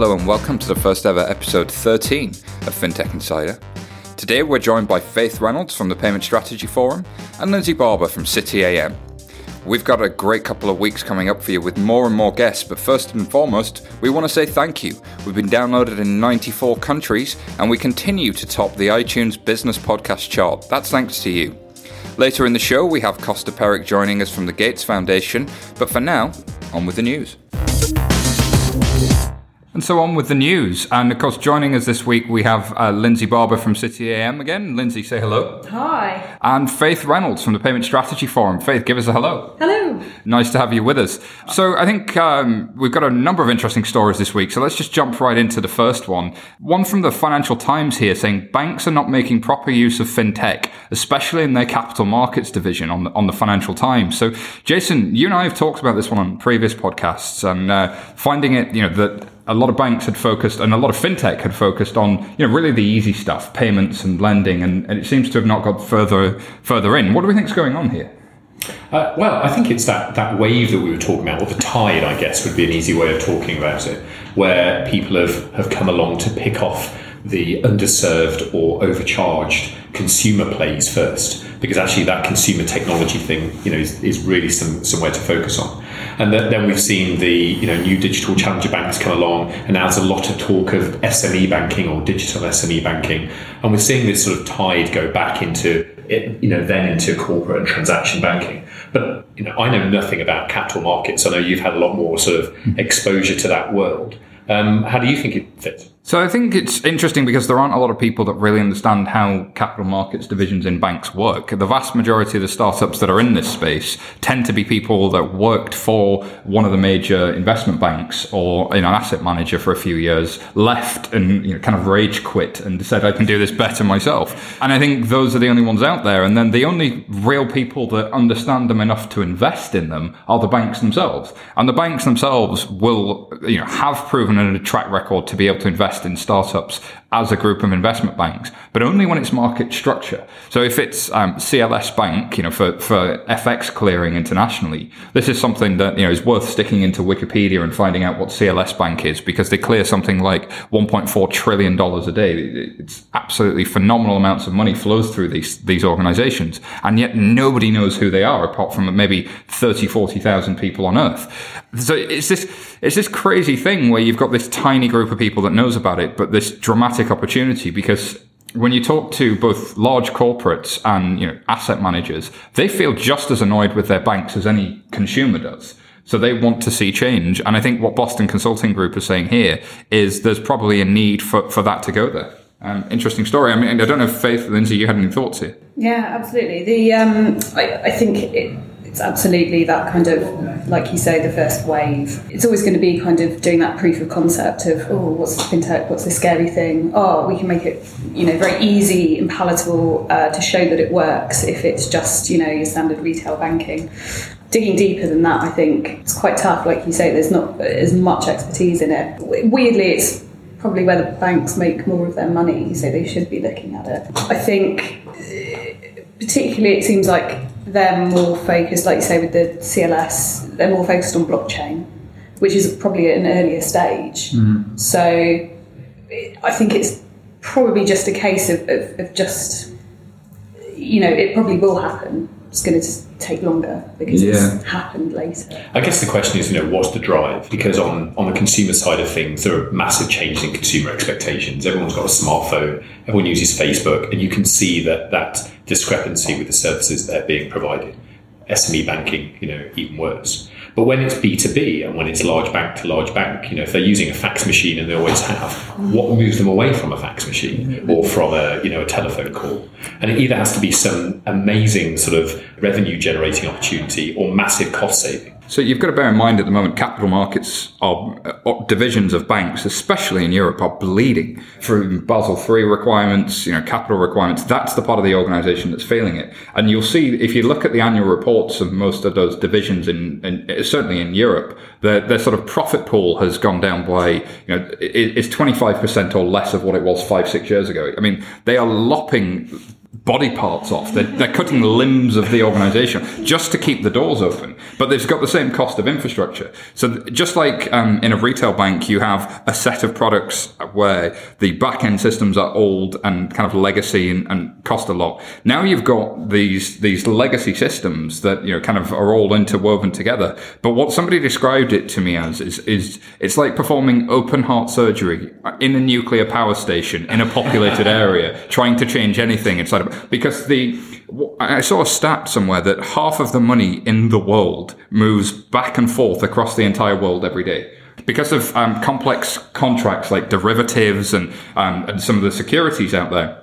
Hello and welcome to the first ever episode 13 of FinTech Insider. Today we're joined by Faith Reynolds from the Payment Strategy Forum and Lindsay Barber from City AM. We've got a great couple of weeks coming up for you with more and more guests, but first and foremost, we want to say thank you. We've been downloaded in 94 countries and we continue to top the iTunes Business Podcast chart. That's thanks to you. Later in the show, we have Kosta Peric joining us from the Gates Foundation, but for now, on with the news. And so on with the news. And of course, joining us this week, we have uh, Lindsay Barber from City AM again. Lindsay, say hello. Hi. And Faith Reynolds from the Payment Strategy Forum. Faith, give us a hello. Hello. Nice to have you with us. So I think um, we've got a number of interesting stories this week. So let's just jump right into the first one. One from the Financial Times here saying banks are not making proper use of fintech, especially in their capital markets division on the, on the Financial Times. So Jason, you and I have talked about this one on previous podcasts and uh, finding it, you know, that a lot of banks had focused and a lot of fintech had focused on you know really the easy stuff payments and lending and, and it seems to have not got further further in what do we think is going on here uh, well, I think it's that, that wave that we were talking about, or the tide, I guess, would be an easy way of talking about it, where people have, have come along to pick off the underserved or overcharged consumer plays first, because actually that consumer technology thing, you know, is, is really some, somewhere to focus on. And then we've seen the you know new digital challenger banks come along, and now there's a lot of talk of SME banking or digital SME banking, and we're seeing this sort of tide go back into it, you know then into corporate and transaction banking. But you know I know nothing about capital markets. I know you've had a lot more sort of exposure to that world. Um, how do you think it fits? So I think it's interesting because there aren't a lot of people that really understand how capital markets divisions in banks work. The vast majority of the startups that are in this space tend to be people that worked for one of the major investment banks or know, an asset manager for a few years, left and you know, kind of rage quit and said, I can do this better myself. And I think those are the only ones out there. And then the only real people that understand them enough to invest in them are the banks themselves. And the banks themselves will you know, have proven a track record to be able to invest in startups as a group of investment banks, but only when it's market structure. So if it's um, CLS Bank, you know, for, for FX clearing internationally, this is something that, you know, is worth sticking into Wikipedia and finding out what CLS Bank is because they clear something like $1.4 trillion a day. It's absolutely phenomenal amounts of money flows through these, these organizations. And yet nobody knows who they are apart from maybe 30, 40,000 people on earth. So it's this, it's this crazy thing where you've got this tiny group of people that knows about it, but this dramatic opportunity because when you talk to both large corporates and you know asset managers, they feel just as annoyed with their banks as any consumer does. So they want to see change. And I think what Boston Consulting Group is saying here is there's probably a need for, for that to go there. Um, interesting story. I mean, I don't know if Faith, Lindsay, you had any thoughts here? Yeah, absolutely. The um, I, I think it, it's absolutely that kind of, like you say, the first wave. It's always going to be kind of doing that proof of concept of, oh, what's fintech? What's this scary thing? Oh, we can make it, you know, very easy and palatable uh, to show that it works if it's just, you know, your standard retail banking. Digging deeper than that, I think it's quite tough. Like you say, there's not as much expertise in it. Weirdly, it's probably where the banks make more of their money, so they should be looking at it. I think, particularly, it seems like they're more focused, like you say, with the CLS, they're more focused on blockchain, which is probably at an earlier stage. Mm. So I think it's probably just a case of, of, of just, you know, it probably will happen it's going to take longer because yeah. it's happened later. I guess the question is, you know, what's the drive? Because on, on the consumer side of things, there are massive changes in consumer expectations. Everyone's got a smartphone, everyone uses Facebook, and you can see that that discrepancy with the services that are being provided. SME banking, you know, even worse. But when it's B2B and when it's large bank to large bank, you know, if they're using a fax machine and they always have, what moves them away from a fax machine or from a, you know, a telephone call? And it either has to be some amazing sort of revenue generating opportunity or massive cost saving. So you've got to bear in mind at the moment, capital markets are, uh, divisions of banks, especially in Europe, are bleeding through Basel III requirements, you know, capital requirements. That's the part of the organisation that's failing it. And you'll see if you look at the annual reports of most of those divisions in, in certainly in Europe, their, their sort of profit pool has gone down by, you know, it's 25% or less of what it was five, six years ago. I mean, they are lopping body parts off. They're, they're cutting the limbs of the organization just to keep the doors open. But they've got the same cost of infrastructure. So just like um, in a retail bank, you have a set of products where the back end systems are old and kind of legacy and, and cost a lot. Now you've got these these legacy systems that you know kind of are all interwoven together. But what somebody described it to me as is is it's like performing open heart surgery in a nuclear power station in a populated area, trying to change anything because the I saw a stat somewhere that half of the money in the world moves back and forth across the entire world every day because of um, complex contracts like derivatives and um, and some of the securities out there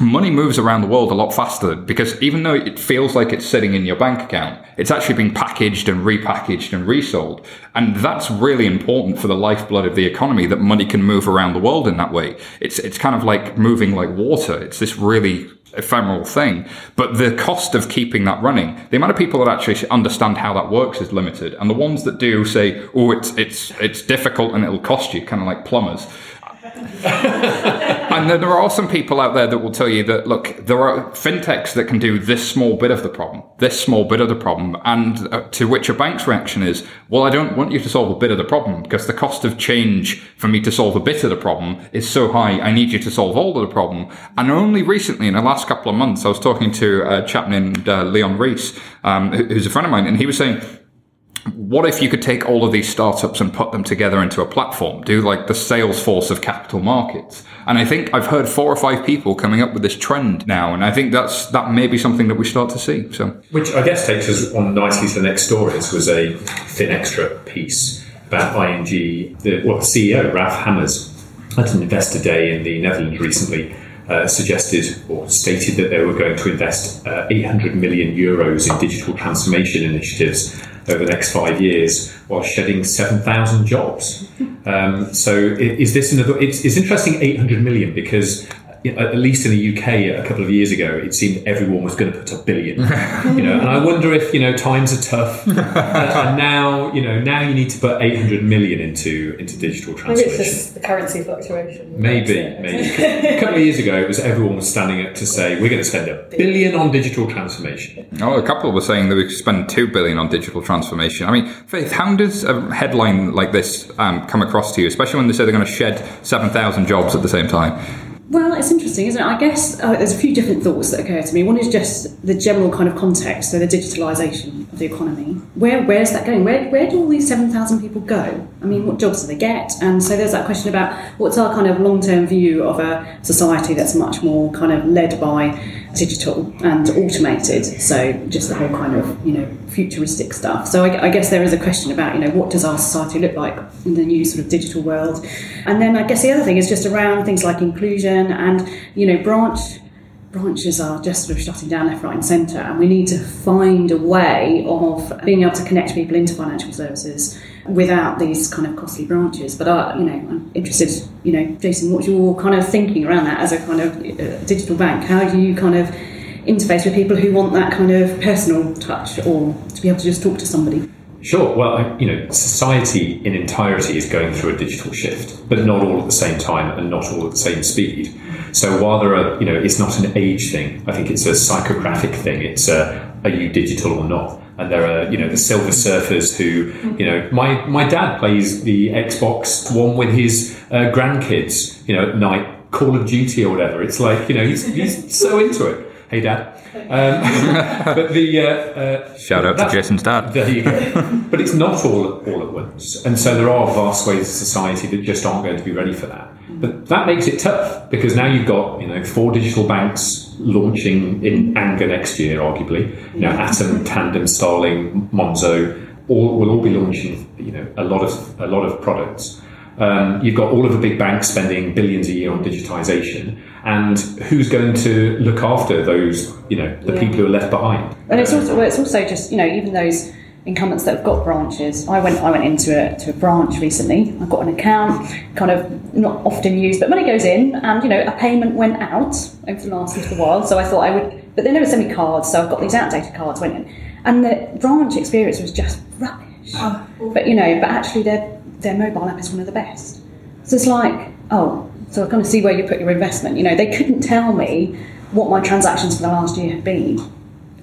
money moves around the world a lot faster because even though it feels like it's sitting in your bank account, it's actually being packaged and repackaged and resold. And that's really important for the lifeblood of the economy that money can move around the world in that way. It's, it's kind of like moving like water. It's this really ephemeral thing. But the cost of keeping that running, the amount of people that actually understand how that works is limited. And the ones that do say, oh, it's, it's, it's difficult and it'll cost you, kind of like plumbers. and then there are some people out there that will tell you that look, there are fintechs that can do this small bit of the problem, this small bit of the problem, and uh, to which a bank's reaction is, well, I don't want you to solve a bit of the problem because the cost of change for me to solve a bit of the problem is so high. I need you to solve all of the problem. And only recently, in the last couple of months, I was talking to a chap named uh, Leon Reese, um, who's a friend of mine, and he was saying what if you could take all of these startups and put them together into a platform, do like the Salesforce of capital markets? And I think I've heard four or five people coming up with this trend now, and I think that's that may be something that we start to see. So, which I guess takes us on nicely to the next story. This was a thin Finextra piece about ING. The well, CEO Ralph Hamers at an investor day in the Netherlands recently. Uh, suggested or stated that they were going to invest uh, 800 million euros in digital transformation initiatives over the next five years while shedding 7,000 jobs. Um, so is this another, it's, it's interesting 800 million because at least in the UK a couple of years ago, it seemed everyone was going to put a billion. you know, and I wonder if you know times are tough, and now you know now you need to put eight hundred million into into digital transformation. Maybe it's just the currency fluctuation. Maybe, maybe. a couple of years ago, it was everyone was standing up to say we're going to spend a billion on digital transformation. Oh, a couple were saying that we could spend two billion on digital transformation. I mean, Faith, how does a headline like this um, come across to you, especially when they say they're going to shed seven thousand jobs at the same time? Well, it's interesting, isn't it? I guess uh, there's a few different thoughts that occur to me. One is just the general kind of context, so the digitalisation the economy. Where where's that going? Where where do all these seven thousand people go? I mean, what jobs do they get? And so there's that question about what's our kind of long term view of a society that's much more kind of led by digital and automated. So just the whole kind of you know futuristic stuff. So I, I, guess there is a question about you know what does our society look like in the new sort of digital world, and then I guess the other thing is just around things like inclusion and you know branch branches are just sort of shutting down left, right, and centre, and we need to find a way of being able to connect people into financial services without these kind of costly branches. But uh, you know, I'm interested, you know, Jason, what's your kind of thinking around that as a kind of uh, digital bank? How do you kind of interface with people who want that kind of personal touch or to be able to just talk to somebody? Sure. Well, you know, society in entirety is going through a digital shift, but not all at the same time and not all at the same speed. So while there are, you know, it's not an age thing. I think it's a psychographic thing. It's a, are you digital or not? And there are, you know, the silver surfers who, you know, my, my dad plays the Xbox One with his uh, grandkids, you know, at night, Call of Duty or whatever. It's like, you know, he's, he's so into it. Hey, Dad. Um, but the uh, uh, shout out to Jason's dad. There you go. but it's not all all at once, and so there are vast swathes of society that just aren't going to be ready for that. But that makes it tough because now you've got you know four digital banks launching in anger next year, arguably. You know, Atom, Tandem, Starling, Monzo, all will all be launching you know a lot of a lot of products. Um, you've got all of the big banks spending billions a year on digitization, and who's going to look after those, you know, the yeah. people who are left behind? And it's also, well, it's also just, you know, even those incumbents that have got branches. I went I went into a to a branch recently. I got an account, kind of not often used, but money goes in, and you know a payment went out over the last little while. So I thought I would, but they never sent me cards, so I've got these outdated cards went in, and the branch experience was just rubbish. Oh. But you know, but actually their their mobile app is one of the best. So it's like, oh, so I kind of see where you put your investment. You know, they couldn't tell me what my transactions for the last year have been.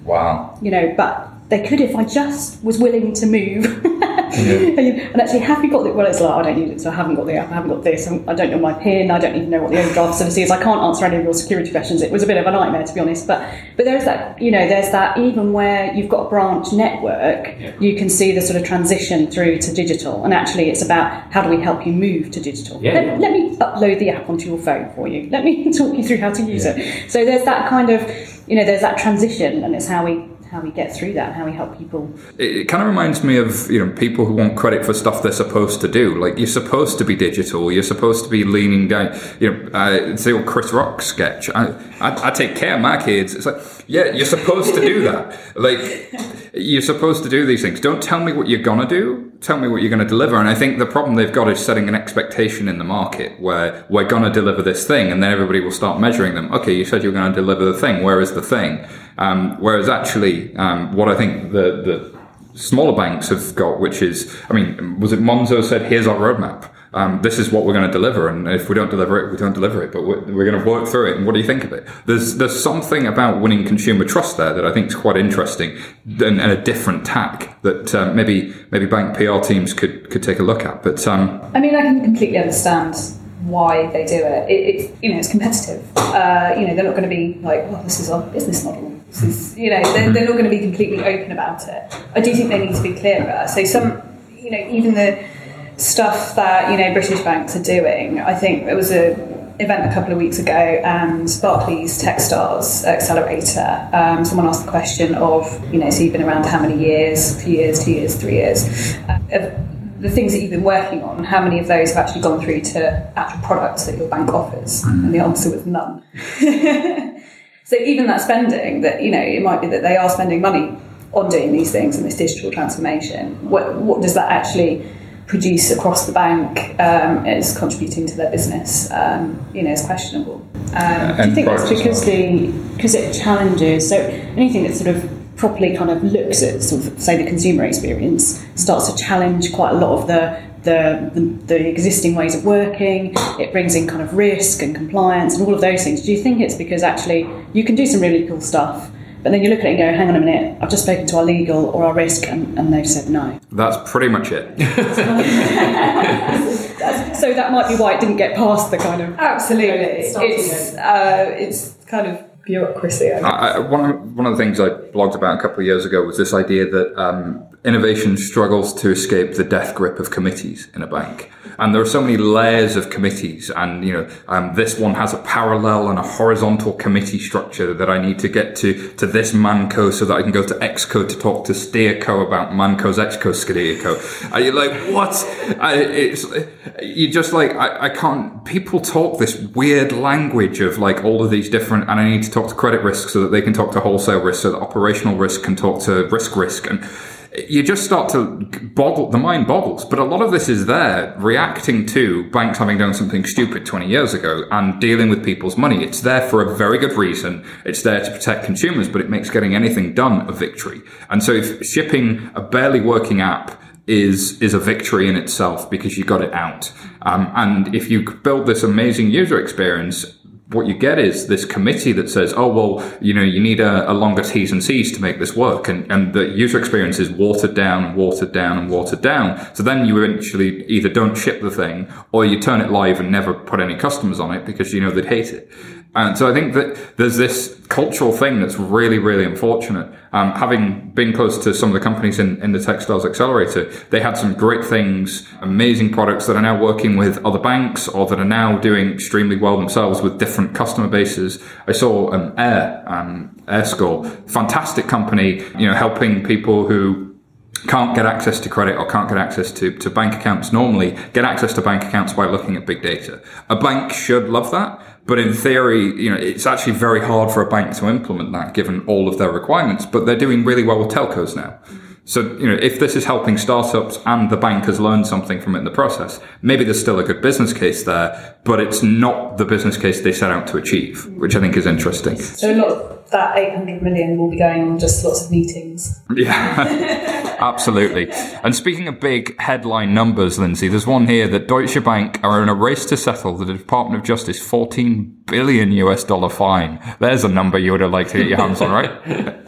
Wow. You know, but they could if I just was willing to move. and actually, have you got the? Well, it's like I don't need it, so I haven't got the app. I haven't got this. I don't know my PIN. I don't even know what the overdraft facility is. I can't answer any of your security questions. It was a bit of a nightmare to be honest. But but there's that. You know, there's that. Even where you've got a branch network, Yeah. you can see the sort of transition through to digital. And actually, it's about how do we help you move to digital. Yeah, let, yeah. let me upload the app onto your phone for you. Let me talk you through how to use Yeah. it. So there's that kind of, you know, there's that transition, and it's how we how we get through that, how we help people. It, it kind of reminds me of you know people who want credit for stuff they're supposed to do. Like you're supposed to be digital. You're supposed to be leaning down. You know, uh, it's the old Chris Rock sketch. I, I, I take care of my kids. It's like yeah, you're supposed to do that. Like you're supposed to do these things. Don't tell me what you're gonna do. Tell me what you're gonna deliver. And I think the problem they've got is setting an expectation in the market where we're gonna deliver this thing, and then everybody will start measuring them. Okay, you said you were gonna deliver the thing. Where is the thing? Um, whereas actually, um, what I think the the smaller banks have got, which is, I mean, was it Monzo said, here's our roadmap. Um, this is what we're going to deliver, and if we don't deliver it, we don't deliver it. But we're, we're going to work through it. And what do you think of it? There's there's something about winning consumer trust there that I think is quite interesting, and, and a different tack that um, maybe maybe bank PR teams could could take a look at. But um, I mean, I can completely understand why they do it. it it's you know, it's competitive. Uh, you know, they're not going to be like, well, this is our business model. You know, they're, they're not going to be completely open about it. I do think they need to be clearer. So some, you know, even the stuff that you know British banks are doing. I think there was a event a couple of weeks ago, and Barclays Techstars Accelerator. Um, someone asked the question of, you know, so you've been around how many years? A few years, two years, three years. Uh, the things that you've been working on, how many of those have actually gone through to actual products that your bank offers? And the answer was none. so even that spending, that you know, it might be that they are spending money on doing these things and this digital transformation. What what does that actually produce across the bank um, as contributing to their business? Um, you know, is questionable. Um, you think that's because the because it challenges so anything that sort of properly kind of looks at sort of say the consumer experience starts to challenge quite a lot of the the, the, the existing ways of working, it brings in kind of risk and compliance and all of those things. Do you think it's because actually you can do some really cool stuff, but then you look at it and go, hang on a minute, I've just spoken to our legal or our risk and, and they've said no. that's pretty much it. So that might be why it didn't get past the kind of Absolutely. Starting It's, uh, it's kind of bureaucracy. I I, I, one, of, one of the things I blogged about a couple of years ago was this idea that um, innovation struggles to escape the death grip of committees in a bank. And there are so many layers of committees, and you know, um, this one has a parallel and a horizontal committee structure that I need to get to to this Manco so that I can go to exco to talk to Steerco about Manco's Xco Steerco. Are you like what? I, it's you just like I, I can't. People talk this weird language of like all of these different, and I need to talk to credit risk so that they can talk to wholesale risk, so that operational risk can talk to risk risk, and you just start to boggle. The mind boggles. But a lot of this is there reacting to banks having done something stupid 20 years ago and dealing with people's money. It's there for a very good reason. It's there to protect consumers, but it makes getting anything done a victory. And so if shipping a barely working app is is a victory in itself because you got it out. Um, and if you build this amazing user experience, what you get is this committee that says, oh, well, you know, you need a, a longer T's and C's to make this work. And, and the user experience is watered down and watered down and watered down. So then you eventually either don't ship the thing or you turn it live and never put any customers on it because you know they'd hate it. And so I think that there's this cultural thing that's really, really unfortunate. Um, having been close to some of the companies in, in the Techstars Accelerator, they had some great things, amazing products that are now working with other banks or that are now doing extremely well themselves with different customer bases. I saw um, Air, um, AirScore, fantastic company, you know, helping people who can't get access to credit or can't get access to, to bank accounts normally get access to bank accounts by looking at big data. A bank should love that, but in theory, you know, it's actually very hard for a bank to implement that given all of their requirements, but they're doing really well with telcos now. So, you know, if this is helping startups and the bank has learned something from it in the process, maybe there's still a good business case there, but it's not the business case they set out to achieve, which I think is interesting. So a lot of that 800 million will be going on just lots of meetings. Yeah. Absolutely. And speaking of big headline numbers, Lindsay, there's one here that Deutsche Bank are in a race to settle the Department of Justice 14 billion US dollar fine. There's a number you would have liked to get your hands on, right?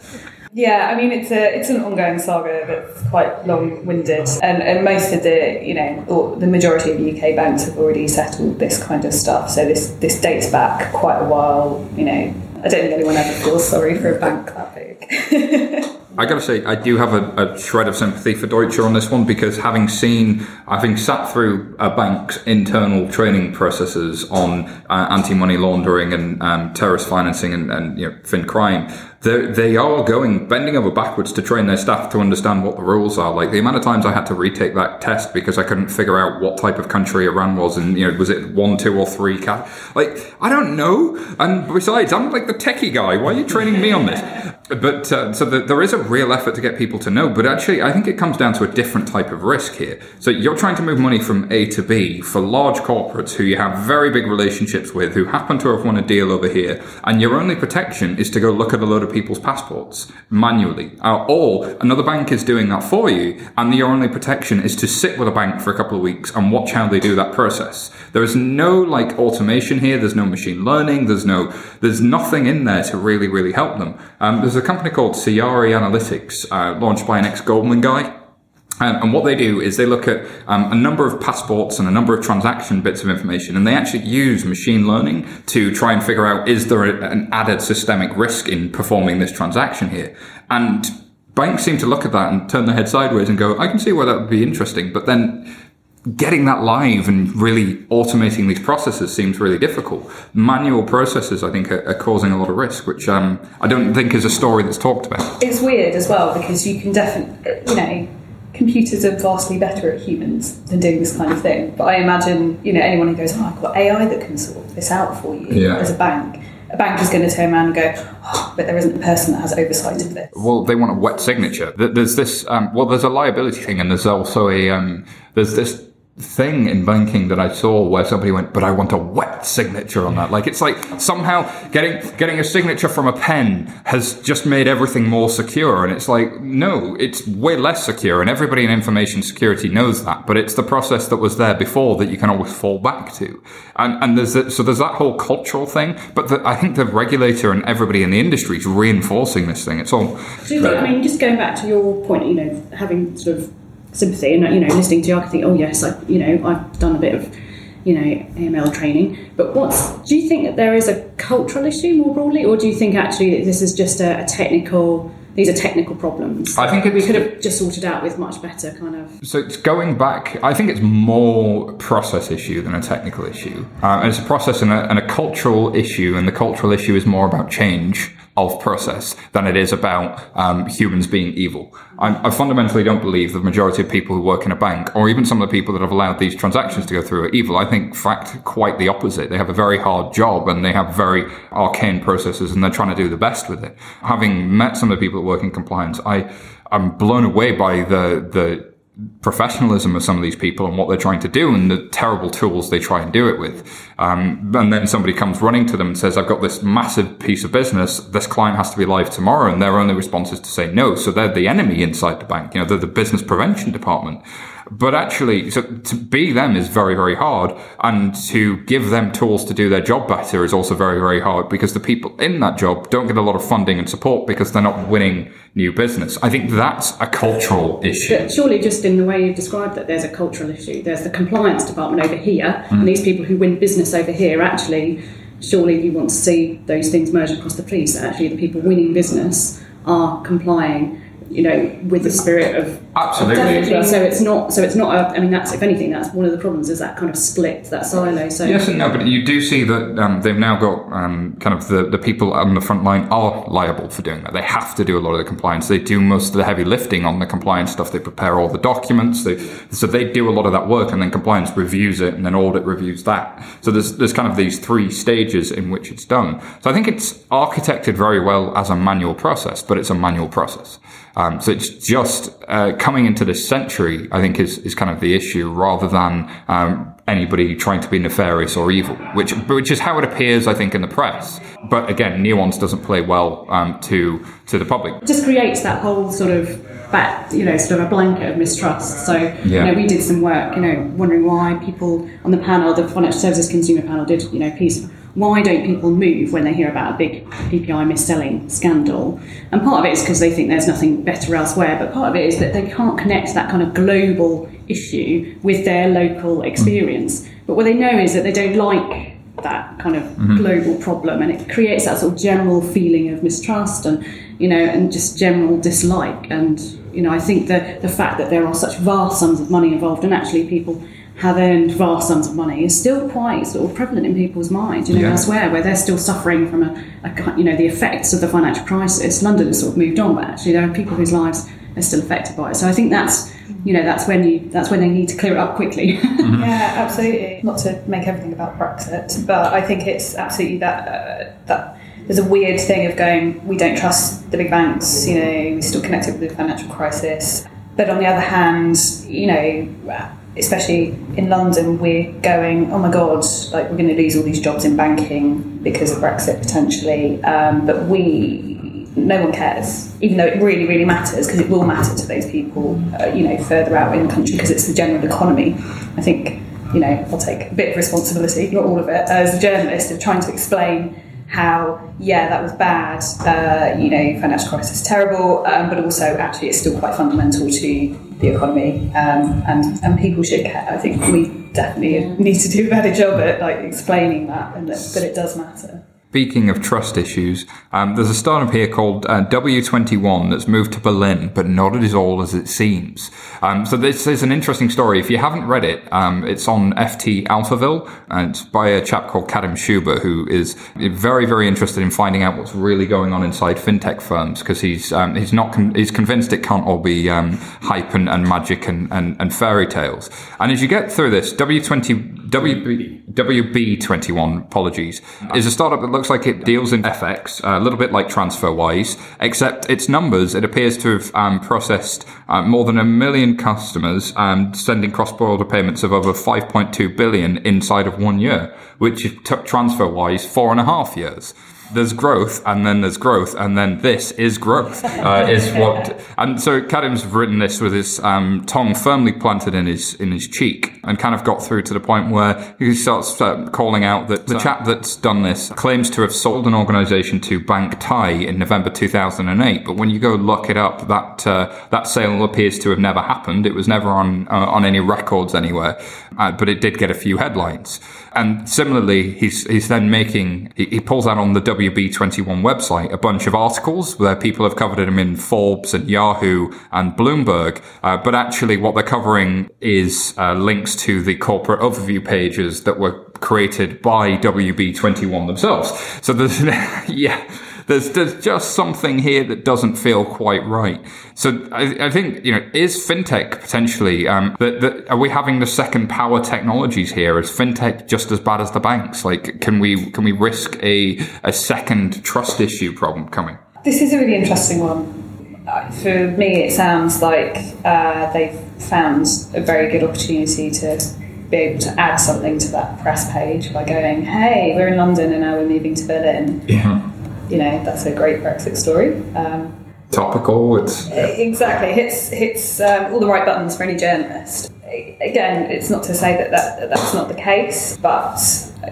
Yeah, I mean it's a it's an ongoing saga that's quite long-winded, and, and most of the you know or the majority of UK banks have already settled this kind of stuff. So this this dates back quite a while. You know, I don't think anyone ever feels sorry for a bank that big. I gotta say, I do have a, a, shred of sympathy for Deutsche on this one because having seen, having sat through a bank's internal training processes on uh, anti-money laundering and um, terrorist financing and, and you know, fin crime, they they are going bending over backwards to train their staff to understand what the rules are. Like the amount of times I had to retake that test because I couldn't figure out what type of country Iran was, and you know, was it one, two, or three? Cat? Like I don't know. And besides, I'm like the techie guy. Why are you training me on this? But uh, so the, there is a real effort to get people to know. But actually, I think it comes down to a different type of risk here. So you're trying to move money from A to B for large corporates who you have very big relationships with, who happen to have won a deal over here, and your only protection is to go look at a load of people's passports manually. Uh, or another bank is doing that for you, and your only protection is to sit with a bank for a couple of weeks and watch how they do that process. There is no like automation here. There's no machine learning. There's no, there's nothing in there to really, really help them. Um, there's a company called Ciari Analytics, uh, launched by an ex-Goldman guy. Um, and what they do is they look at um, a number of passports and a number of transaction bits of information, and they actually use machine learning to try and figure out is there a, an added systemic risk in performing this transaction here. And banks seem to look at that and turn their head sideways and go, I can see why that would be interesting, but then getting that live and really automating these processes seems really difficult. Manual processes, I think, are, are causing a lot of risk, which um, I don't think is a story that's talked about. It's weird as well because you can definitely, you know, computers are vastly better at humans than doing this kind of thing. But I imagine, you know, anyone who goes, oh, I've got AI that can sort this out for you Yeah. as a bank. A bank is going to turn around and go, oh, but there isn't a person that has oversight of this. Well, they want a wet signature. There's this. Um, well, there's a liability thing, and there's also a. Um, there's this thing in banking that I saw where somebody went, but I want a wet signature on that. Like it's like somehow getting getting a signature from a pen has just made everything more secure, and it's like no, it's way less secure, and everybody in information security knows that. But it's the process that was there before that you can always fall back to, and and there's that, so there's that whole cultural thing. But the, I think the regulator and everybody in the industry is reinforcing this thing. It's all think, I mean, just going back to your point, you know, having sort of sympathy and, you know, listening to you, I can think, oh, yes, I, you know, I've done a bit of, you know, AML training. But what's, do you think that there is a cultural issue more broadly, or do you think actually that this is just a, a technical, these are technical problems? I think we could have just sorted out with much better kind of. So it's going back. I think it's more process issue than a technical issue. Um, and it's a process and a, and a cultural issue, and the cultural issue is more about change of process than it is about um, humans being evil. I, I fundamentally don't believe the majority of people who work in a bank, or even some of the people that have allowed these transactions to go through, are evil. I think, in fact, quite the opposite. They have a very hard job and they have very arcane processes, and they're trying to do the best with it. Having met some of the people that work in compliance, I I'm blown away by the the professionalism of some of these people and what they're trying to do and the terrible tools they try and do it with. Um, and then somebody comes running to them and says, I've got this massive piece of business. This client has to be live tomorrow. And their only response is to say no. So they're the enemy inside the bank. You know, they're the business prevention department. But actually, so to be them is very, very hard. And to give them tools to do their job better is also very, very hard because the people in that job don't get a lot of funding and support because they're not winning new business. I think that's a cultural issue. But surely, just in the way you've described that, there's a cultural issue. There's the compliance department over here, and mm. these people who win business over here actually. Surely, you want to see those things merge across the police. Actually, the people winning business are complying, you know, with the spirit of Absolutely. Definitely. So it's not. So it's not. A, I mean, that's if anything, that's one of the problems is that kind of split, that silo. So Yes and no, but you do see that um, they've now got um, kind of the, the people on the front line are liable for doing that. They have to do a lot of the compliance. They do most of the heavy lifting on the compliance stuff. They prepare all the documents. They, so they do a lot of that work, and then compliance reviews it, and then audit reviews that. So there's there's kind of these three stages in which it's done. So I think it's architected very well as a manual process, but it's a manual process. Um, so it's just uh, coming into this century, I think, is, is kind of the issue rather than um, anybody trying to be nefarious or evil, which which is how it appears, I think, in the press. But again, nuance doesn't play well um, to to the public. It just creates that whole sort of back, you know, sort of a blanket of mistrust. So, Yeah. you know, we did some work, you know, wondering why people on the panel, the Financial Services Consumer Panel, did, you know, piece. Why don't people move when they hear about a big PPI mis-selling scandal? And part of it is because they think there's nothing better elsewhere, but part of it is that they can't connect that kind of global issue with their local mm. experience. But what they know is that they don't like that kind of mm-hmm. global problem, and it creates that sort of general feeling of mistrust and you know, and just general dislike. And you know, I think that the fact that there are such vast sums of money involved, and actually people have earned vast sums of money, is still quite sort of prevalent in people's minds. You know, Yeah. elsewhere where they're still suffering from a, a you know the effects of the financial crisis. London has sort of moved on, but actually there are people whose lives are still affected by it. So I think that's you know that's when you that's when they need to clear it up quickly. Yeah, absolutely. Not to make everything about Brexit, but I think it's absolutely that uh, that there's a weird thing of going. We don't trust the big banks. You know, we're still connected with the financial crisis. But on the other hand, you know, especially in London, we're going. Oh my God! Like we're going to lose all these jobs in banking because of Brexit potentially. Um, but we no one cares, even though it really, really matters because it will matter to those people, uh, you know, further out in the country because it's the general economy. I think, you know, I'll take a bit of responsibility, not all of it, as a journalist of trying to explain how, yeah, that was bad, uh, you know, financial crisis is terrible, um, but also actually it's still quite fundamental to the economy um, and, and people should care. I think we definitely need to do a better job at like explaining that and that, that it does matter. Speaking of trust issues, um, there's a startup here called uh, W21 that's moved to Berlin, but not as all as it seems. Um, so this is an interesting story. If you haven't read it, um, it's on FT Alphaville, and it's by a chap called Kadhim Shubber, who is very, very interested in finding out what's really going on inside fintech firms because he's um, he's not con- he's convinced it can't all be um, hype and, and magic and, and, and fairy tales. And as you get through this, W20 WB, WB21, apologies, is a startup that looks like it deals in FX, a little bit like TransferWise, except its numbers, it appears to have um, processed uh, more than a million customers and sending cross-border payments of over 5.2 billion inside of one year, which took TransferWise four and a half years there's growth and then there's growth and then this is growth uh, is what and so Kadhim's written this with his um, tongue firmly planted in his in his cheek and kind of got through to the point where he starts uh, calling out that the chap that's done this claims to have sold an organization to Bank Thai in November 2008 but when you go look it up that uh, that sale appears to have never happened. It was never on uh, on any records anywhere uh, but it did get a few headlines and similarly he's he's then making he, he pulls out on the WB21 website a bunch of articles where people have covered him in Forbes and Yahoo and Bloomberg, uh, but actually what they're covering is uh, links to the corporate overview pages that were created by WB21 themselves. So there's, yeah. There's, there's just something here that doesn't feel quite right. So I, I think you know is fintech potentially um, that, that are we having the second power technologies here? Is fintech just as bad as the banks? Like can we can we risk a a second trust issue problem coming? This is a really interesting one. Uh, For me, it sounds like uh, they've found a very good opportunity to be able to add something to that press page by going, "Hey, we're in London and now we're moving to Berlin." Yeah. You know, that's a great Brexit story. Um, Topical. It's Exactly, hits hits um, all the right buttons for any journalist. Again, it's not to say that, that that that's not the case, but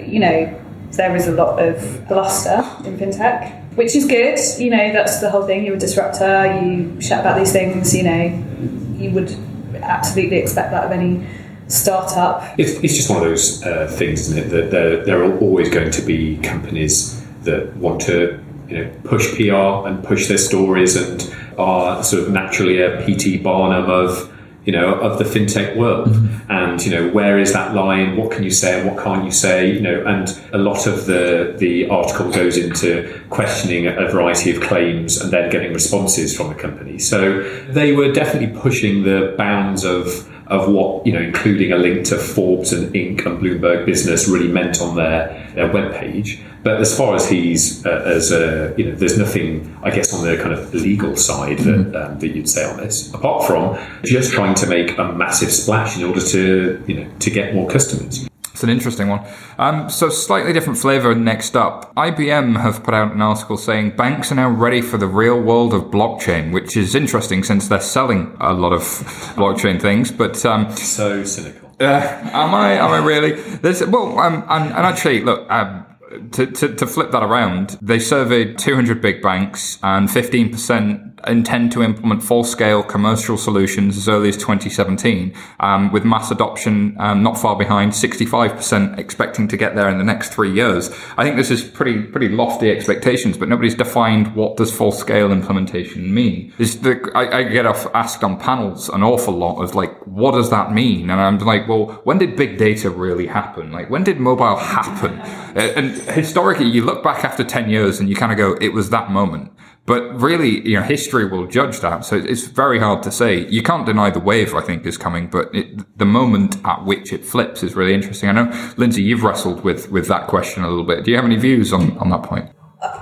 you know there is a lot of bluster in fintech, which is good. You know that's the whole thing. You're a disruptor. You shout about these things. You know, you would absolutely expect that of any startup. It's, it's just one of those uh, things, isn't it? That there, there are always going to be companies that want to, you know, push PR and push their stories and are sort of naturally a PT Barnum of, you know, of the fintech world. Mm-hmm. And you know, where is that line? What can you say and what can't you say? You know, and a lot of the the article goes into questioning a variety of claims and then getting responses from the company. So they were definitely pushing the bounds of of what you know, including a link to Forbes and Inc. and Bloomberg Business, really meant on their their webpage. But as far as he's uh, as a you know, there's nothing I guess on the kind of legal side that um, that you'd say on this, apart from just trying to make a massive splash in order to you know to get more customers. It's an interesting one. Um, so, slightly different flavour next up. IBM have put out an article saying banks are now ready for the real world of blockchain, which is interesting since they're selling a lot of blockchain things. But um, So cynical. uh, am I? Am I really? There's, well, um, and, and actually, look. Um, to, to, to flip that around, they surveyed 200 big banks and 15% intend to implement full scale commercial solutions as early as 2017, um, with mass adoption um, not far behind, 65% expecting to get there in the next three years. I think this is pretty pretty lofty expectations, but nobody's defined what does full scale implementation mean. Is the, I, I get off, asked on panels an awful lot of like, what does that mean? And I'm like, well, when did big data really happen? Like, when did mobile happen? And historically, you look back after 10 years and you kind of go, it was that moment. But really, you know, history will judge that. So it's very hard to say. You can't deny the wave, I think, is coming, but it, the moment at which it flips is really interesting. I know, Lindsay, you've wrestled with, with that question a little bit. Do you have any views on, on that point?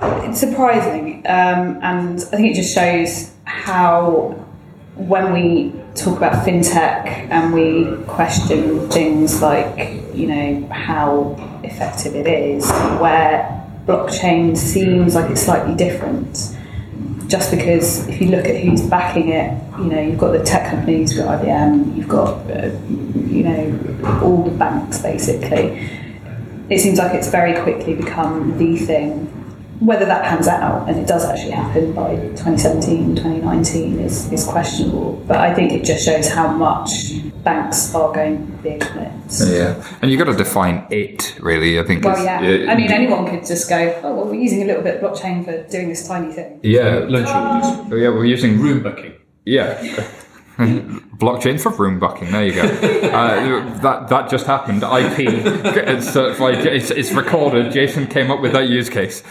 It's surprising, um, and I think it just shows how when we talk about fintech and we question things like, you know, how effective it is, where blockchain seems like it's slightly different. Just because if you look at who's backing it, you know, you've got the tech companies, you've got IBM, you've got, uh, you know, all the banks basically. It seems like it's very quickly become the thing whether that pans out and it does actually happen by 2017 2019 is, is questionable but i think it just shows how much banks are going big on it Yeah. And you've got to define it, really. I think. well it's- yeah i mean anyone could just go oh well we're using a little bit of blockchain for doing this tiny thing Yeah. Lunch Oh, yeah, we're using room booking. Yeah. Blockchain for room booking. There you go. Uh, that that just happened. IP. It's certified. It's, it's recorded. Jason came up with that use case.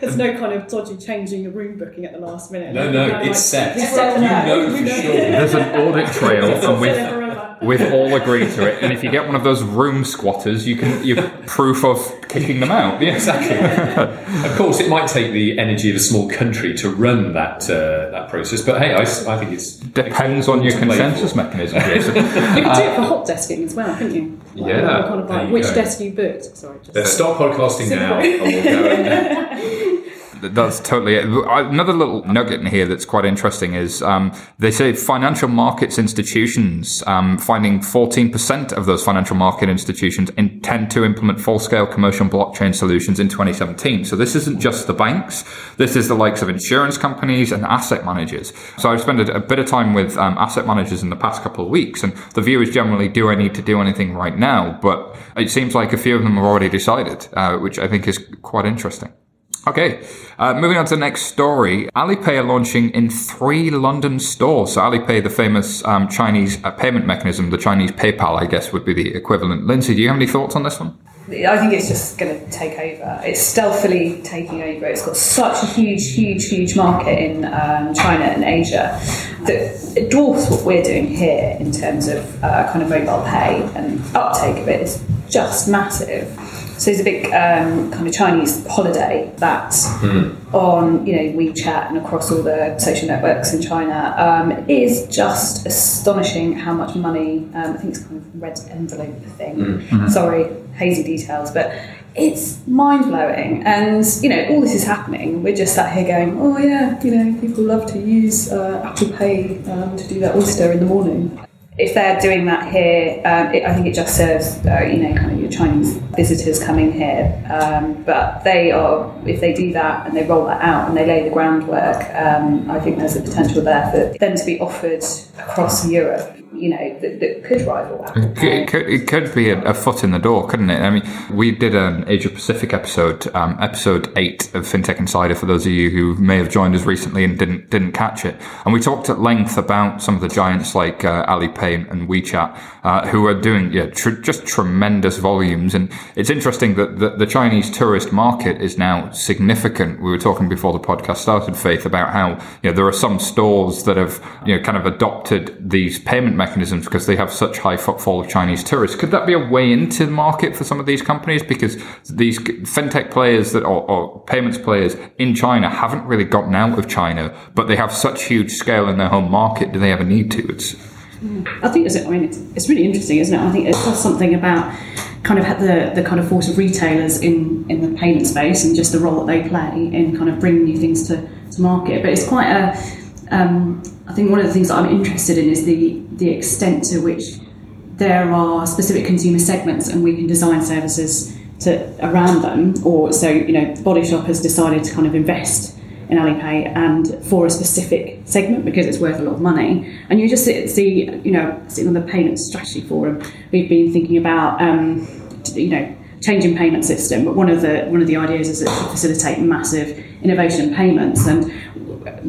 There's no kind of dodgy changing your room booking at the last minute. No, no, Like, it's set. it's You set now. know for sure. There's an audit trail, and we've Forever. We've all agreed to it. And if you get one of those room squatters, you can you proof of kicking them out. Yeah. Exactly. of course, it might take the energy of a small country to run that uh, that process, but hey, I think it's Depends on your consensus mechanism, Jason. You could do it for hot desking as well, couldn't you? Like, Yeah, Kind of like you which go. desk you booked. Sorry. Just Uh, stop podcasting now. and we'll go and- That's totally it. Another little nugget in here that's quite interesting is um, they say financial markets institutions, um, finding 14% of those financial market institutions intend to implement full scale commercial blockchain solutions in 2017. So this isn't just the banks, this is the likes of insurance companies and asset managers. So I've spent a, bit of time with um, asset managers in the past couple of weeks, and the view is generally do I need to do anything right now? But it seems like a few of them have already decided, uh, which I think is quite interesting. Okay, uh, moving on to the next story. Alipay are launching in three London stores. So Alipay, the famous um, Chinese uh, payment mechanism, the Chinese PayPal, I guess, would be the equivalent. Lindsay, do you have any thoughts on this one? I think it's just going to take over. It's stealthily taking over. It's got such a huge, huge, huge market in um, China and Asia that it dwarfs what we're doing here in terms of uh, kind of mobile pay and uptake of it is just massive. So there's a big um, kind of Chinese holiday that on you know WeChat and across all the social networks in China um, is just astonishing how much money. Um, I think it's kind of red envelope thing. Sorry, hazy details, but it's mind blowing. And you know all this is happening. We're just sat here going, oh yeah, you know people love to use uh, Apple Pay um, to do their oyster in the morning if they're doing that here, um, it, I think it just serves, uh, you know, kind of your Chinese visitors coming here. Um, but they are, if they do that and they roll that out and they lay the groundwork, um, I think there's a potential there for them to be offered across Europe, you know, that, that could rival Apple It could, it could be a, a foot in the door, couldn't it? I mean, we did an Asia Pacific episode, um, episode eight of FinTech Insider. For those of you who may have joined us recently and didn't didn't catch it, and we talked at length about some of the giants like uh, Alipay And WeChat, uh, who are doing yeah tr- just tremendous volumes. And it's interesting that the, the Chinese tourist market is now significant. We were talking before the podcast started, Faith, about how you know there are some stores that have you know kind of adopted these payment mechanisms because they have such high footfall of Chinese tourists. Could that be a way into the market for some of these companies because these fintech players that or, or payments players in China haven't really gotten out of China, but they have such huge scale in their home market. Do they ever need to? It's I think it's, I mean, it's, it's really interesting, isn't it? I think it does something about kind of the, the kind of force of retailers in, in the payment space and just the role that they play in kind of bringing new things to, to market. But it's quite a, um, I think one of the things that I'm interested in is the, the extent to which there are specific consumer segments and we can design services to around them. Or so, you know, Body Shop has decided to kind of invest in Alipay and for a specific segment because it's worth a lot of money. And you just see, you know, sitting on the payment strategy forum, we've been thinking about, um, you know, changing payment system. But one of the one of the ideas is to facilitate massive innovation in payments. And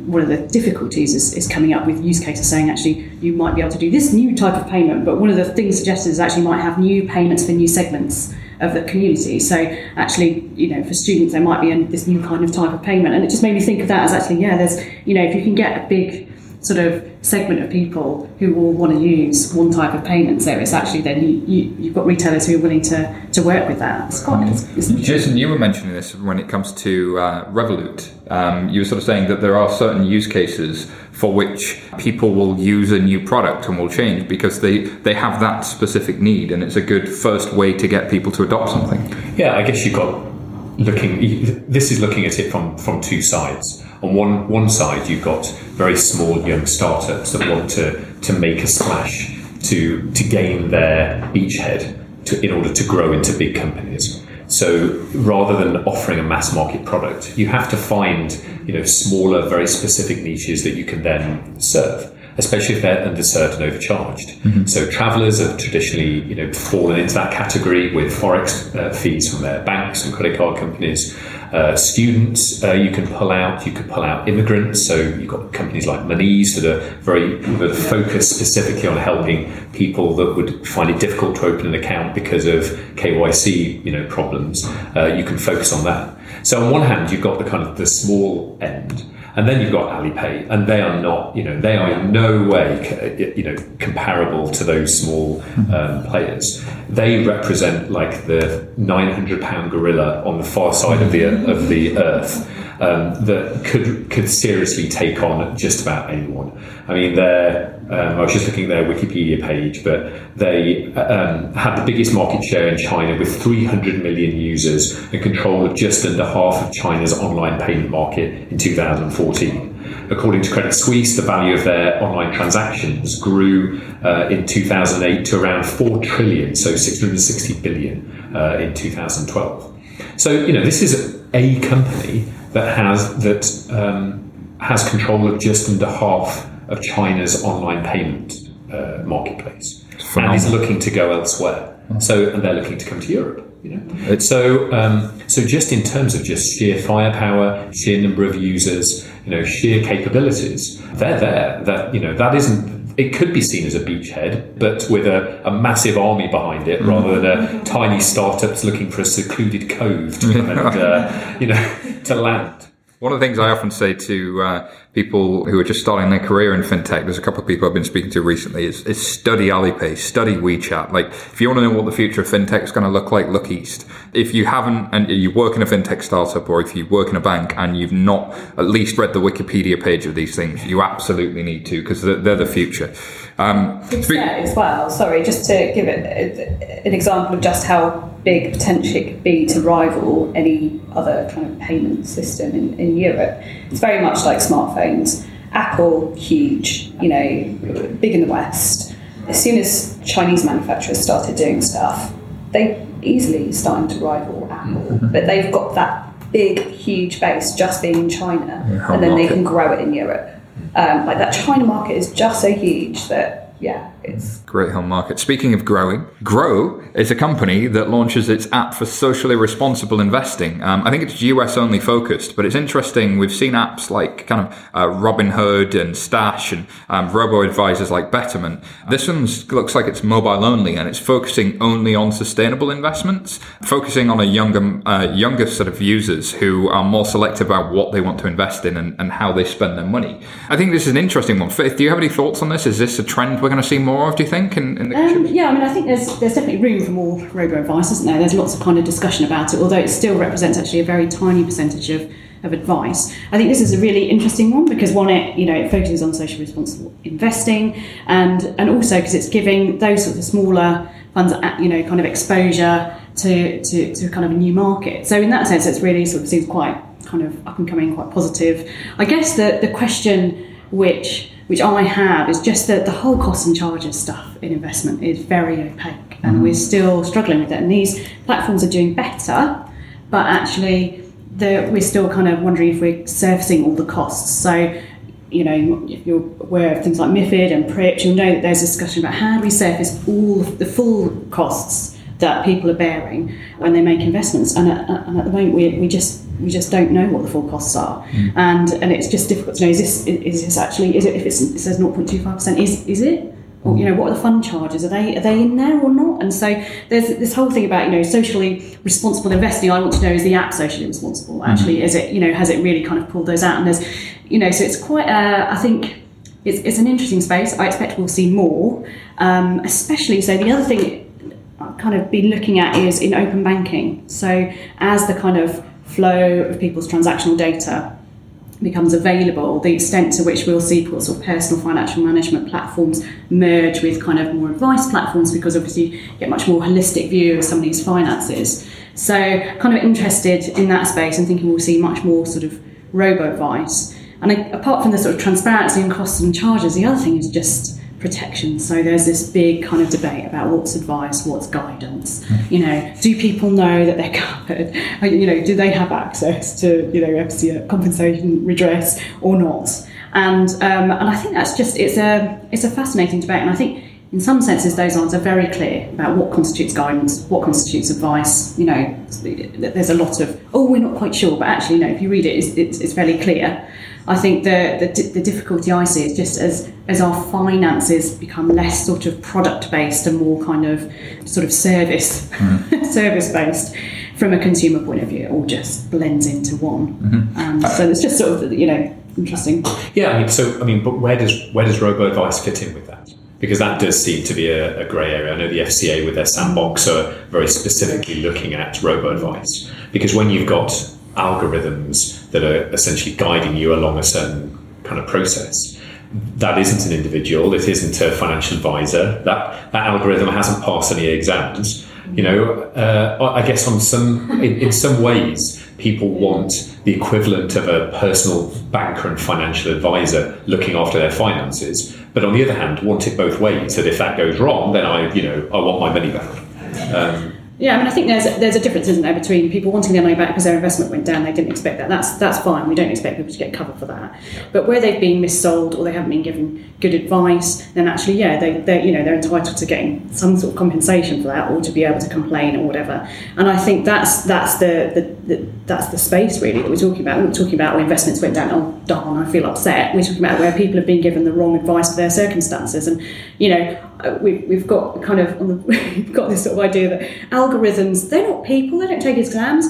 one of the difficulties is, is coming up with use cases saying actually you might be able to do this new type of payment, but one of the things suggested is actually might have new payments for new segments of the community. So actually, you know, for students there might be a, this new kind of type of payment, and it just made me think of that as actually, yeah, there's, you know, if you can get a big sort of segment of people who will want to use one type of payment service, actually, then you, you, you've got retailers who are willing to, to work with that. It's quite, it's, it's Jason, you were mentioning this when it comes to uh, Revolut. Um, you were sort of saying that there are certain use cases for which people will use a new product and will change because they, they have that specific need, and it's a good first way to get people to adopt something. Yeah, I guess you've got looking. This is looking at it from from two sides. On one one side, you've got very small young startups that want to to make a splash to to gain their beachhead to, in order to grow into big companies. So rather than offering a mass market product, you have to find you know smaller, very specific niches that you can then serve especially if they're underserved and overcharged. Mm-hmm. So travellers have traditionally, you know, fallen into that category with forex uh, fees from their banks and credit card companies. Uh, students, uh, you can pull out. You could pull out immigrants. So you've got companies like Monese that are very that are focused specifically on helping people that would find it difficult to open an account because of KYC, you know, problems. Uh, you can focus on that. So on one hand, you've got the kind of the small end. And then you've got Alipay, and they are not, you know, they are in no way, you know, comparable to those small um, players. They represent like the 900 pound gorilla on the far side of the of the earth um, that could could seriously take on just about anyone. I mean, they're, um, I was just looking at their Wikipedia page, but they um, had the biggest market share in China with 300 million users and control of just under half of China's online payment market in 2014. According to Credit Suisse, the value of their online transactions grew uh, in 2008 to around 4 trillion, so 660 billion uh, in 2012. So, you know, this is a company that has that um, has control of just under half of China's online payment uh, marketplace, and is looking to go elsewhere. So, and they're looking to come to Europe. You know, so um, so just in terms of just sheer firepower, sheer number of users, you know, sheer capabilities, they're there. That you know, that isn't. It could be seen as a beachhead, but with a, a massive army behind it, rather than a tiny startups looking for a secluded cove to come and uh, you know to land. One of the things I often say to uh, people who are just starting their career in fintech, there's a couple of people I've been speaking to recently, is, is study Alipay, study WeChat. Like, if you want to know what the future of fintech is going to look like, look east. If you haven't, and you work in a fintech startup, or if you work in a bank and you've not at least read the Wikipedia page of these things, you absolutely need to because they're, they're, the future. Um, speak- as well, sorry, just to give it an example of just how big potentially it could be to rival any other kind of payment system in, in Europe. It's very much like smartphones. Apple, huge, you know, big in the West. As soon as Chinese manufacturers started doing stuff, they easily starting to rival Apple. But they've got that big, huge base just being in China, Yeah, and then they can grow it in Europe. Um, like that China market is just so huge that yeah, Great home market. Speaking of growing, Grow is a company that launches its app for socially responsible investing. Um, I think it's US only focused, but it's interesting. We've seen apps like kind of uh, Robinhood and Stash and um, robo advisors like Betterment. This one looks like it's mobile only and it's focusing only on sustainable investments, focusing on a younger, uh, younger set of users who are more selective about what they want to invest in and, and how they spend their money. I think this is an interesting one. Faith, do you have any thoughts on this? Is this a trend we're going to see more of, do you think? In, in the Um, yeah, I mean, I think there's there's definitely room for more robo advice, isn't there? There's lots of kind of discussion about it, although it still represents actually a very tiny percentage of, of advice. I think this is a really interesting one because one, it you know it focuses on social responsible investing, and and also because it's giving those sort of smaller funds, uh, you know, kind of exposure to, to to kind of a new market. So in that sense, it's really sort of seems quite kind of up and coming, quite positive. I guess the the question which which I have is just that the whole costs and charges stuff in investment is very opaque, and we're mm. still struggling with it. And these platforms are doing better, but actually, the, we're still kind of wondering if we're surfacing all the costs. So. You know, if you're aware of things like MIFID and PRIIPs, you'll know that there's discussion about how do we surface all the full costs that people are bearing when they make investments. And at, and at the moment, we, we just we just don't know what the full costs are, and and it's just difficult to know. Is this is this actually is it if it's, it says 0.25 percent? Is is it? Or, you know, what are the fund charges? Are they are they in there or not? And so there's this whole thing about you know socially responsible investing. I want to know is the app socially responsible? Actually, is it you know has it really kind of pulled those out? And there's you know so it's quite uh, I think it's, it's an interesting space. I expect we'll see more, um, especially so the other thing I've kind of been looking at is in open banking. So as the kind of flow of people's transactional data becomes available, the extent to which we'll see sort of personal financial management platforms merge with kind of more advice platforms because obviously you get much more holistic view of somebody's finances. So kind of interested in that space and thinking we'll see much more sort of robo advice. And apart from the sort of transparency and costs and charges, the other thing is just protection. So there's this big kind of debate about what's advice, what's guidance. You know, do people know that they're covered? You know, do they have access to you know FCA compensation redress or not? And um, and I think that's just it's a it's a fascinating debate, and I think. In some senses, those answers are very clear about what constitutes guidance, what constitutes advice. You know, there's a lot of, oh, we're not quite sure, but actually, no, if you read it, it's, it's, it's fairly clear. I think the, the, the difficulty I see is just as, as our finances become less sort of product based and more kind of sort of service mm-hmm. service based from a consumer point of view, it all just blends into one. And so it's just sort of you know interesting. Yeah, I mean, so I mean, but where does where does robo advice fit in with that? Because that does seem to be a, a grey area. I know the FCA with their sandbox are very specifically looking at robo advice because when you've got algorithms that are essentially guiding you along a certain kind of process, that isn't an individual. It isn't a financial advisor. That that algorithm hasn't passed any exams. You know, uh, I guess on some in, in some ways, people want the equivalent of a personal banker and financial advisor looking after their finances. But on the other hand, want it both ways. That if that goes wrong, then I, you know, I want my money back. Um, Yeah, I mean, I think there's there's a difference, isn't there, between people wanting their money back because their investment went down, they didn't expect that. That's that's fine. We don't expect people to get covered for that. But where they've been missold or they haven't been given good advice, then actually, yeah, they they you know they're entitled to getting some sort of compensation for that or to be able to complain or whatever. And I think that's that's the, the, the that's the space really that we're talking about. We're not talking about where investments went down. Oh darn, I feel upset. We're talking about where people have been given the wrong advice for their circumstances, and you know Uh, we've, we've got kind of on the, we've got this sort of idea that algorithms they're not people they don't take exams.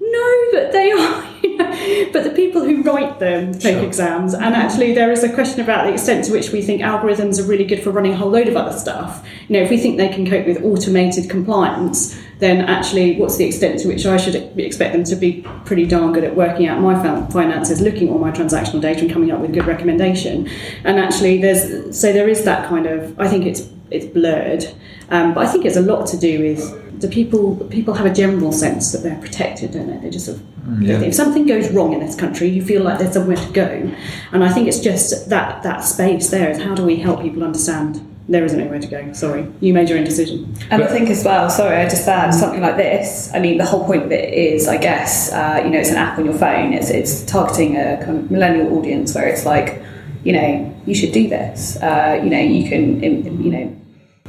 No but they are you know, but the people who write them take Sure. exams. And actually there is a question about the extent to which we think algorithms are really good for running a whole load of other stuff. You know if we think they can cope with automated compliance then actually what's the extent to which I should expect them to be pretty darn good at working out my finances, looking at all my transactional data and coming up with good recommendation. And actually there's so there is that kind of I think it's it's blurred. Um, but I think it's a lot to do with do people people have a general sense that they're protected, don't they? They just sort of yeah. if something goes wrong in this country, you feel like there's somewhere to go. And I think it's just that that space there is how do we help people understand there isn't anywhere to go. Sorry, you made your own decision. And I think as well, sorry, I just add something like this. I mean, the whole point of it is, I guess, uh, you know, it's an app on your phone. It's it's targeting a kind of millennial audience where it's like, you know, you should do this. Uh, you know, you can, you know,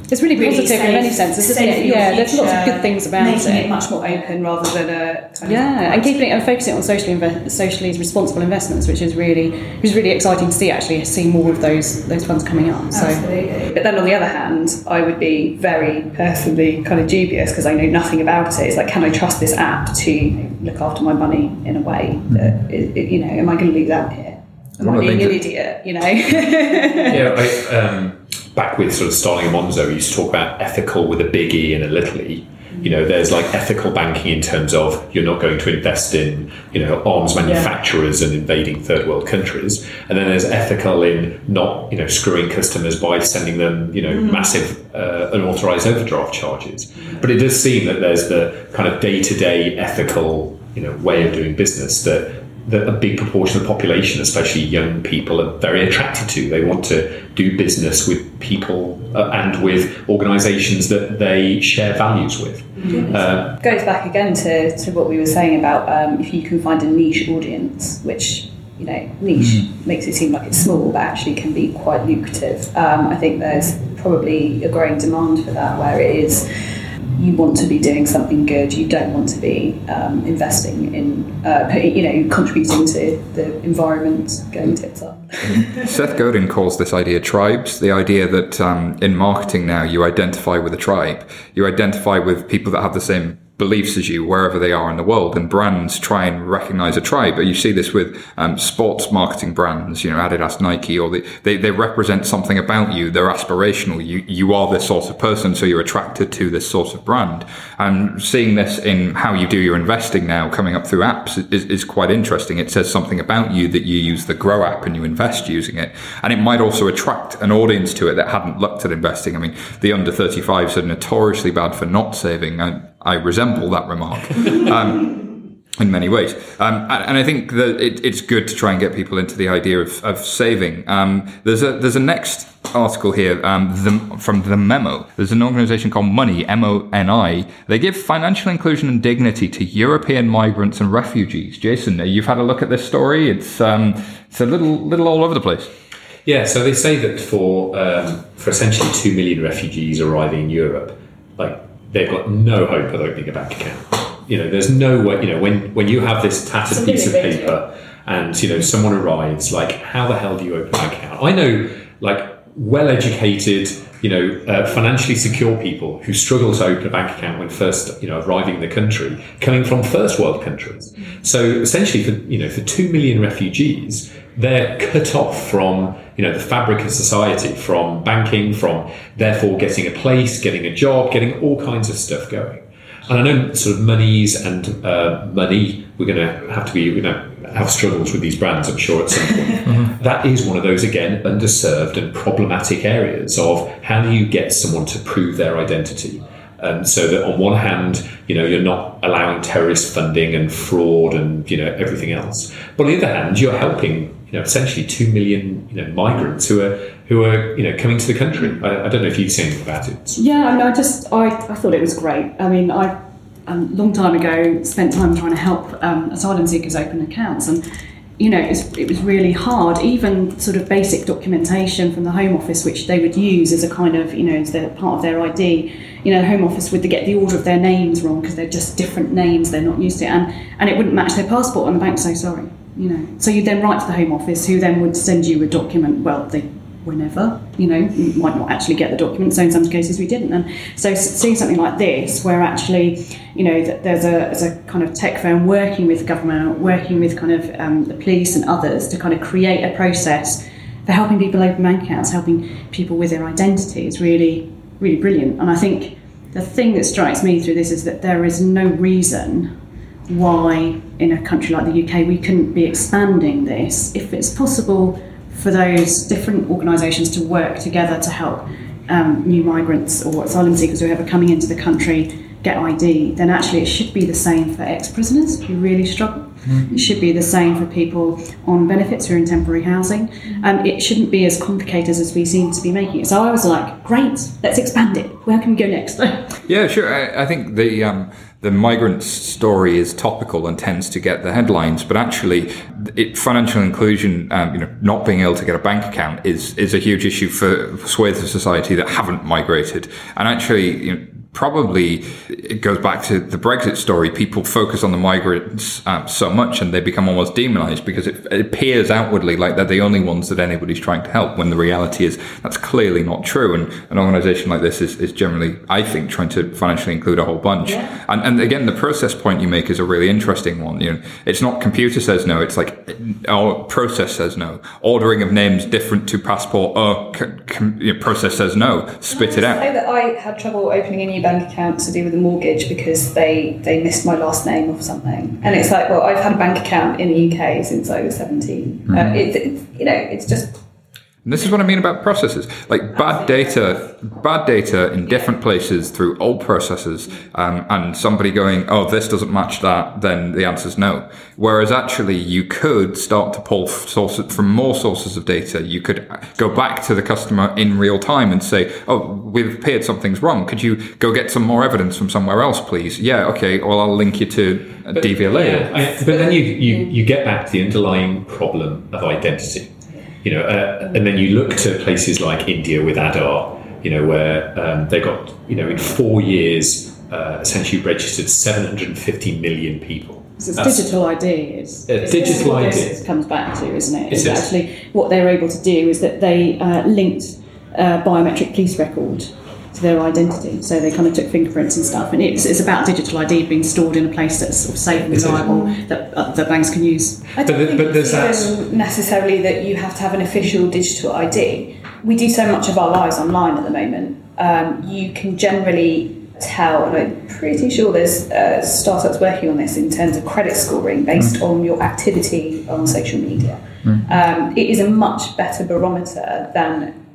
it's really, really positive in many senses, isn't it? for your Yeah, there's lots of good things about making it. it much more open rather than a kind Yeah, of and keeping it and focusing on socially inve- socially responsible investments, which is really which is really exciting to see. Actually, see more of those those funds coming up. So Absolutely. But then on the other hand, I would be very personally kind of dubious because I know nothing about it. It's like, can I trust this app to look after my money in a way that, it, it- you know, am I going to lose out here? Am One I being an things idiot, you know? yeah, I, um, back with sort of Starling and Monzo, we used to talk about ethical with a big E and a little e. You know, there's like ethical banking in terms of you're not going to invest in, you know, arms manufacturers and invading third world countries. And then there's ethical in not, you know, screwing customers by sending them, you know, massive uh, unauthorized overdraft charges. But it does seem that there's the kind of day to day ethical, you know, way of doing business that that a big proportion of the population, especially young people, are very attracted to. They want to do business with people uh, and with organisations that they share values with. Uh, goes back again to, to what we were saying about um, if you can find a niche audience, which you know niche makes it seem like it's small, but actually can be quite lucrative. Um, I think there's probably a growing demand for that, where it is you want to be doing something good. You don't want to be um, investing in, uh, you know, contributing to the environment going tits up. Seth Godin calls this idea tribes. The idea that um, in marketing now you identify with a tribe, you identify with people that have the same beliefs as you wherever they are in the world, and brands try and recognize a tribe. But you see this with um, sports marketing brands, you know, Adidas, Nike, or the, they they represent something about you. They're aspirational. You you are this sort of person, so you're attracted to this sort of brand. And seeing this in how you do your investing now, coming up through apps, is, is quite interesting. It says something about you that you use the Grow app and you invest using it, and it might also attract an audience to it that hadn't looked at investing. I mean, the under 35s are notoriously bad for not saving. I, I resemble that remark. Um, in many ways. Um, and, and I think that it, it's good to try and get people into the idea of, of saving. Um, there's a there's a next article here um, the, from the Memo. There's an organisation called Moni M O N I. They give financial inclusion and dignity to European migrants and refugees. Jason, you've had a look at this story. It's um, it's a little little all over the place. Yeah, so they say that for um, for essentially two million refugees arriving in Europe, like they've got no hope of opening a bank account. You know, there's no way. You know, when when you have this tattered a piece of paper and you know someone arrives, like how the hell do you open an account? I know, like well-educated, you know, uh, financially secure people who struggle to open a bank account when first, you know, arriving in the country, coming from first world countries. So essentially, for you know, for two million refugees, they're cut off from you know the fabric of society, from banking, from therefore getting a place, getting a job, getting all kinds of stuff going. And I know sort of Monese and uh, Moni, we're going to have to be, going to have struggles with these brands, I'm sure, at some point. That is one of those, again, underserved and problematic areas of how do you get someone to prove their identity? Um, so that on one hand, you know, you're not allowing terrorist funding and fraud and, you know, everything else. But on the other hand, you're helping, you know, essentially two million, you know, migrants who are, who are, you know, coming to the country. I, I don't know if you've seen anything about it. Yeah, I mean, I just I, I thought it was great. I mean, I a long time ago spent time trying to help um, asylum seekers open accounts, and you know, it was, really hard. Even sort of basic documentation from the Home Office, which they would use as a kind of you know as their part of their ID. You know, the Home Office would get the order of their names wrong because they're just different names. They're not used to it, and and it wouldn't match their passport, and the bank say sorry. You know, so you'd then write to the Home Office, who then would send you a document. Well, they whenever, you know, you might not actually get the document, so in some cases we didn't. And so seeing something like this, where actually, you know, that there's a, there's a kind of tech firm working with government, working with kind of um, the police and others to kind of create a process for helping people open bank accounts, helping people with their identity is really, really brilliant. And I think the thing that strikes me through this is that there is no reason why in a country like the UK we couldn't be expanding this if it's possible for those different organisations to work together to help um, new migrants or asylum seekers or whoever coming into the country get ID, then actually it should be the same for ex-prisoners who really struggle. It should be the same for people on benefits who are in temporary housing. Um, it shouldn't be as complicated as we seem to be making it. So I was like, great, let's expand it. Where can we go next? Yeah, sure. I, I think the um, the migrant story is topical and tends to get the headlines, but actually, it, financial inclusion, um, you know, not being able to get a bank account is is a huge issue for swathes of society that haven't migrated. And actually, you know, probably it goes back to the Brexit story. People focus on the migrants um, so much and they become almost demonized because it, it, appears outwardly like they're the only ones that anybody's trying to help when the reality is that's clearly not true. And an organization like this is, is generally, I think, trying to financially include a whole bunch. Yeah. And, and again, the process point you make is a really interesting one. You know, it's not computer says no, it's like our process says no. Ordering of names different to passport, or c- c- process says no, spit it out. I I had trouble opening a new bank account to do with a mortgage because they, they missed my last name or something. And it's like, well, I've had a bank account in the UK since I was 17. Mm-hmm. Uh, it, it, you know, it's just and this is what I mean about processes. Like bad data, bad data in different places through old processes, um, and somebody going, "Oh, this doesn't match that," then the answer is no. Whereas actually, you could start to pull sources from more sources of data. You could go back to the customer in real time and say, "Oh, we've appeared something's wrong. Could you go get some more evidence from somewhere else, please?" Yeah, okay. Well, I'll link you to DVLA. Yeah, I, but then you, you you get back to the underlying problem of identity you know, uh, and then you look to places like India with Aadhaar, you know, where um, they got, you know, in four years, uh, essentially registered 750 million people. So it's That's, digital ID. It's, it's digital what ID. This comes back to, isn't it? It's actually what they're able to do is that they uh, linked uh, biometric police record to their identity. So they kind of took fingerprints and stuff, and it's, it's about digital ID being stored in a place that's sort of safe and reliable that, uh, that banks can use. I don't but, think but it's even necessarily that you have to have an official digital ID. We do so much of our lives online at the moment. Um, you can generally tell, and I'm pretty sure there's uh, startups working on this in terms of credit scoring based mm. on your activity on social media. Mm. Um, it is a much better barometer than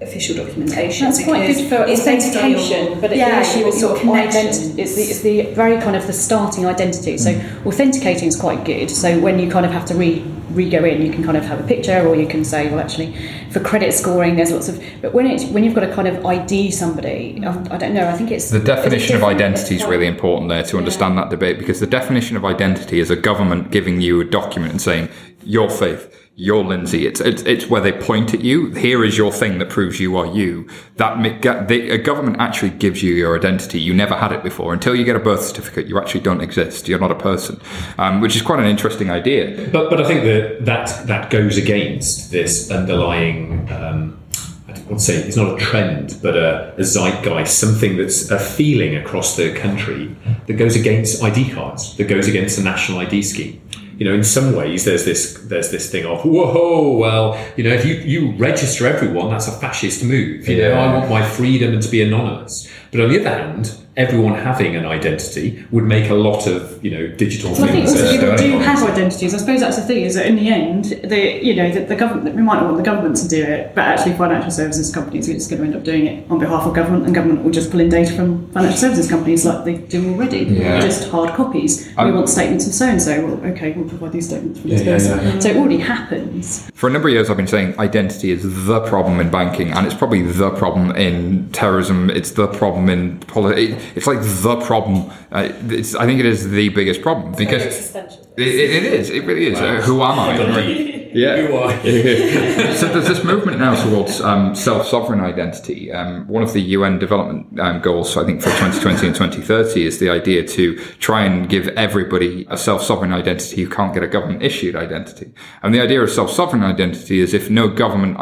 official documentation. That's quite good for authentication, but yeah, the issue is sort of identity. It's the, it's the very kind of the starting identity. So mm. authenticating is quite good. So when you kind of have to re re go in, you can kind of have a picture, or you can say, well, actually, for credit scoring, there's lots of. But when it's when you've got to kind of ID somebody, I, I don't know. I think it's the definition of identity is really important there to understand yeah. that debate because the definition of identity is a government giving you a document and saying your faith you're Lindsay. It's, it's, it's where they point at you. Here is your thing that proves you are you. That the, a government actually gives you your identity. You never had it before. Until you get a birth certificate, you actually don't exist. You're not a person, um, which is quite an interesting idea. But but I think that that that goes against this underlying. Um, I don't want to say it's not a trend, but a, a zeitgeist, something that's a feeling across the country that goes against ID cards, that goes against the national ID scheme you know, in some ways, there's this there's this thing of whoa, well, you know, if you you register everyone, that's a fascist move. You yeah. know, I want my freedom and to be anonymous. But on the other hand, everyone having an identity would make a lot of you know digital well, things. I think also people do have identities. I suppose that's the thing is that in the end, the you know the, the government we might not want the government to do it, but actually financial services companies are just going to end up doing it on behalf of government, and government will just pull in data from financial services companies like they do already, yeah. just hard copies. Um, we want statements of so and so. Well, okay, we'll provide these statements from yeah, this person. Yeah, so it already happens. For a number of years, I've been saying identity is the problem in banking, and it's probably the problem in terrorism. It's the problem in politics. It's like the problem. Uh, I think it is the biggest problem because it, it is. It really is. Wow. Uh, who am I? Yeah. so there's this movement now towards um, self-sovereign identity. Um, one of the UN development um, goals, I think, for 2020 and 2030 is the idea to try and give everybody a self-sovereign identity who can't get a government-issued identity. And the idea of self-sovereign identity is if no government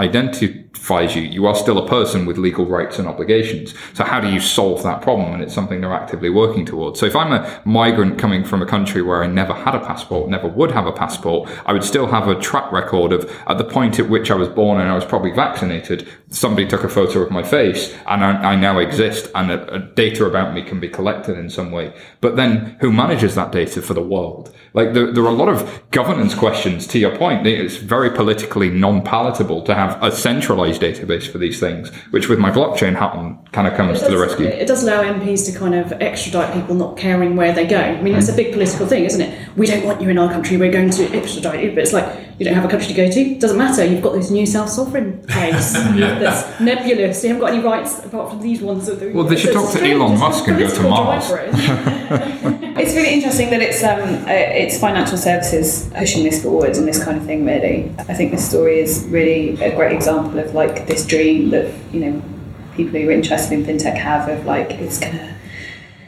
identifies you, you are still a person with legal rights and obligations. So how do you solve that problem? And it's something they're actively working towards. So if I'm a migrant coming from a country where I never had a passport, never would have a passport, I would still have a track record of at the point at which I was born and I was probably vaccinated, somebody took a photo of my face and I, I now exist and a, a data about me can be collected in some way. But then who manages that data for the world? Like there, there are a lot of governance questions to your point. It's very politically non-palatable to have a centralized database for these things, which with my blockchain happen kind of comes to the rescue. It does allow MPs to kind of extradite people not caring where they go. I mean, it's a big political thing, isn't it? We don't want you in our country. We're going to extradite you, but it's like you don't have a country to go to. Doesn't matter. You've got this new self-sovereign place yeah. that's nebulous. You haven't got any rights apart from these ones. That well, they should talk to Elon Musk and go to Mars. it's really interesting that it's um, uh, it's financial services pushing this forward and this kind of thing. Really, I think this story is really a great example of like this dream that you know people who are interested in fintech have of like it's gonna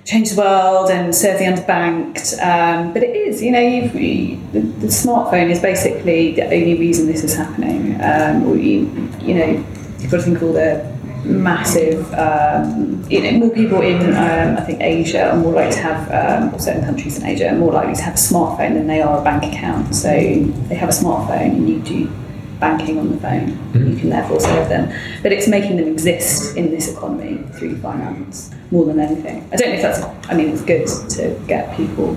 change the world and serve the underbanked. Um, but it is, you know, you, the, the smartphone is basically the only reason this is happening. Um, you, you know, you've got to think of all the massive, um, you know, more people in, um, I think, Asia are more likely to have, um, certain countries in Asia are more likely to have a smartphone than they are a bank account. So they have a smartphone and you do banking on the phone. You can therefore serve them. But it's making them exist in this economy through finance more than anything. I don't know if that's, I mean, it's good to get people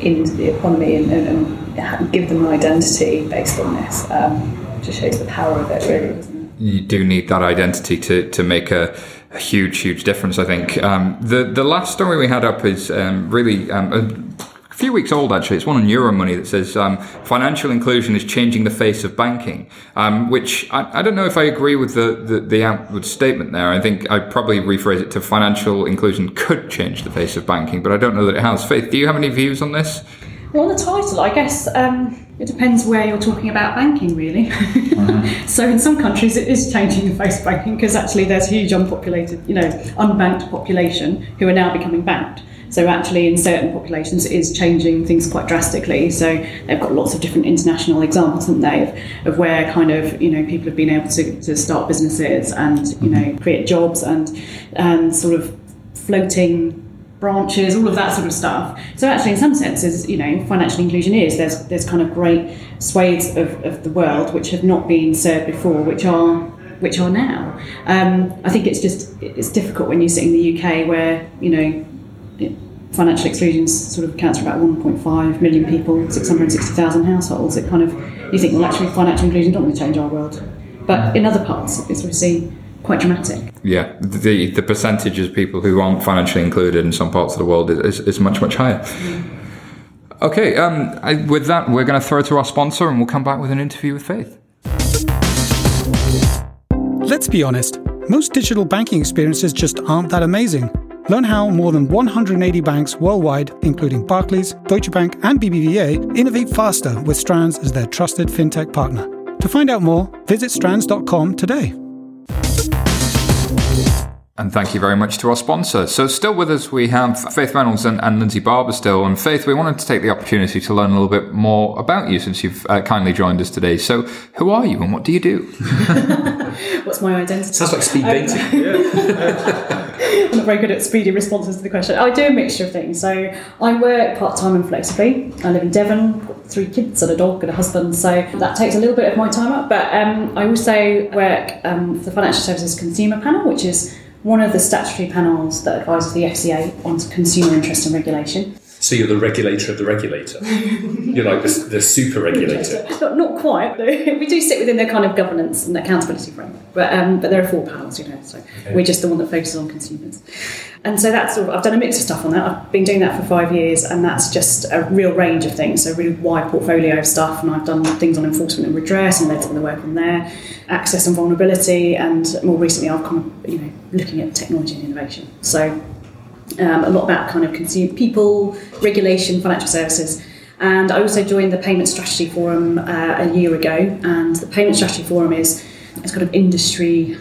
into the economy and, and, and give them an identity based on this. Um, just shows the power of it, really, doesn't it? you do need that identity to, to make a, a huge, huge difference, I think. Um, the, the last story we had up is um, really um, a few weeks old, actually. It's one on Euromoney that says um, financial inclusion is changing the face of banking, um, which I, I don't know if I agree with the, the, the outward statement there. I think I'd probably rephrase it to financial inclusion could change the face of banking, but I don't know that it has. Faith, do you have any views on this? Well, on the title, I guess um, it depends where you're talking about banking, really. so, in some countries, it is changing the face of banking because actually there's a huge unpopulated, you know, unbanked population who are now becoming banked. So, actually, in certain populations, it is changing things quite drastically. So, they've got lots of different international examples, haven't they, of, of where kind of you know people have been able to, to start businesses and you know create jobs and and sort of floating branches, all of that sort of stuff. So actually, in some senses, you know, financial inclusion is there's there's kind of great swathes of, of the world which have not been served before, which are which are now. Um, I think it's just it's difficult when you sit in the UK where you know. It, Financial exclusion sort of accounts for about 1.5 million people, 660,000 households. It kind of, you think, well, actually, financial inclusion not going to change our world. But in other parts, it's obviously quite dramatic. Yeah, the the percentage of people who aren't financially included in some parts of the world is, is much, much higher. Okay, um, I, with that, we're going to throw to our sponsor and we'll come back with an interview with Faith. Let's be honest, most digital banking experiences just aren't that amazing. Learn how more than 180 banks worldwide, including Barclays, Deutsche Bank, and BBVA, innovate faster with Strands as their trusted fintech partner. To find out more, visit strands.com today. And thank you very much to our sponsor. So, still with us, we have Faith Reynolds and, and Lindsay Barber still. And Faith, we wanted to take the opportunity to learn a little bit more about you since you've uh, kindly joined us today. So, who are you and what do you do? What's my identity? Sounds like speed dating. I'm not very good at speedy responses to the question. I do a mixture of things. So I work part time and flexibly. I live in Devon, three kids and a dog and a husband, so that takes a little bit of my time up. But um, I also work um, for the Financial Services Consumer Panel, which is one of the statutory panels that advises the FCA on consumer interest and regulation. So you're the regulator of the regulator. You're like the, the super regulator. Not, not quite. though. we do sit within their kind of governance and accountability framework, but um, but there are four panels, you know. So we're just the one that focuses on consumers. And so that's sort of, I've done a mix of stuff on that. I've been doing that for five years, and that's just a real range of things. So a really wide portfolio of stuff, and I've done things on enforcement and redress, and led some of the work on there, access and vulnerability, and more recently I've kind of you know looking at technology and innovation. So um, a lot about kind of consumer people, regulation, financial services. And I also joined the Payment Strategy Forum uh, a year ago. And the Payment Strategy Forum is it's kind of industry,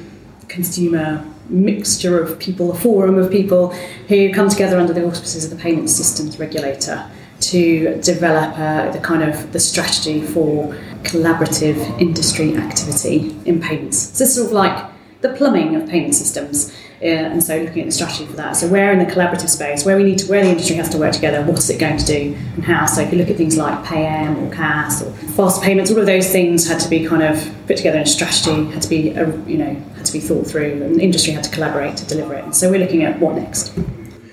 consumer mixture of people, a forum of people who come together under the auspices of the Payment Systems Regulator to develop uh, the kind of the strategy for collaborative industry activity in payments. So it's sort of like the plumbing of payment systems. And so looking at the strategy for that. So where in the collaborative space, where we need to, where the industry has to work together, what is it going to do and how? So if you look at things like Paym or CASS or fast payments, all of those things had to be kind of put together in a strategy, had to be, uh, you know, had to be thought through, and the industry had to collaborate to deliver it. So we're looking at what next.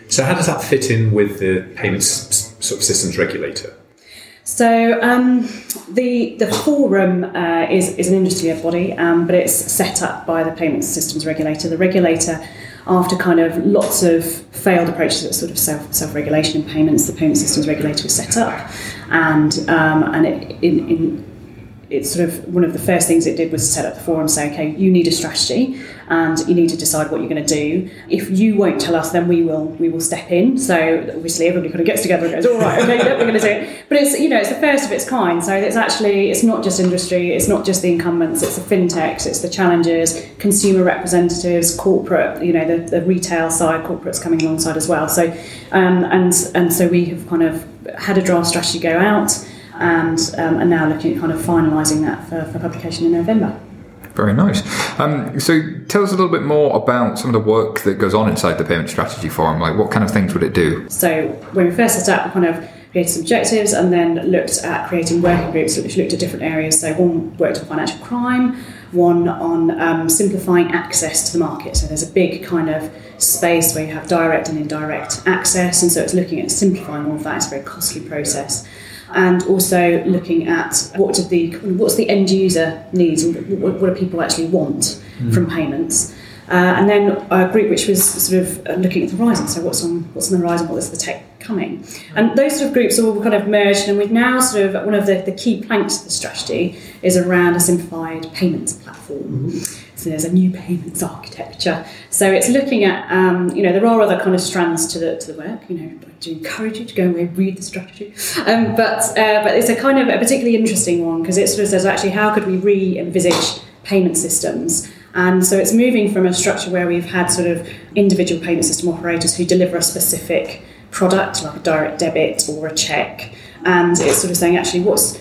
So how does that fit in with the payments sort of systems regulator? So um, the the forum uh, is, is an industry-led body, um, but it's set up by the Payments Systems Regulator. The regulator, after kind of lots of failed approaches at sort of self self regulation in payments, the Payment Systems Regulator was set up, and um, and it, in, in it's sort of one of the first things it did was set up the forum, say, okay, you need a strategy and you need to decide what you're going to do. If you won't tell us, then we will we will step in. So obviously everybody kind of gets together and goes, all right, okay, we're going to do it. But it's you know it's the first of its kind. So it's actually it's not just industry, it's not just the incumbents, it's the fintechs, it's the challengers, consumer representatives, corporate, you know, the, the retail side, corporates coming alongside as well. So um, and and so we have kind of had a draft strategy go out and um, are now looking at kind of finalising that for, for publication in November. Very nice. Um, so, tell us a little bit more about some of the work that goes on inside the Payment Strategy Forum. Like, what kind of things would it do? So, when we first set up, we kind of created some objectives and then looked at creating working groups which looked at different areas. So, one worked on financial crime, one on um, simplifying access to the market. So, there's a big kind of space where you have direct and indirect access, and so it's looking at simplifying all of that. It's a very costly process and also looking at what did the what's the end user needs and what, what do people actually want mm. from payments. Uh, and then a group which was sort of looking at the horizon, so what's on what's on the horizon, what is the tech coming, and those sort of groups all kind of merged, and we've now sort of one of the, the key planks of the strategy is around a simplified payments platform. Mm-hmm. So there's a new payments architecture. So it's looking at, um, you know, there are other kind of strands to the to the work. You know, I do encourage you to go and read the strategy. Um, but uh, but it's a kind of a particularly interesting one because it sort of says actually how could we re-envisage payment systems. And so it's moving from a structure where we've had sort of individual payment system operators who deliver a specific product, like a direct debit or a check, and it's sort of saying actually what's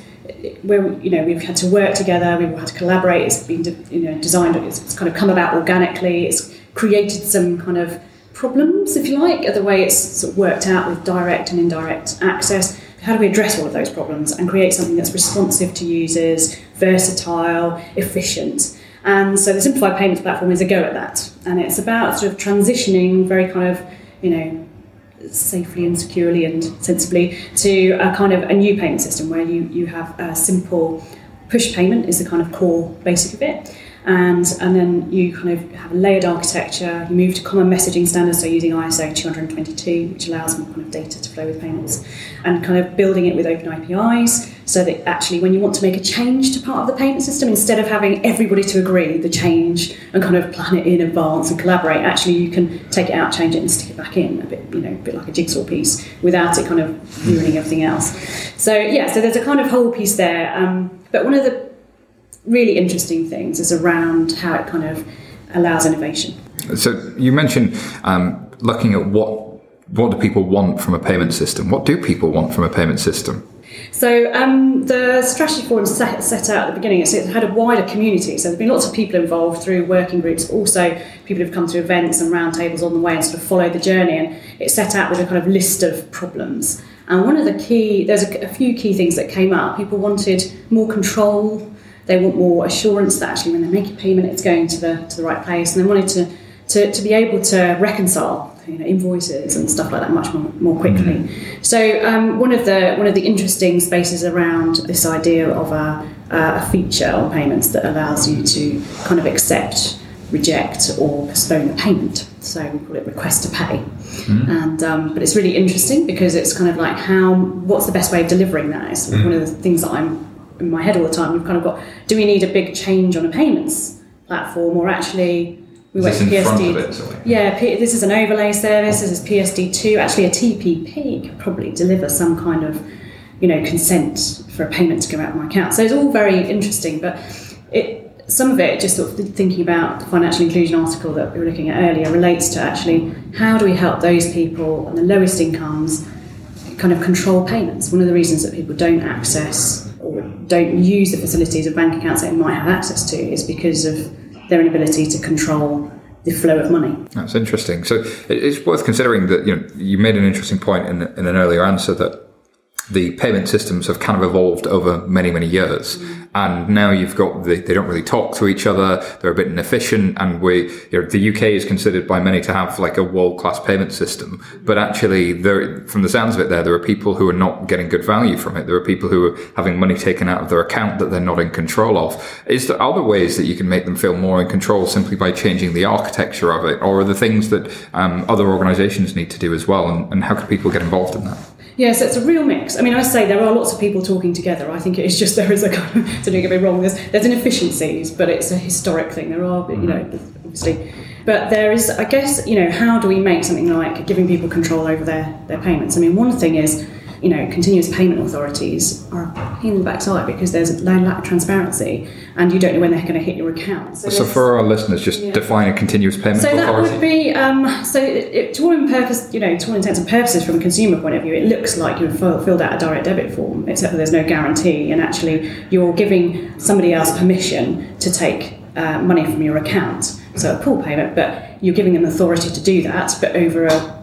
where you know we've had to work together, we've had to collaborate. It's been you know designed. It's, it's kind of come about organically. It's created some kind of problems, if you like, the way it's sort of worked out with direct and indirect access. How do we address all of those problems and create something that's responsive to users, versatile, efficient? And so the simplified payments platform is a go at that, and it's about sort of transitioning very kind of you know safely and securely and sensibly to a kind of a new payment system where you, you have a simple push payment is the kind of core basic of it and and then you kind of have a layered architecture. You move to common messaging standards, so using ISO 222, which allows more kind of data to flow with payments, and kind of building it with open APIs, so that actually when you want to make a change to part of the payment system, instead of having everybody to agree the change and kind of plan it in advance and collaborate, actually you can take it out, change it, and stick it back in a bit, you know, a bit like a jigsaw piece, without it kind of ruining everything else. So yeah, so there's a kind of whole piece there. Um, but one of the really interesting things is around how it kind of allows innovation. So you mentioned um, looking at what what do people want from a payment system? What do people want from a payment system? So um, the strategy forum set, set out at the beginning, it had a wider community. So there's been lots of people involved through working groups, also people who've come to events and roundtables on the way and sort of followed the journey. And it set out with a kind of list of problems. And one of the key, there's a, a few key things that came up. People wanted more control they want more assurance that actually when they make a payment, it's going to the to the right place, and they wanted to to, to be able to reconcile you know, invoices and stuff like that much more, more quickly. Mm. So um, one of the one of the interesting spaces around this idea of a, a feature on payments that allows you to kind of accept, reject, or postpone a payment. So we call it request to pay. Mm. And um, but it's really interesting because it's kind of like how what's the best way of delivering that is mm. one of the things that I'm in my head all the time. We've kind of got: do we need a big change on a payments platform, or actually we went to PSD? yeah, P, this is an overlay service. This is PSD two. Actually, a TPP could probably deliver some kind of you know consent for a payment to go out of my account. So it's all very interesting, but it some of it, just sort of thinking about the financial inclusion article that we were looking at earlier, relates to actually how do we help those people on the lowest incomes kind of control payments. One of the reasons that people don't access don't use the facilities of bank accounts they might have access to is because of their inability to control the flow of money. That's interesting. So it's worth considering that you know you made an interesting point in, in an earlier answer that the payment systems have kind of evolved over many, many years. Mm. And now you've got, the, they don't really talk to each other. They're a bit inefficient. And we, you know, the UK is considered by many to have like a world class payment system. But actually there, from the sounds of it there, there are people who are not getting good value from it. There are people who are having money taken out of their account that they're not in control of. Is there other ways that you can make them feel more in control simply by changing the architecture of it? Or are the things that um, other organizations need to do as well? And, and how can people get involved in that? Yeah, so it's a real mix. I mean, I say there are lots of people talking together. I think it is just there is a kind of, so don't get me wrong, there's, there's inefficiencies, but it's a historic thing. There are, you know, mm-hmm. obviously. But there is, I guess, you know, how do we make something like giving people control over their, their payments? I mean, one thing is, you know, continuous payment authorities are a pain in the backside because there's a lack of transparency and you don't know when they're going to hit your account. So there's- for our listeners, just Yeah. define a continuous payment so that would be um, so. It, it, to all purpose, you know, to all intents and purposes, from a consumer point of view, it looks like you've filled out a direct debit form, except that there's no guarantee, and actually you're giving somebody else permission to take uh, money from your account. So a pull payment, but you're giving them authority to do that, but over a,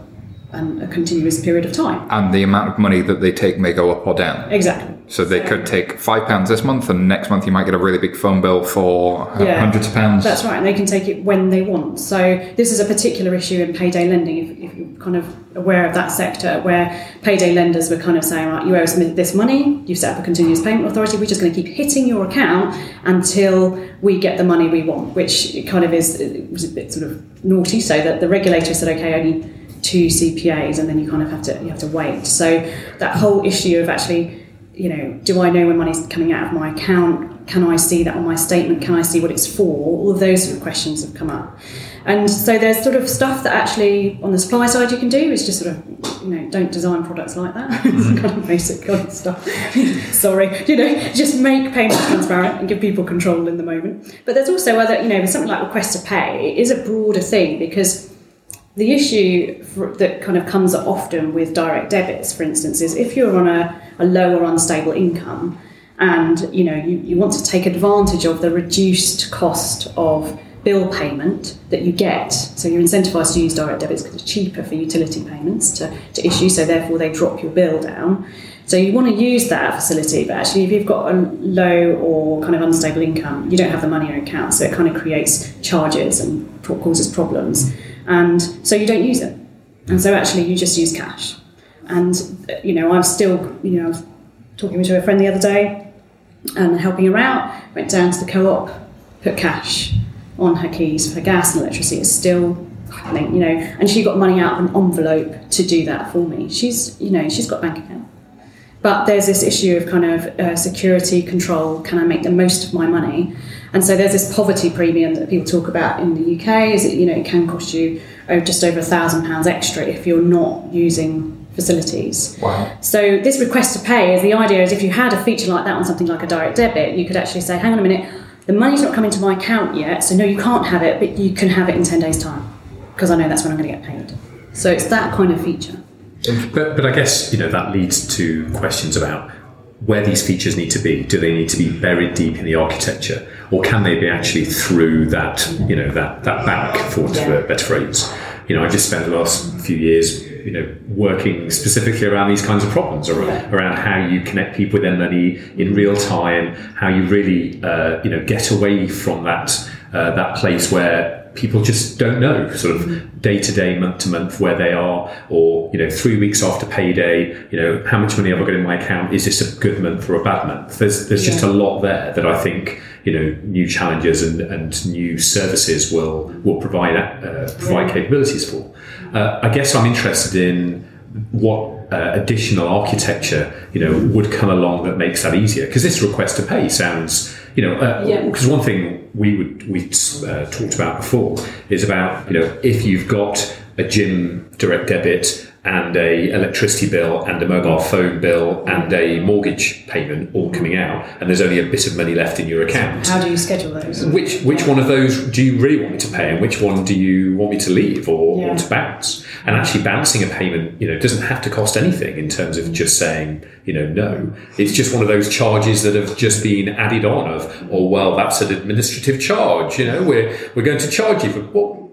um, a continuous period of time. and the amount of money that they take may go up or down. Exactly. So they could take five pounds this month, and next month you might get a really big phone bill for Yeah. hundreds of pounds. That's right, and they can take it when they want. So this is a particular issue in payday lending. If, if you're kind of aware of that sector, where payday lenders were kind of saying, right, you owe us this money, you've set up a continuous payment authority, we're just going to keep hitting your account until we get the money we want, which kind of is a bit sort of naughty. So that the regulator said, okay, only two CPAs, and then you kind of have to you have to wait. So that whole issue of actually you know, do I know when money's coming out of my account? Can I see that on my statement? Can I see what it's for? All of those sort of questions have come up. And so there's sort of stuff that actually on the supply side you can do is just sort of, you know, don't design products like that. it's mm-hmm. kind of basic kind of stuff. Sorry, you know, just make payments transparent and give people control in the moment. But there's also other, you know, something like request to pay is a broader thing because the issue for, that kind of comes up often with direct debits, for instance, is if you're on a, a low or unstable income and you know you, you want to take advantage of the reduced cost of bill payment that you get, so you're incentivized to use direct debits because it's cheaper for utility payments to, to issue, so therefore they drop your bill down. So you want to use that facility, but actually if you've got a low or kind of unstable income, you don't have the money in your account, so it kind of creates charges and causes problems and so you don't use it. And so actually you just use cash. And you know i'm still you know talking to a friend the other day and helping her out went down to the co-op put cash on her keys for gas and electricity. It's still happening you know. And she got money out of an envelope to do that for me. She's you know she's got bank account. But there's this issue of kind of uh, security control can i make the most of my money and so there's this poverty premium that people talk about in the uk is it you know it can cost you oh, just over a thousand pounds extra if you're not using facilities Wow. so this request to pay is the idea is if you had a feature like that on something like a direct debit you could actually say hang on a minute the money's not coming to my account yet so no you can't have it but you can have it in 10 days time because i know that's when i'm going to get paid so it's that kind of feature But, but I guess you know that leads to questions about where these features need to be. Do they need to be buried deep in the architecture, or can they be actually through that you know that that bank, for want of a better phrase? You know, I just spent the last few years you know working specifically around these kinds of problems, around, around how you connect people with their money in real time, how you really uh, you know get away from that uh, that place where people just don't know sort of day to day, month to month where they are, or you know, three weeks after payday, you know, how much money have I got in my account? Is this a good month or a bad month? There's there's just a lot there that I think you know new challenges and, and new services will will provide uh, provide capabilities for. Uh, I guess I'm interested in what uh, additional architecture you know would come along that makes that easier. Because this request to pay sounds you know because one thing we would we uh, talked about before is about you know if you've got a gym direct debit and a electricity bill and a mobile phone bill and a mortgage payment all coming out. And there's only a bit of money left in your account. How do you schedule those? Which which one of those do you really want me to pay and which one do you want me to leave or, Yeah. or to bounce? And actually bouncing a payment you know doesn't have to cost anything in terms of just saying you know no. It's just one of those charges that have just been added on of oh well that's an administrative charge you know we're we're going to charge you for what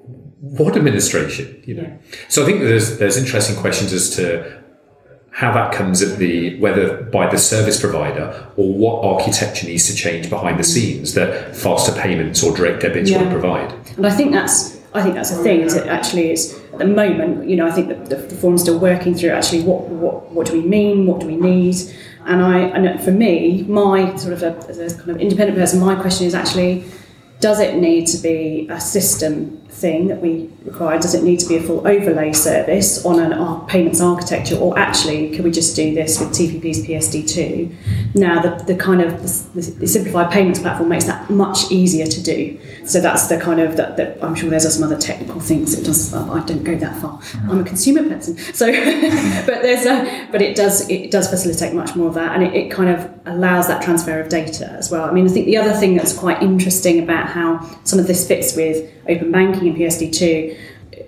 what administration you know so i think there's there's interesting questions as to how that comes at the whether by the service provider or what architecture needs to change behind the scenes that faster payments or direct debits will Yeah. provide. And I think that's I think that's a thing. Is it actually is at the moment, you know, I think the, the forum's still working through actually what, what what do we mean, what do we need, and I and for me, my sort of a, as a kind of independent person, my question is actually, does it need to be a system thing that we require? Does it need to be a full overlay service on an payments architecture, or actually can we just do this with TPP's PSD2? Now, the, the kind of the, the simplified payments platform makes that much easier to do. So that's the kind of that, that I'm sure there's some other technical things it does. I don't go that far. I'm a consumer person, so but there's a but it does it does facilitate much more of that, and it, it kind of allows that transfer of data as well. I mean, I think the other thing that's quite interesting about how some of this fits with open banking and PSD2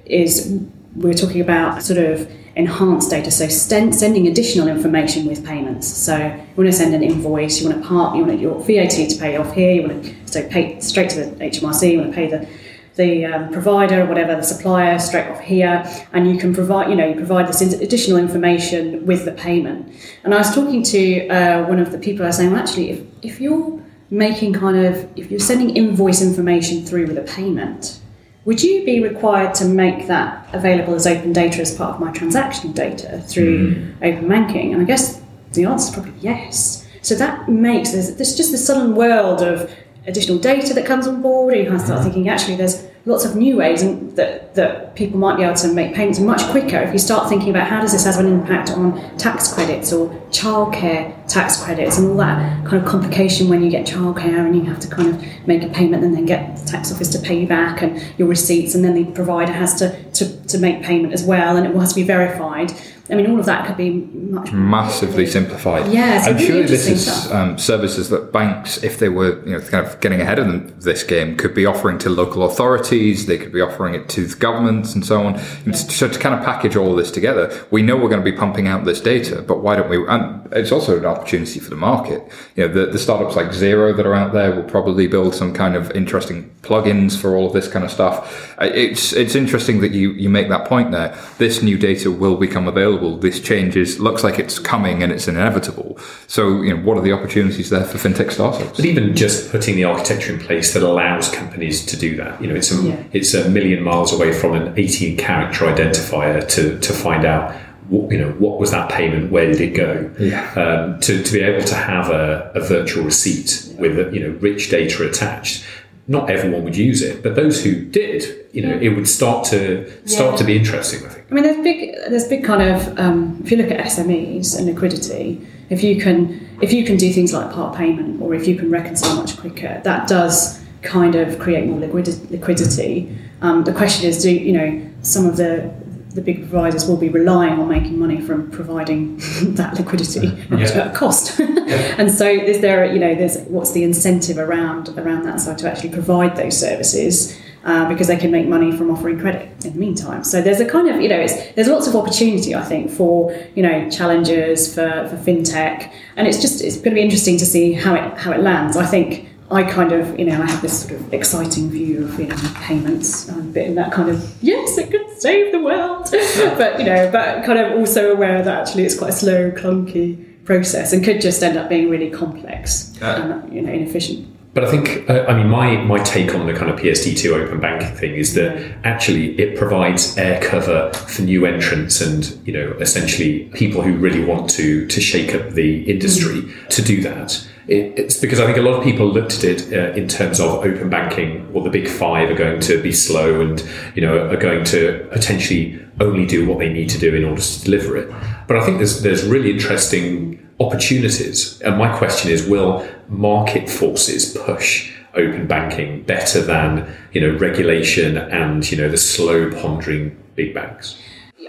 is we're talking about sort of enhanced data, so sten- sending additional information with payments. So you want to send an invoice, you want to part, you want your VAT to pay off here, you want to so pay straight to the HMRC, you want to pay the the um, provider or whatever the supplier straight off here and you can provide you know you provide this additional information with the payment and i was talking to uh, one of the people i was saying well actually if, if you're making kind of if you're sending invoice information through with a payment would you be required to make that available as open data as part of my transactional data through hmm. open banking? And i guess the answer is probably yes. So that makes there's, there's just this sudden world of additional data that comes on board, and you kind of start hmm. thinking actually there's lots of new ways and that, that people might be able to make payments much quicker if you start thinking about how does this have an impact on tax credits or childcare tax credits and all that kind of complication when you get childcare and you have to kind of make a payment and then get the tax office to pay you back and your receipts and then the provider has to, to, to make payment as well and it has to be verified. I mean, all of that could be much massively simplified. Yeah, and really surely this is um, services that banks, if they were you know kind of getting ahead of them, this game, could be offering to local authorities. They could be offering it to the governments and so on. And So to kind of package all this together, we know we're going to be pumping out this data, but why don't we? And it's also an opportunity for the market. You know, the, the startups like Xero that are out there will probably build some kind of interesting plugins for all of this kind of stuff. Uh, It's it's interesting that you you make that point there. This new data will become available. This change is looks like it's coming and it's inevitable. So you know, what are the opportunities there for fintech startups? But even just putting the architecture in place that allows companies to do that, you know, it's a Yeah. it's a million miles away from an 18 character identifier to to find out. What, you know, what was that payment? Where did it go? Yeah. Um, to, to be able to have a, a virtual receipt with you know rich data attached, not everyone would use it, but those who did, you know, it would start to start Yeah. to be interesting. I think. I mean, there's big, there's big kind of. Um, if you look at SMEs and liquidity, if you can, if you can do things like part payment, or if you can reconcile much quicker, that does kind of create more liquidity. liquidity. Um, the question is, do you know some of the the big providers will be relying on making money from providing that liquidity Yeah. at cost, and so is there, you know, there's what's the incentive around around that side to actually provide those services uh, because they can make money from offering credit in the meantime. So there's a kind of, you know, it's, there's lots of opportunity, I think, for, you know, challengers, for, for fintech. And it's just, it's going to be interesting to see how it, how it lands. I think I kind of, you know, I have this sort of exciting view of, you know, payments and a bit in that kind of, yes, it could save the world. but, you know, but kind of also aware that actually it's quite a slow, clunky process and could just end up being really complex and, you know, inefficient. But I think, uh, I mean, my, my take on the kind of PSD2 open banking thing is that actually it provides air cover for new entrants and, you know, essentially people who really want to, to shake up the industry to do that. It, it's because I think a lot of people looked at it uh, in terms of open banking, well, the big five are going to be slow and, you know, are going to potentially only do what they need to do in order to deliver it. But I think there's, there's really interesting opportunities. And my question is, will market forces push open banking better than, you know, regulation and, you know, the slow pondering big banks?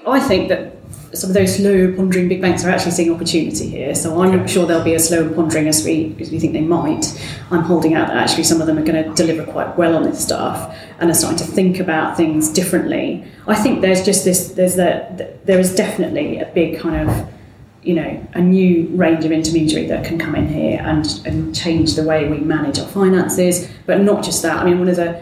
I think that some of those slow pondering big banks are actually seeing opportunity here. So I'm not sure they'll be as slow pondering as we as we think they might. I'm holding out that actually some of them are going to deliver quite well on this stuff and are starting to think about things differently. I think there's just this there's the, there is definitely a big kind of you know a new range of intermediary that can come in here and and change the way we manage our finances. But not just that. I mean one of the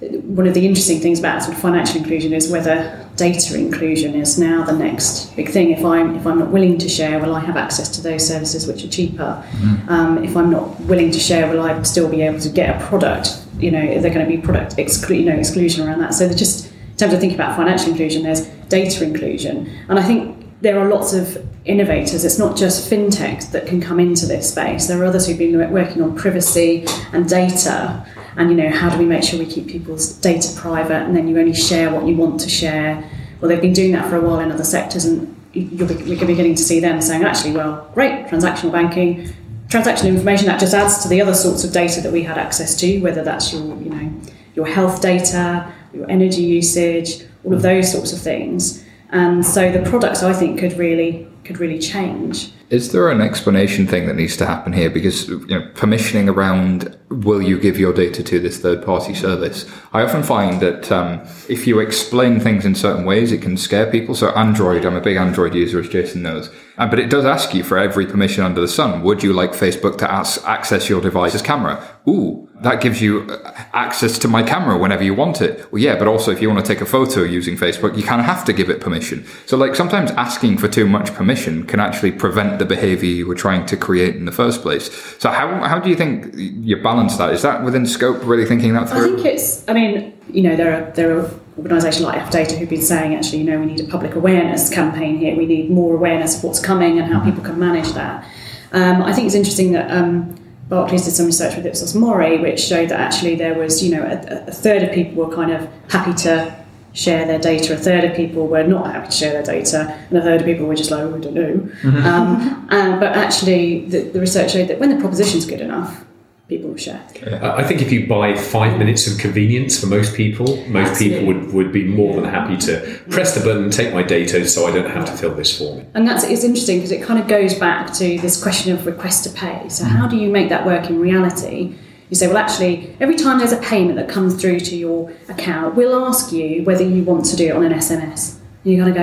one of the interesting things about sort of financial inclusion is whether data inclusion is now the next big thing. If I'm if I'm not willing to share, will I have access to those services which are cheaper? Um, if I'm not willing to share, will I still be able to get a product? You know, is there going to be product exclu- you know, exclusion around that? So just in terms of thinking about financial inclusion, there's data inclusion, and I think there are lots of innovators. It's not just fintech that can come into this space. There are others who've been working on privacy and data and you know how do we make sure we keep people's data private and then you only share what you want to share well they've been doing that for a while in other sectors and you're beginning to see them saying actually well great transactional banking transactional information that just adds to the other sorts of data that we had access to whether that's your you know your health data your energy usage all of those sorts of things and so the products i think could really could really change is there an explanation thing that needs to happen here? Because you know, permissioning around will you give your data to this third party service? I often find that um, if you explain things in certain ways, it can scare people. So Android, I'm a big Android user, as Jason knows, uh, but it does ask you for every permission under the sun. Would you like Facebook to ask, access your device's camera? Ooh, that gives you uh, access to my camera whenever you want it. Well, yeah, but also if you want to take a photo using Facebook, you kind of have to give it permission. So, like, sometimes asking for too much permission can actually prevent the behavior you were trying to create in the first place. So, how, how do you think you balance that? Is that within scope, really thinking that through? I think it's, I mean, you know, there are, there are organisations like FData who've been saying, actually, you know, we need a public awareness campaign here. We need more awareness of what's coming and how people can manage that. Um, I think it's interesting that. Um, Barclays did some research with Ipsos Mori, which showed that actually there was, you know, a, a, third of people were kind of happy to share their data, a third of people were not happy to share their data, and a third of people were just like, oh, I don't know. Mm-hmm. Um, and, but actually, the, the research showed that when the proposition's good enough, people will share. I think if you buy five minutes of convenience for most people, most Absolutely. people would, would be more than happy to press the button, take my data so I don't have to fill this form. And that's it's interesting because it kind of goes back to this question of request to pay. So how do you make that work in reality? You say, well, actually, every time there's a payment that comes through to your account, we'll ask you whether you want to do it on an SMS. And you kind of go,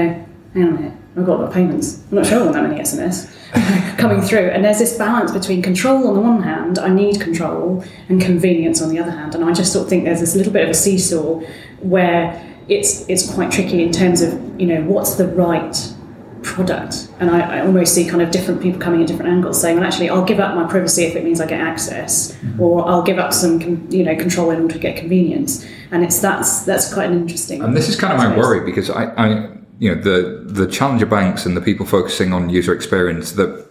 hang on a minute, I've got a lot of payments. I'm not sure I want that many SMS. coming through. And there's this balance between control on the one hand, I need control, and convenience on the other hand. And I just sort of think there's this little bit of a seesaw where it's it's quite tricky in terms of you know what's the right product. And I, I almost see kind of different people coming at different angles, saying, well, actually, I'll give up my privacy if it means I get access, mm-hmm. or I'll give up some you know control in order to get convenience. And it's that's that's quite an interesting. And this is kind of my worry because I, I you know the the challenger banks and the people focusing on user experience that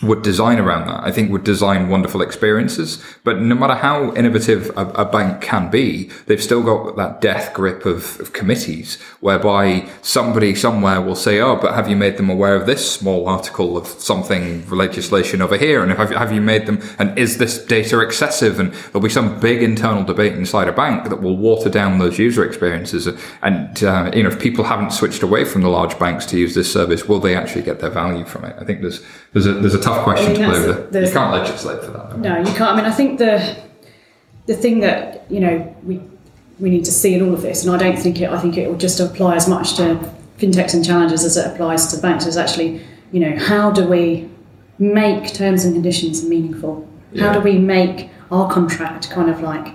would design around that. I think would design wonderful experiences. But no matter how innovative a, a bank can be, they've still got that death grip of, of, committees whereby somebody somewhere will say, "Oh, but have you made them aware of this small article of something legislation over here? And have, have you made them? And is this data excessive? And there'll be some big internal debate inside a bank that will water down those user experiences. And uh, you know, if people haven't switched away from the large banks to use this service, will they actually get their value from it? I think there's there's a there's a tough question I mean, to play with. You can't legislate for that. No, you can't. I mean, I think the the thing that you know we we need to see in all of this, and I don't think it. I think it will just apply as much to fintechs and challenges as it applies to banks. Is actually, you know, how do we make terms and conditions meaningful? Yeah. How do we make our contract kind of like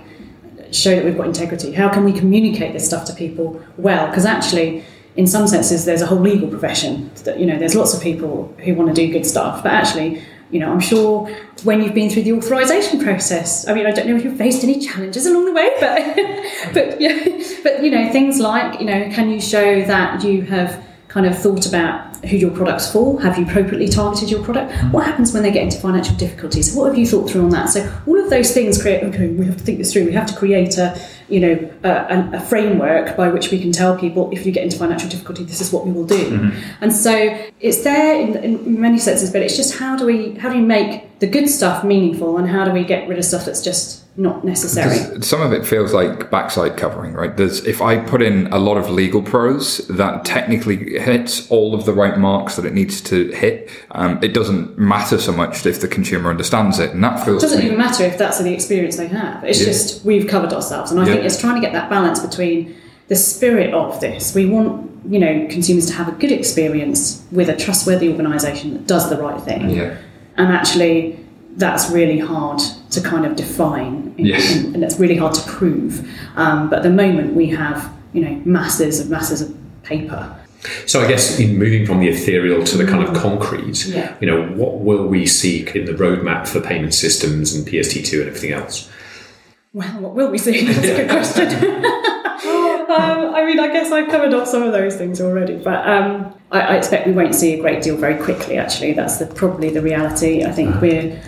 show that we've got integrity? How can we communicate this stuff to people well? Because actually, in some senses, there's a whole legal profession that, you know, there's lots of people who want to do good stuff, but actually, you know, I'm sure when you've been through the authorization process, I mean, I don't know if you've faced any challenges along the way, but, but, yeah, but, you know, things like, you know, can you show that you have kind of thought about who your product's for? Have you appropriately targeted your product? Mm-hmm. What happens when they get into financial difficulties? What have you thought through on that? So all of those things create. Okay, we have to think this through. We have to create a, you know, a, a framework by which we can tell people if you get into financial difficulty, this is what we will do. Mm-hmm. And so it's there in, in many senses, but it's just how do we how do we make the good stuff meaningful, and how do we get rid of stuff that's just not necessary. Some of it feels like backside covering, right? There's if I put in a lot of legal prose that technically hits all of the right marks that it needs to hit, um, it doesn't matter so much if the consumer understands it, and that feels. It doesn't even matter if that's the experience they have. It's yeah. just we've covered ourselves, and I yeah. Think it's trying to get that balance between the spirit of this. We want you know consumers to have a good experience with a trustworthy organisation that does the right thing, yeah. and actually that's really hard to kind of define yes. and, and it's really hard to prove. Um, but at the moment we have, you know, masses of masses of paper. So I guess in moving from the ethereal to the kind of concrete, yeah. you know, what will we seek in the roadmap for payment systems and PSD2 and everything else? Well, what will we see? That's a good question. um, I mean, I guess I've covered off some of those things already, but um, I, I, expect we won't see a great deal very quickly. Actually, that's the, probably the reality. I think we're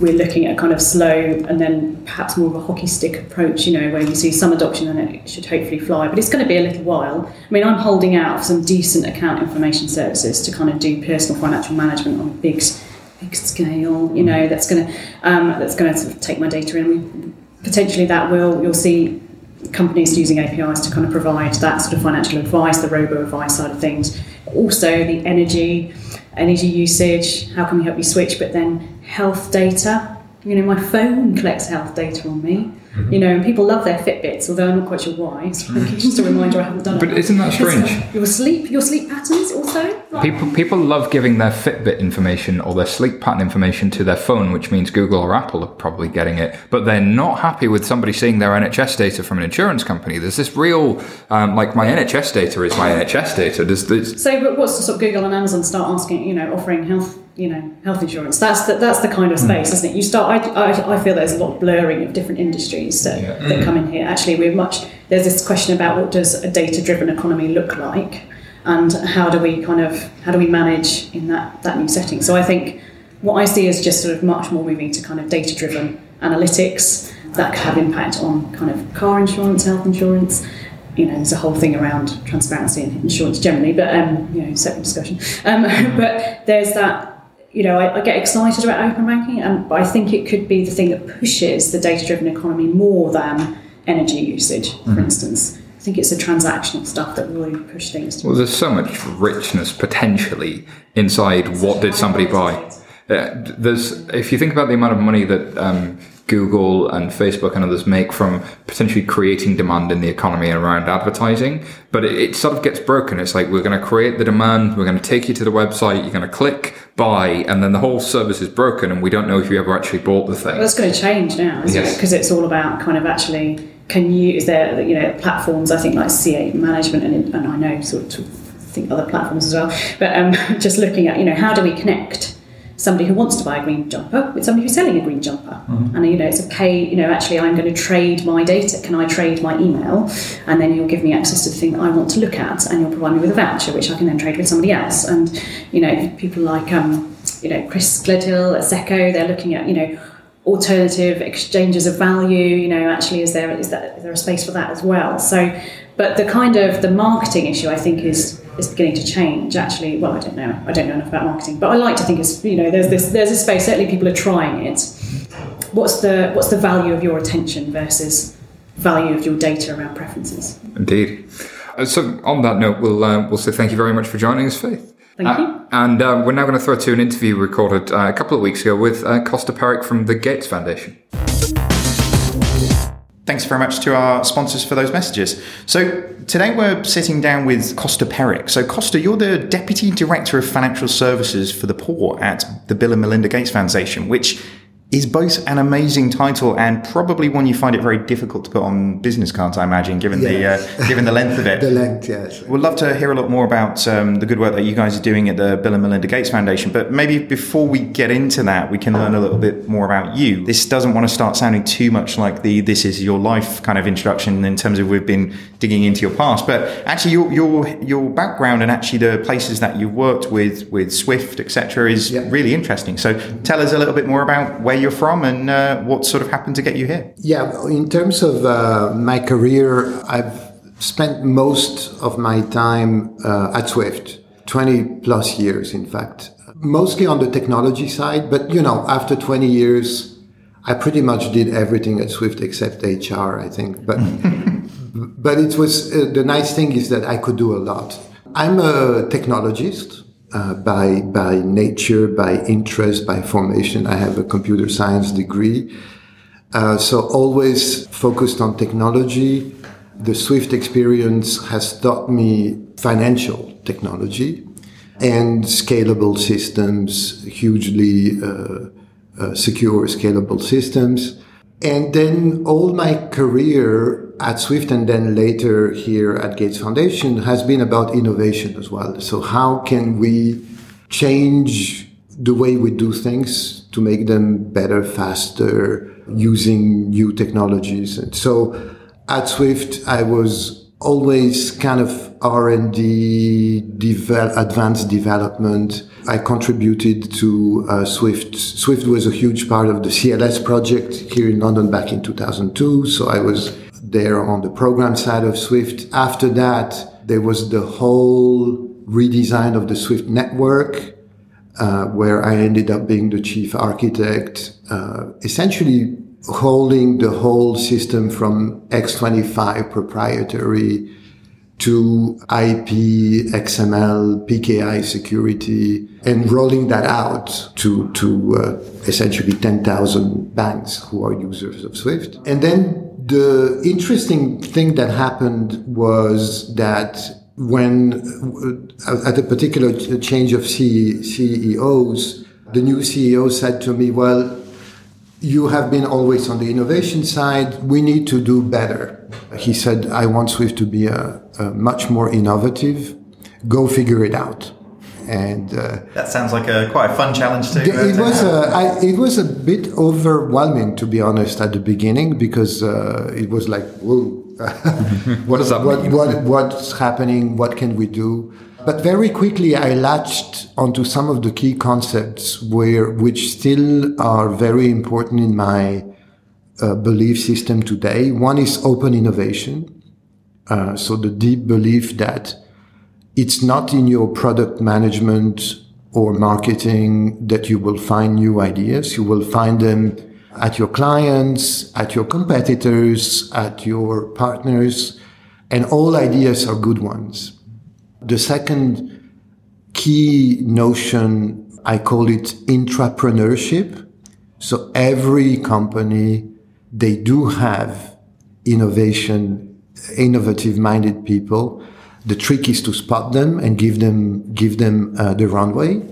we're looking at kind of slow and then perhaps more of a hockey stick approach, you know, where you see some adoption and it should hopefully fly. But it's going to be a little while. I mean, I'm holding out for some decent account information services to kind of do personal financial management on a big, big scale, you know, that's going to um, that's going to sort of take my data in. We, potentially that will you'll see companies using APIs to kind of provide that sort of financial advice, the robo advice side of things. Also, the energy, energy usage. How can we help you switch? But then health data. You know, my phone collects health data on me. Mm-hmm. You know, and people love their Fitbits, although I'm not quite sure why. So it's just a reminder I haven't done it. But isn't that strange? Your sleep, your sleep patterns also. Like, People people love giving their Fitbit information or their sleep pattern information to their phone, which means Google or Apple are probably getting it. But they're not happy with somebody seeing their NHS data from an insurance company. There's this real, um, like my NHS data is my NHS data. There's this. So, but what's to stop Google and Amazon start asking, you know, offering health, you know, health insurance? That's the, that's the kind of space, isn't it? You start. I, I, I feel there's a lot of blurring of different industries that, that come in here. Actually, we're much. There's this question about what does a data-driven economy look like, and how do we kind of how do we manage in that that new setting? So I think what I see is just sort of much more moving to kind of data-driven analytics that could have impact on kind of car insurance, health insurance you know, there's a whole thing around transparency and insurance generally, but um, you know, separate discussion. Um, but there's that, you know, I, I get excited about open banking, and but I think it could be the thing that pushes the data-driven economy more than energy usage, for instance. I think it's the transactional stuff that really push things. Well, there's so much richness potentially inside what did somebody buy. Uh, there's if you think about the amount of money that um, Google and Facebook and others make from potentially creating demand in the economy around advertising, but it, it sort of gets broken. It's like we're going to create the demand, we're going to take you to the website, you're going to click buy, and then the whole service is broken, and we don't know if you ever actually bought the thing. That's going to change now, isn't Yes. it? Because it's all about kind of actually can you is there you know platforms I think like C8 management and, and I know sort of think other platforms as well, but um, just looking at you know how do we connect somebody who wants to buy a green jumper with somebody who's selling a green jumper, and you know it's a pay you know actually I'm going to trade my data. Can I trade my email, and then you'll give me access to the thing that I want to look at, and you'll provide me with a voucher which I can then trade with somebody else, and you know people like um, you know Chris Gledhill at Secco, they're looking at you know alternative exchanges of value you know actually is there is that is there a space for that as well? So but the kind of the marketing issue i think is is beginning to change actually well i don't know i don't know enough about marketing but i like to think it's you know there's this there's a space certainly people are trying it what's the what's the value of your attention versus value of your data around preferences Indeed. Uh, So on that note, we'll uh, we'll say thank you very much for joining us, Faith. Thank Uh, you. And uh, we're now going to throw to an interview recorded uh, a couple of weeks ago with uh, Kosta Peric from the Gates Foundation. Thanks very much to our sponsors for those messages. So today we're sitting down with Kosta Peric. So Kosta, you're the Deputy Director of Financial Services for the Poor at the Bill and Melinda Gates Foundation, which is both an amazing title and probably one you find it very difficult to put on business cards, I imagine, given Yes. the uh, given the length of it. The length, yes. We'd love to hear a lot more about um, the good work that you guys are doing at the Bill and Melinda Gates Foundation. But maybe before we get into that, we can learn a little bit more about you. This doesn't want to start sounding too much like the "this is your life" kind of introduction in terms of we've been digging into your past, but actually your your your background and actually the places that you've worked with with Swift, etc., is Yeah. really interesting. So tell us a little bit more about where you're from and uh, what sort of happened to get you here. Yeah, in terms of uh, my career, I've spent most of my time uh, at Swift, 20 plus years, in fact, mostly on the technology side. But, you know, after 20 years, I pretty much did everything at Swift except HR, I think. But, but it was uh, the nice thing is that I could do a lot. I'm a technologist. Uh, by by nature, by interest, by formation, I have a computer science degree. Uh, so always focused on technology. The Swift experience has taught me financial technology and scalable systems, hugely uh, uh, secure scalable systems. And then all my career at Swift and then later here at Gates Foundation has been about innovation as well. So how can we change the way we do things to make them better, faster, using new technologies? And so at Swift, I was always kind of R&D, devel- advanced development. I contributed to uh, Swift. Swift was a huge part of the CLS project here in London back in 2002. So I was there on the program side of Swift. After that, there was the whole redesign of the Swift network, uh, where I ended up being the chief architect, uh, essentially holding the whole system from X25 proprietary to IP, XML, PKI security, and rolling that out to, to uh, essentially 10,000 banks who are users of Swift. And then the interesting thing that happened was that when uh, at a particular uh, change of CEOs, the new CEO said to me, well, you have been always on the innovation side. We need to do better. He said, I want Swift to be a, a much more innovative. Go figure it out. And uh, that sounds like a quite a fun challenge too. It was a, I, it was a bit overwhelming to be honest at the beginning because uh, it was like, whoa, what does that what, mean? What, what's happening? What can we do? But very quickly, I latched onto some of the key concepts where, which still are very important in my uh, belief system today. One is open innovation. Uh, so the deep belief that it's not in your product management or marketing that you will find new ideas. You will find them at your clients, at your competitors, at your partners, and all ideas are good ones. The second key notion, I call it intrapreneurship. So every company, they do have innovation, innovative minded people. The trick is to spot them and give them, give them uh, the runway.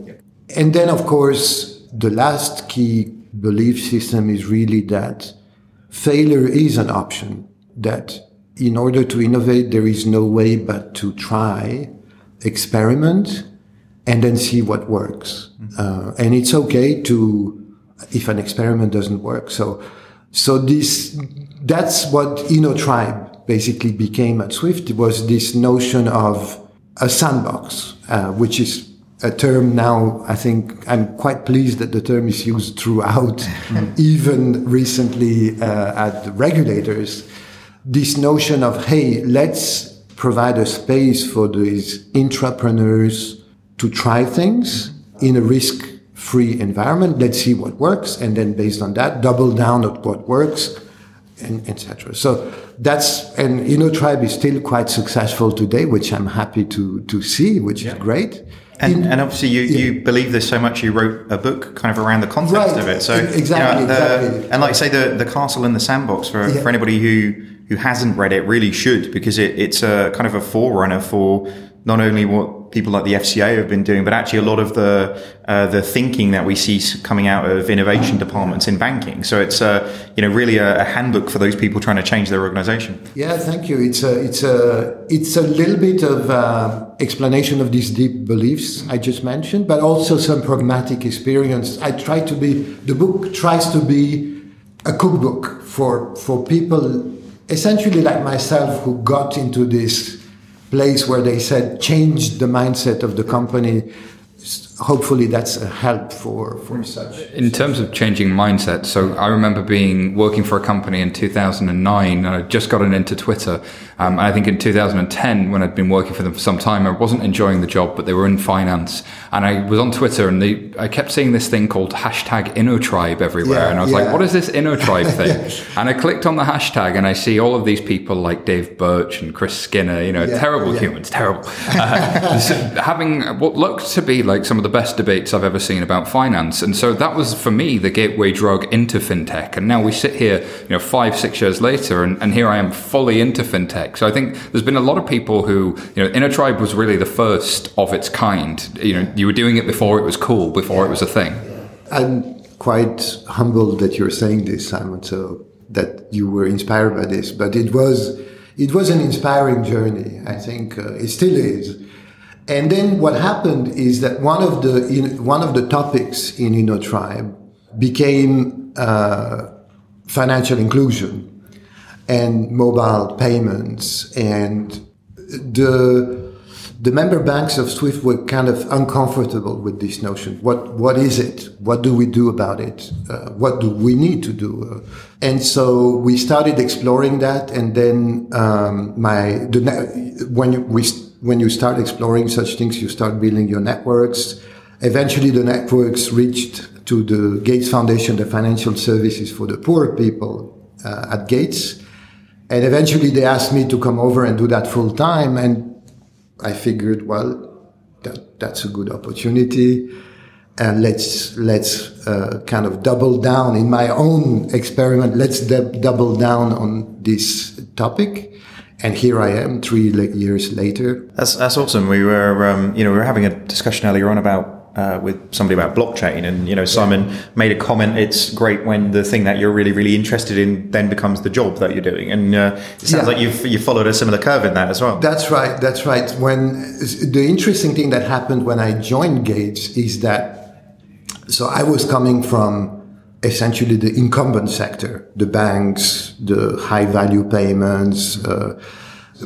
And then, of course, the last key belief system is really that failure is an option, that in order to innovate, there is no way but to try experiment and then see what works. Uh, and it's okay to, if an experiment doesn't work. So, so this, that's what InnoTribe basically became at Swift. It was this notion of a sandbox, uh, which is a term now, I think I'm quite pleased that the term is used throughout, even recently uh, at the regulators. This notion of, hey, let's provide a space for these intrapreneurs to try things in a risk free environment. Let's see what works. And then based on that, double down on what works and etc. So that's, and you know InnoTribe is still quite successful today, which I'm happy to, to see, which is great. And, In- and obviously, you, you believe this so much, you wrote a book kind of around the context Right. of it. So exactly, you know, the- exactly. And like you say, the the castle in the sandbox for, Yeah. for anybody who who hasn't read it really should because it, it's a kind of a forerunner for not only what people like the FCA have been doing, but actually a lot of the uh, the thinking that we see coming out of innovation departments in banking. So it's uh, you know really a, a handbook for those people trying to change their organization. Yeah, thank you. It's a it's a it's a little bit of uh, explanation of these deep beliefs I just mentioned, but also some pragmatic experience. I try to be the book tries to be a cookbook for for people essentially like myself who got into this place where they said change the mindset of the company. Hopefully, that's a help for for such. In terms of changing mindset, so I remember being working for a company in 2009, and I'd just gotten into Twitter. Um, and I think in 2010, when I'd been working for them for some time, I wasn't enjoying the job, but they were in finance, and I was on Twitter, and they, I kept seeing this thing called hashtag InnoTribe everywhere, Yeah, and I was yeah. like, "What is this InnoTribe thing?" and I clicked on the hashtag, and I see all of these people like Dave Birch and Chris Skinner, you know, terrible humans, terrible, uh, having what looked to be like some of the best debates I've ever seen about finance. And so that was for me the gateway drug into fintech. And now we sit here, you know, five, six years later, and, and here I am fully into fintech. So I think there's been a lot of people who, you know, InnoTribe was really the first of its kind. You know, you were doing it before it was cool, before it was a thing. I'm quite humbled that you're saying this, Simon. So that you were inspired by this, but it was it was an inspiring journey. I think uh, it still is. And then what happened is that one of the in, one of the topics in InnoTribe became uh, financial inclusion. and mobile payments and the the member banks of SWIFT were kind of uncomfortable with this notion. What what is it? What do we do about it? Uh, what do we need to do? Uh, and so we started exploring that, and then um, my the when we when you start exploring such things, you start building your networks. Eventually, the networks reached to the Gates Foundation, the financial services for the poor people uh, at Gates. And eventually they asked me to come over and do that full time. And I figured, well, that, that's a good opportunity. And let's, let's uh, kind of double down in my own experiment. Let's double down on this topic. And here I am, three years later. That's that's awesome. We were, um, you know, we were having a discussion earlier on about uh, with somebody about blockchain, and you know, Simon yeah. made a comment. It's great when the thing that you're really, really interested in then becomes the job that you're doing, and uh, it sounds yeah. like you've you followed a similar curve in that as well. That's right. That's right. When the interesting thing that happened when I joined Gates is that so I was coming from essentially the incumbent sector, the banks, the high value payments. Uh,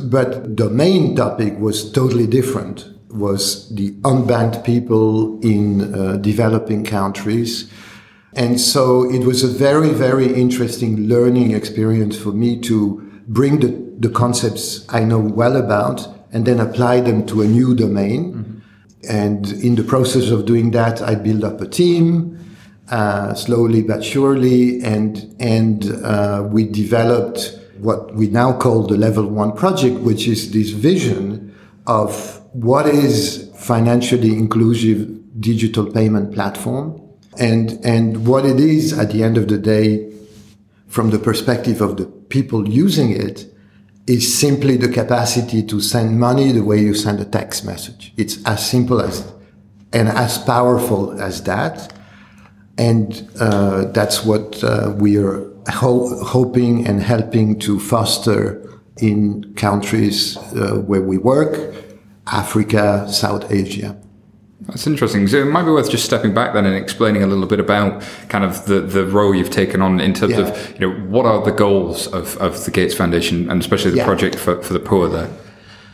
but the main topic was totally different was the unbanked people in uh, developing countries. And so it was a very, very interesting learning experience for me to bring the, the concepts I know well about and then apply them to a new domain. Mm-hmm. And in the process of doing that, I built up a team. Uh, slowly but surely, and and uh, we developed what we now call the Level One project, which is this vision of what is financially inclusive digital payment platform and and what it is at the end of the day from the perspective of the people using it is simply the capacity to send money the way you send a text message. It's as simple as and as powerful as that and uh, that's what uh, we are ho- hoping and helping to foster in countries uh, where we work Africa, South Asia. That's interesting. So it might be worth just stepping back then and explaining a little bit about kind of the, the role you've taken on in terms yeah. of, you know, what are the goals of, of the Gates Foundation and especially the yeah. project for, for the poor there?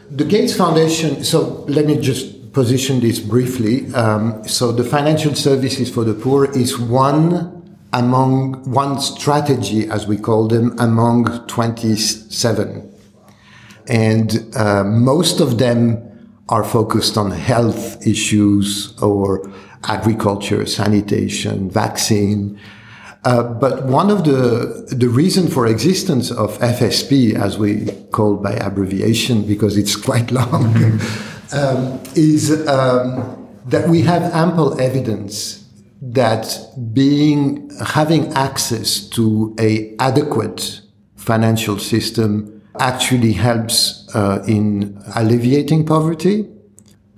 The Gates Foundation, so let me just position this briefly. Um, so the financial services for the poor is one among one strategy, as we call them, among 27. And uh, most of them are focused on health issues or agriculture, sanitation, vaccine. Uh, but one of the the reason for existence of FSP, as we call by abbreviation because it's quite long, um, is um, that we have ample evidence that being having access to a adequate financial system actually helps uh, in alleviating poverty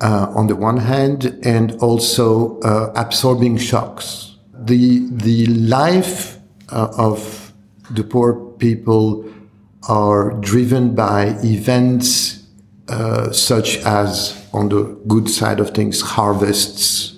uh, on the one hand and also uh, absorbing shocks. The, the life uh, of the poor people are driven by events uh, such as, on the good side of things, harvests,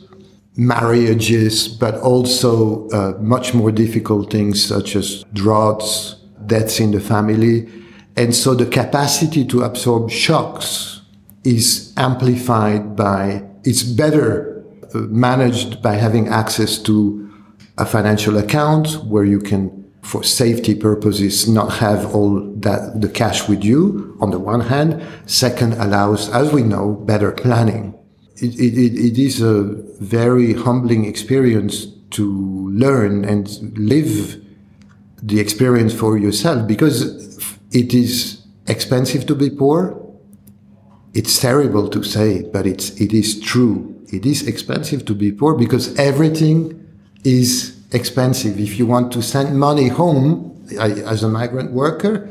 marriages, but also uh, much more difficult things such as droughts, deaths in the family, and so the capacity to absorb shocks is amplified by, it's better uh, managed by having access to a financial account where you can, for safety purposes, not have all that, the cash with you on the one hand. Second, allows, as we know, better planning. It, it, it is a very humbling experience to learn and live the experience for yourself because it is expensive to be poor. It's terrible to say, but it's, it is true. It is expensive to be poor because everything is expensive. If you want to send money home as a migrant worker,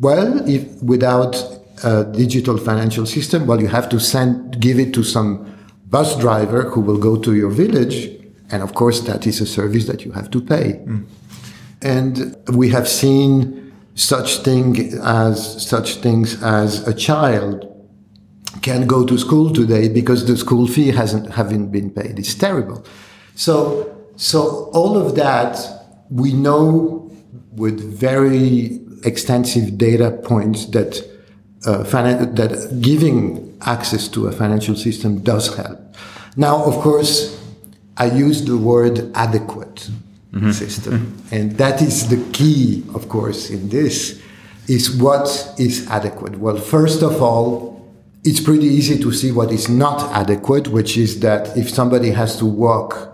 well, if without a digital financial system, well, you have to send, give it to some bus driver who will go to your village. And of course, that is a service that you have to pay. Mm. And we have seen such thing as such things as a child can go to school today because the school fee hasn't haven't been paid. It's terrible. So so all of that we know with very extensive data points that uh, that giving access to a financial system does help. Now, of course, I use the word adequate system, and that is the key, of course, in this is what is adequate. Well, first of all, it's pretty easy to see what is not adequate, which is that if somebody has to walk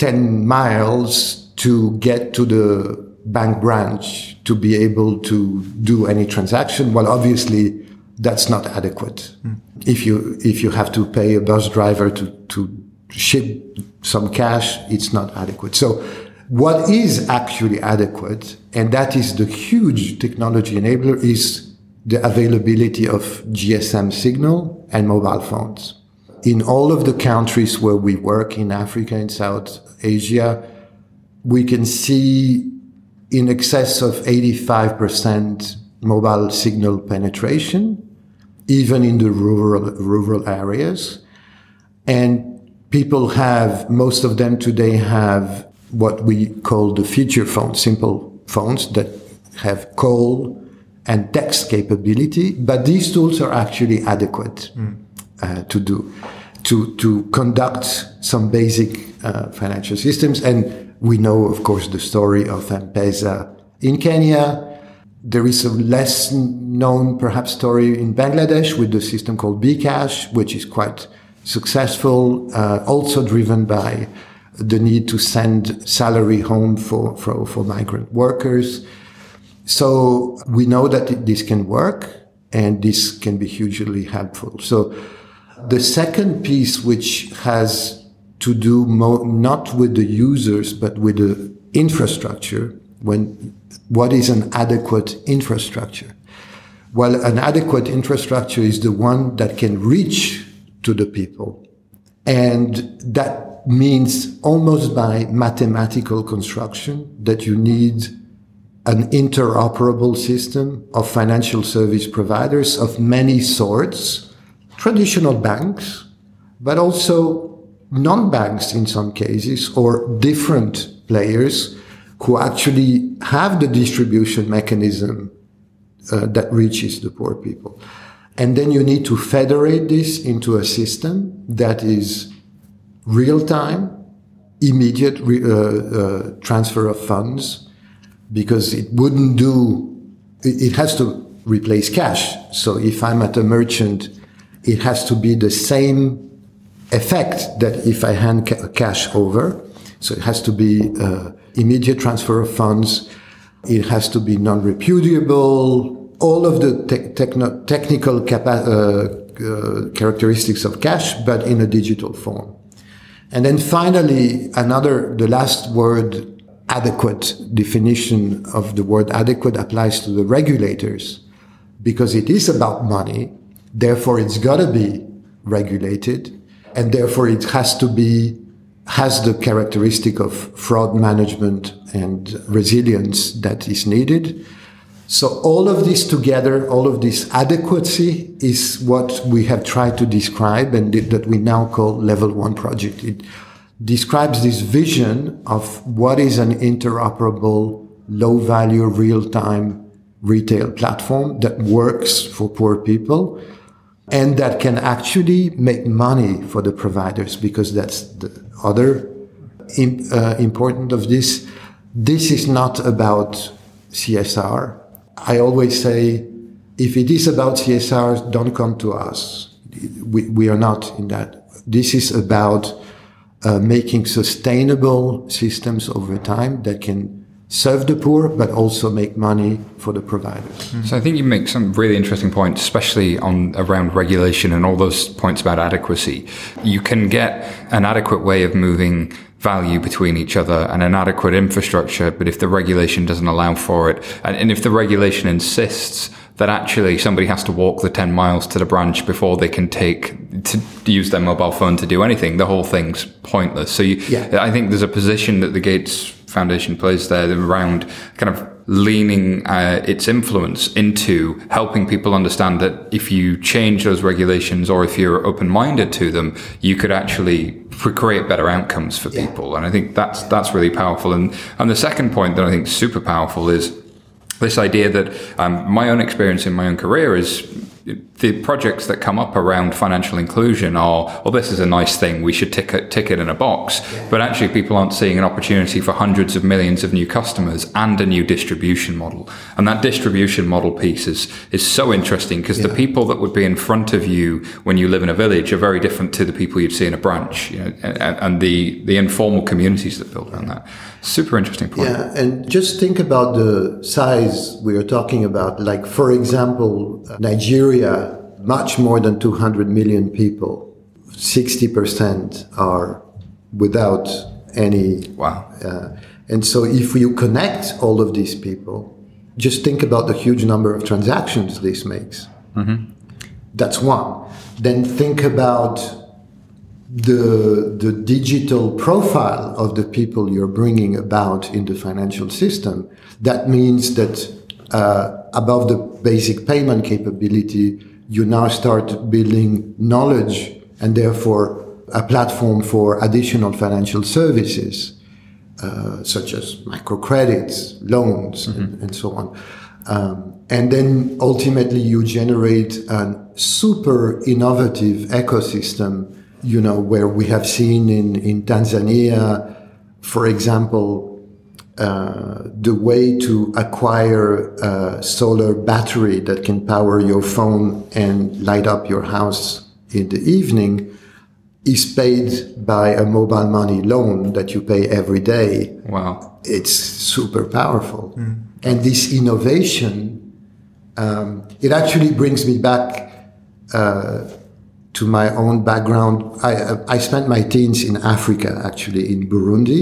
10 miles to get to the bank branch to be able to do any transaction, well, obviously that's not adequate. Hmm. If you, if you have to pay a bus driver to, to ship some cash, it's not adequate. So what is actually adequate, and that is the huge technology enabler, is the availability of GSM signal and mobile phones. In all of the countries where we work in Africa and South Asia, we can see in excess of 85% mobile signal penetration, even in the rural, rural areas. And people have, most of them today have what we call the feature phones, simple phones that have call and text capability, but these tools are actually adequate mm. Uh, to do, to, to conduct some basic uh, financial systems. And we know, of course, the story of M-Pesa in Kenya. There is a less known, perhaps, story in Bangladesh with the system called bKash, which is quite successful, uh, also driven by the need to send salary home for, for, for migrant workers. So we know that this can work and this can be hugely helpful. So the second piece, which has to do mo- not with the users, but with the infrastructure, when what is an adequate infrastructure? Well, an adequate infrastructure is the one that can reach to the people. And that means almost by mathematical construction that you need an interoperable system of financial service providers of many sorts, traditional banks, but also non-banks in some cases or different players who actually have the distribution mechanism uh, that reaches the poor people. And then you need to federate this into a system that is real time, immediate re- uh, uh, transfer of funds, because it wouldn't do, it, it has to replace cash. So if I'm at a merchant, it has to be the same effect that if I hand ca- cash over. So it has to be uh, immediate transfer of funds. It has to be non-repudiable. All of the te- techno- technical capa- uh, uh, characteristics of cash, but in a digital form. And then finally, another, the last word, adequate definition of the word adequate applies to the regulators because it is about money. Therefore, it's got to be regulated and therefore it has to be, has the characteristic of fraud management and resilience that is needed. So all of this together, all of this adequacy is what we have tried to describe and that we now call level one project. It describes this vision of what is an interoperable, low value, real time retail platform that works for poor people and that can actually make money for the providers because that's the other uh, important of this. This is not about CSR. I always say, if it is about CSR, don't come to us. We, we are not in that. This is about uh, making sustainable systems over time that can serve the poor, but also make money for the providers. Mm-hmm. So I think you make some really interesting points, especially on around regulation and all those points about adequacy. You can get an adequate way of moving value between each other and an adequate infrastructure, but if the regulation doesn't allow for it, and, and if the regulation insists that actually somebody has to walk the 10 miles to the branch before they can take to use their mobile phone to do anything the whole thing's pointless so you, Yeah. i think there's a position that the gates foundation plays there around kind of leaning uh, its influence into helping people understand that if you change those regulations or if you're open-minded to them you could actually create better outcomes for people. And i think that's that's really powerful. And and the second point that i think is super powerful is this idea that um, my own experience in my own career is the projects that come up around financial inclusion are, well, this is a nice thing, we should tick it, tick it in a box. But actually, people aren't seeing an opportunity for hundreds of millions of new customers and a new distribution model. And that distribution model piece is, is so interesting because the people that would be in front of you when you live in a village are very different to the people you'd see in a branch, you know, and, and the, the informal communities that build around that. Super interesting point. Yeah, and just think about the size we are talking about. Like, for example, Nigeria, much more than 200 million people, 60% are without any. Wow. Uh, and so, if you connect all of these people, just think about the huge number of transactions this makes. That's one. Then think about the the digital profile of the people you're bringing about in the financial system. That means that uh, above the basic payment capability, you now start building knowledge and therefore a platform for additional financial services, uh, such as microcredits, loans, and, and so on. Um, and then ultimately you generate a super innovative ecosystem, you know, where we have seen in, in Tanzania, for example, uh, the way to acquire a solar battery that can power your phone and light up your house in the evening is paid by a mobile money loan that you pay every day Wow. it's super powerful. And this innovation, um, it actually brings me back uh, to my own background. I, I spent my teens in Africa, actually, in Burundi.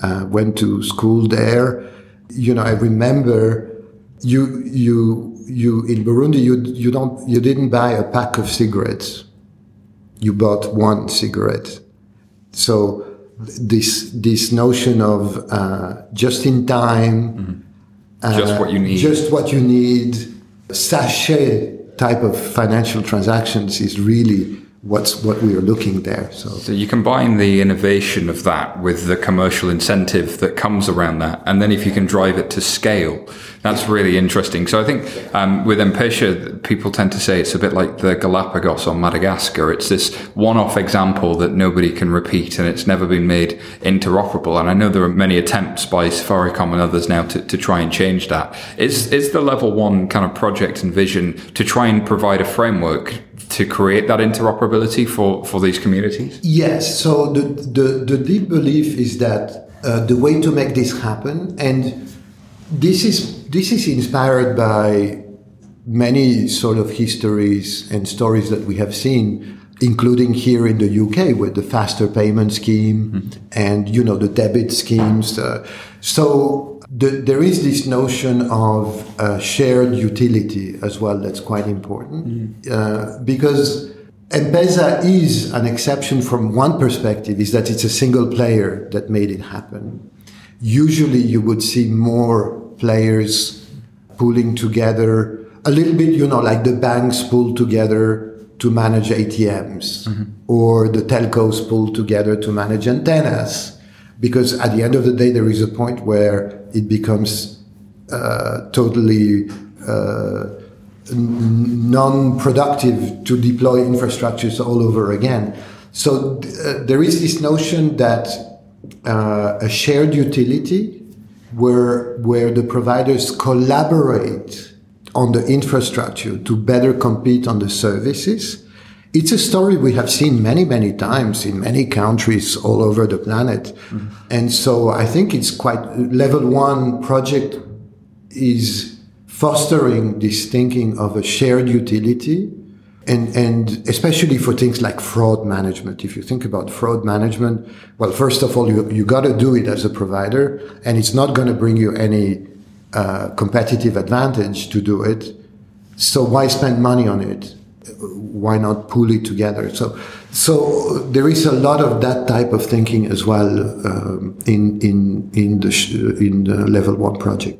Uh, went to school there. You know, I remember you you you in Burundi you you don't you didn't buy a pack of cigarettes. You bought one cigarette. So this this notion of uh, just in time, Just what you need. just what you need, sachet type of financial transactions is really what's what we are looking there. So So you combine the innovation of that with the commercial incentive that comes around that, and then if you can drive it to scale, that's really interesting. So I think um, with M-Pesa, people tend to say it's a bit like the Galapagos on Madagascar. It's this one-off example that nobody can repeat, and it's never been made interoperable. And I know there are many attempts by Safaricom and others now to, to try and change that. Is is the level one kind of project and vision to try and provide a framework to create that interoperability for, for these communities? Yes. So the the, the deep belief is that uh, the way to make this happen, and this is this is inspired by many sort of histories and stories that we have seen, including here in the UK with the faster payment scheme and you know the debit schemes. Uh, so the, there is this notion of uh, shared utility as well. That's quite important uh, because M-Pesa is an exception from one perspective, is that it's a single player that made it happen. Usually you would see more players pulling together, a little bit, you know, like the banks pull together to manage ATMs or the telcos pull together to manage antennas. Because at the end of the day, there is a point where it becomes uh, totally uh, non-productive to deploy infrastructures all over again. So uh, there is this notion that uh, a shared utility where where the providers collaborate on the infrastructure to better compete on the services. It's a story we have seen many, many times in many countries all over the planet. And so I think it's quite, level one project is fostering this thinking of a shared utility and, and especially for things like fraud management. If you think about fraud management, well, first of all, you, you got to do it as a provider and it's not going to bring you any uh, competitive advantage to do it. So why spend money on it? Why not pool it together? So, so there is a lot of that type of thinking as well um, in in in the sh- in the level one project.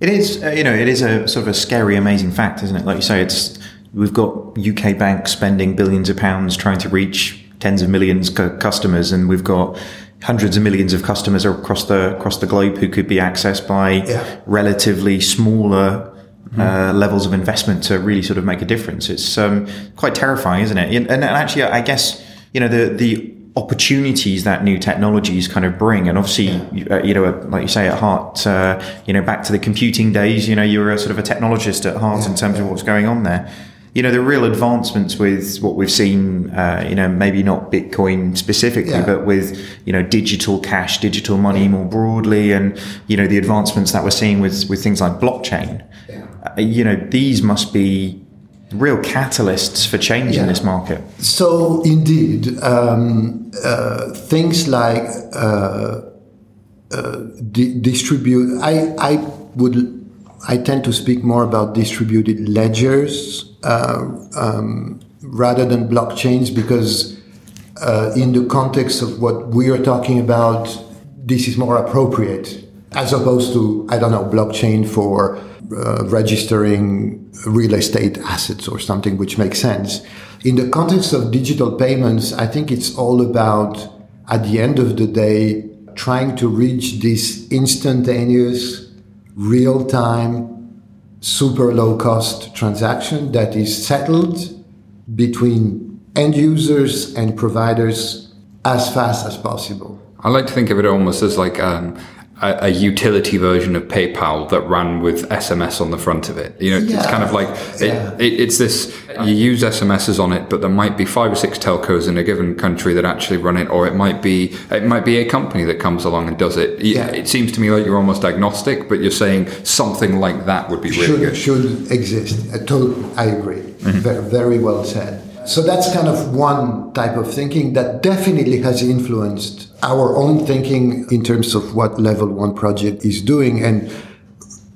It is, uh, you know, it is a sort of a scary, amazing fact, isn't it? Like you say, it's we've got UK banks spending billions of pounds trying to reach tens of millions cu- customers, and we've got hundreds of millions of customers across the across the globe who could be accessed by Yeah. relatively smaller uh, levels of investment to really sort of make a difference. It's um, quite terrifying, isn't it? And, and actually, I guess you know the the opportunities that new technologies kind of bring, and obviously, you, uh, you know, like you say, at heart, uh, you know, back to the computing days, you know, you were a sort of a technologist at heart in terms of what's going on there. You know, the real advancements with what we've seen, uh, you know, maybe not Bitcoin specifically, Yeah. but with, you know, digital cash, digital money more broadly, and, you know, the advancements that we're seeing with, with things like blockchain. Uh, you know, these must be real catalysts for change in this market. So indeed, um, uh, things like uh, uh, di- distribute. I I would I tend to speak more about distributed ledgers uh, um, rather than blockchains because uh, in the context of what we are talking about, this is more appropriate as opposed to I don't know blockchain for uh, registering real estate assets or something which makes sense. In the context of digital payments, I think it's all about at the end of the day trying to reach this instantaneous, real time, super low cost transaction that is settled between end users and providers as fast as possible. I like to think of it almost as like um, a, a utility version of PayPal that ran with SMS on the front of it. You know, it's kind of like it, Yeah. it, it's this. You use SMSs on it, but there might be five or six telcos in a given country that actually run it, or it might be it might be a company that comes along and does it. Yeah. It seems to me like you're almost agnostic, but you're saying something like that would be really should good. should exist. I, I agree. Mm-hmm. Very, very well said. So that's kind of one type of thinking that definitely has influenced our own thinking in terms of what level one project is doing. And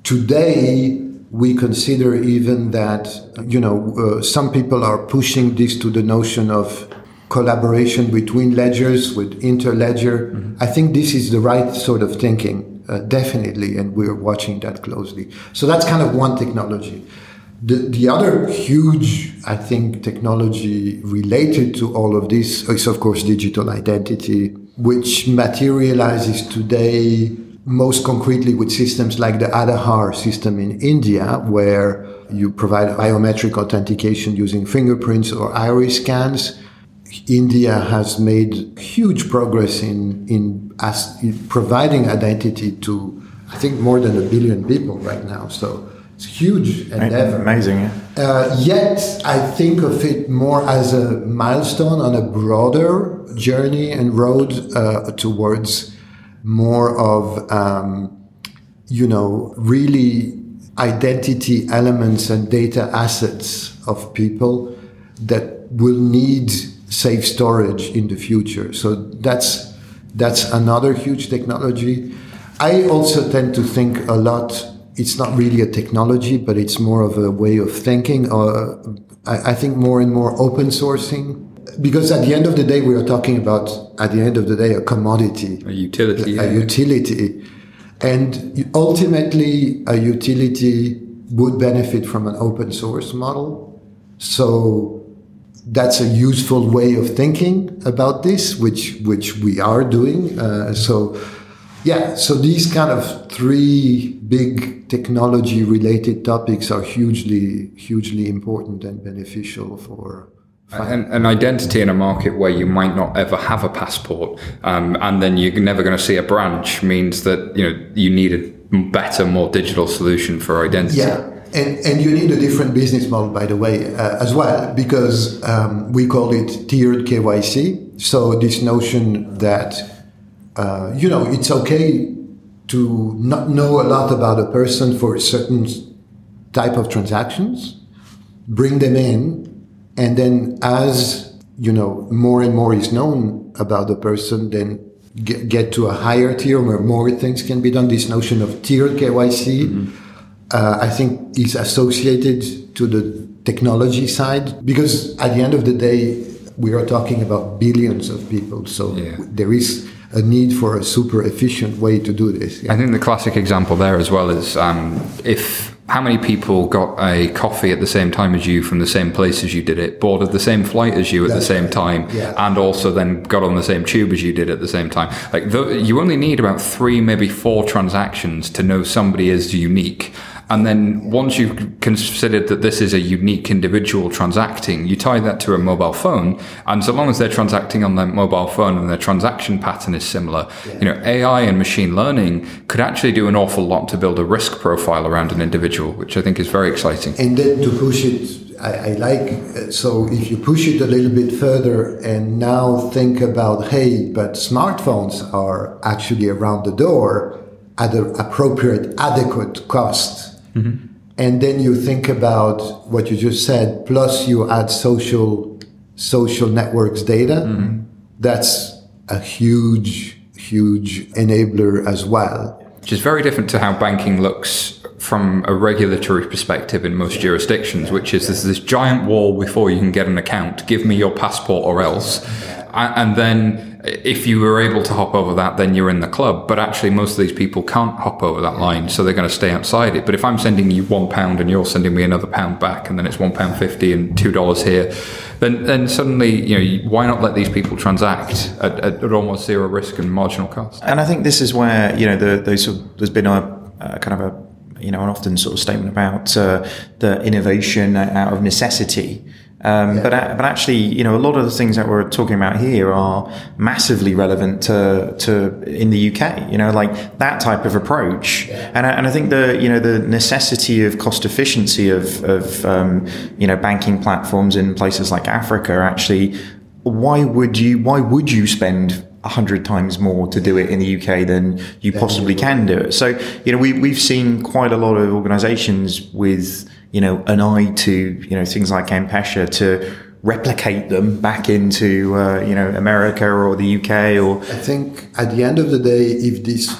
today we consider even that, you know, uh, some people are pushing this to the notion of collaboration between ledgers with interledger. I think this is the right sort of thinking, uh, definitely, and we're watching that closely. So that's kind of one technology. The, the other huge, I think, technology related to all of this is, of course, digital identity, which materializes today most concretely with systems like the Aadhaar system in India, where you provide biometric authentication using fingerprints or iris scans. India has made huge progress in, in, as, in providing identity to, I think, more than a billion people right now. So it's a huge endeavor. Amazing, yeah. Uh, yet, I think of it more as a milestone on a broader journey and road uh, towards more of, um, you know, really identity elements and data assets of people that will need safe storage in the future. So that's that's another huge technology. I also tend to think a lot. It's not really a technology, but it's more of a way of thinking. Uh, I, I think more and more open sourcing, because at the end of the day, we are talking about at the end of the day a commodity A utility. a yeah. utility. And ultimately, a utility would benefit from an open source model. So that's a useful way of thinking about this, which which we are doing. Uh, so yeah, so these kind of three big technology related topics are hugely hugely important and beneficial for An, an identity in a market where you might not ever have a passport, um, and then you're never going to see a branch, means that you know you need a better, more digital solution for identity. Yeah, and and you need a different business model, by the way, uh, as well, because um, we call it tiered KYC. So this notion that uh, you know it's okay to not know a lot about a person for a certain type of transactions, bring them in, and then as you know more and more is known about the person, then get, get to a higher tier where more things can be done. This notion of tiered KYC uh, I think is associated to the technology side because at the end of the day, we are talking about billions of people. So Yeah. there is a need for a super efficient way to do this. I think the classic example there as well is um, if how many people got a coffee at the same time as you from the same place as you did it, boarded the same flight as you at the same time, Yeah. and also then got on the same tube as you did at the same time? Like, th- you only need about three, maybe four transactions to know somebody is unique. And then once you've considered that this is a unique individual transacting, you tie that to a mobile phone. And so long as they're transacting on their mobile phone and their transaction pattern is similar, you know, AI and machine learning could actually do an awful lot to build a risk profile around an individual, which I think is very exciting. And then to push it, I, I like, uh, so if you push it a little bit further and now think about, hey, but smartphones are actually around the door at an appropriate, adequate cost. Mm-hmm. And then you think about what you just said, plus you add social, social networks data. Mm-hmm. That's a huge, huge enabler as well. which is very different to how banking looks from a regulatory perspective in most jurisdictions, which is there's this giant wall before you can get an account. Give me your passport or else. And then if you were able to hop over that, then you're in the club. But actually, most of these people can't hop over that line, so they're going to stay outside it. But if I'm sending you one pound and you're sending me another pound back, and then it's one pound fifty and two dollars here, then then suddenly, you know, why not let these people transact at, at, at almost zero risk and marginal cost? And I think this is where you know the, those sort there's been a, a kind of a you know an often sort of statement about uh, the innovation out of necessity. Um, But a- but actually, you know, a lot of the things that we're talking about here are massively relevant to to in the UK. You know, like that type of approach, and I, and I think the you know the necessity of cost efficiency of of um, you know banking platforms in places like Africa actually why would you why would you spend a hundred times more to do it in the UK than you possibly can do it? So you know we we've seen quite a lot of organisations with you know an eye to you know things like M-Pesa to replicate them back into uh, you know America or the UK or I think at the end of the day, if this,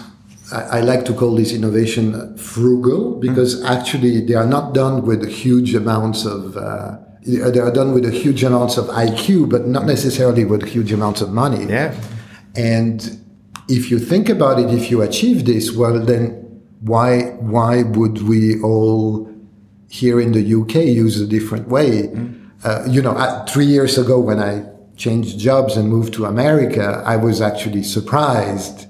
I, I like to call this innovation frugal because actually they are not done with huge amounts of, uh, they are done with a huge amounts of IQ, but not necessarily with huge amounts of money. yeah And if you think about it, if you achieve this, well, then why why would we all here in the UK use a different way? Uh, you know, uh, three years ago when I changed jobs and moved to America, I was actually surprised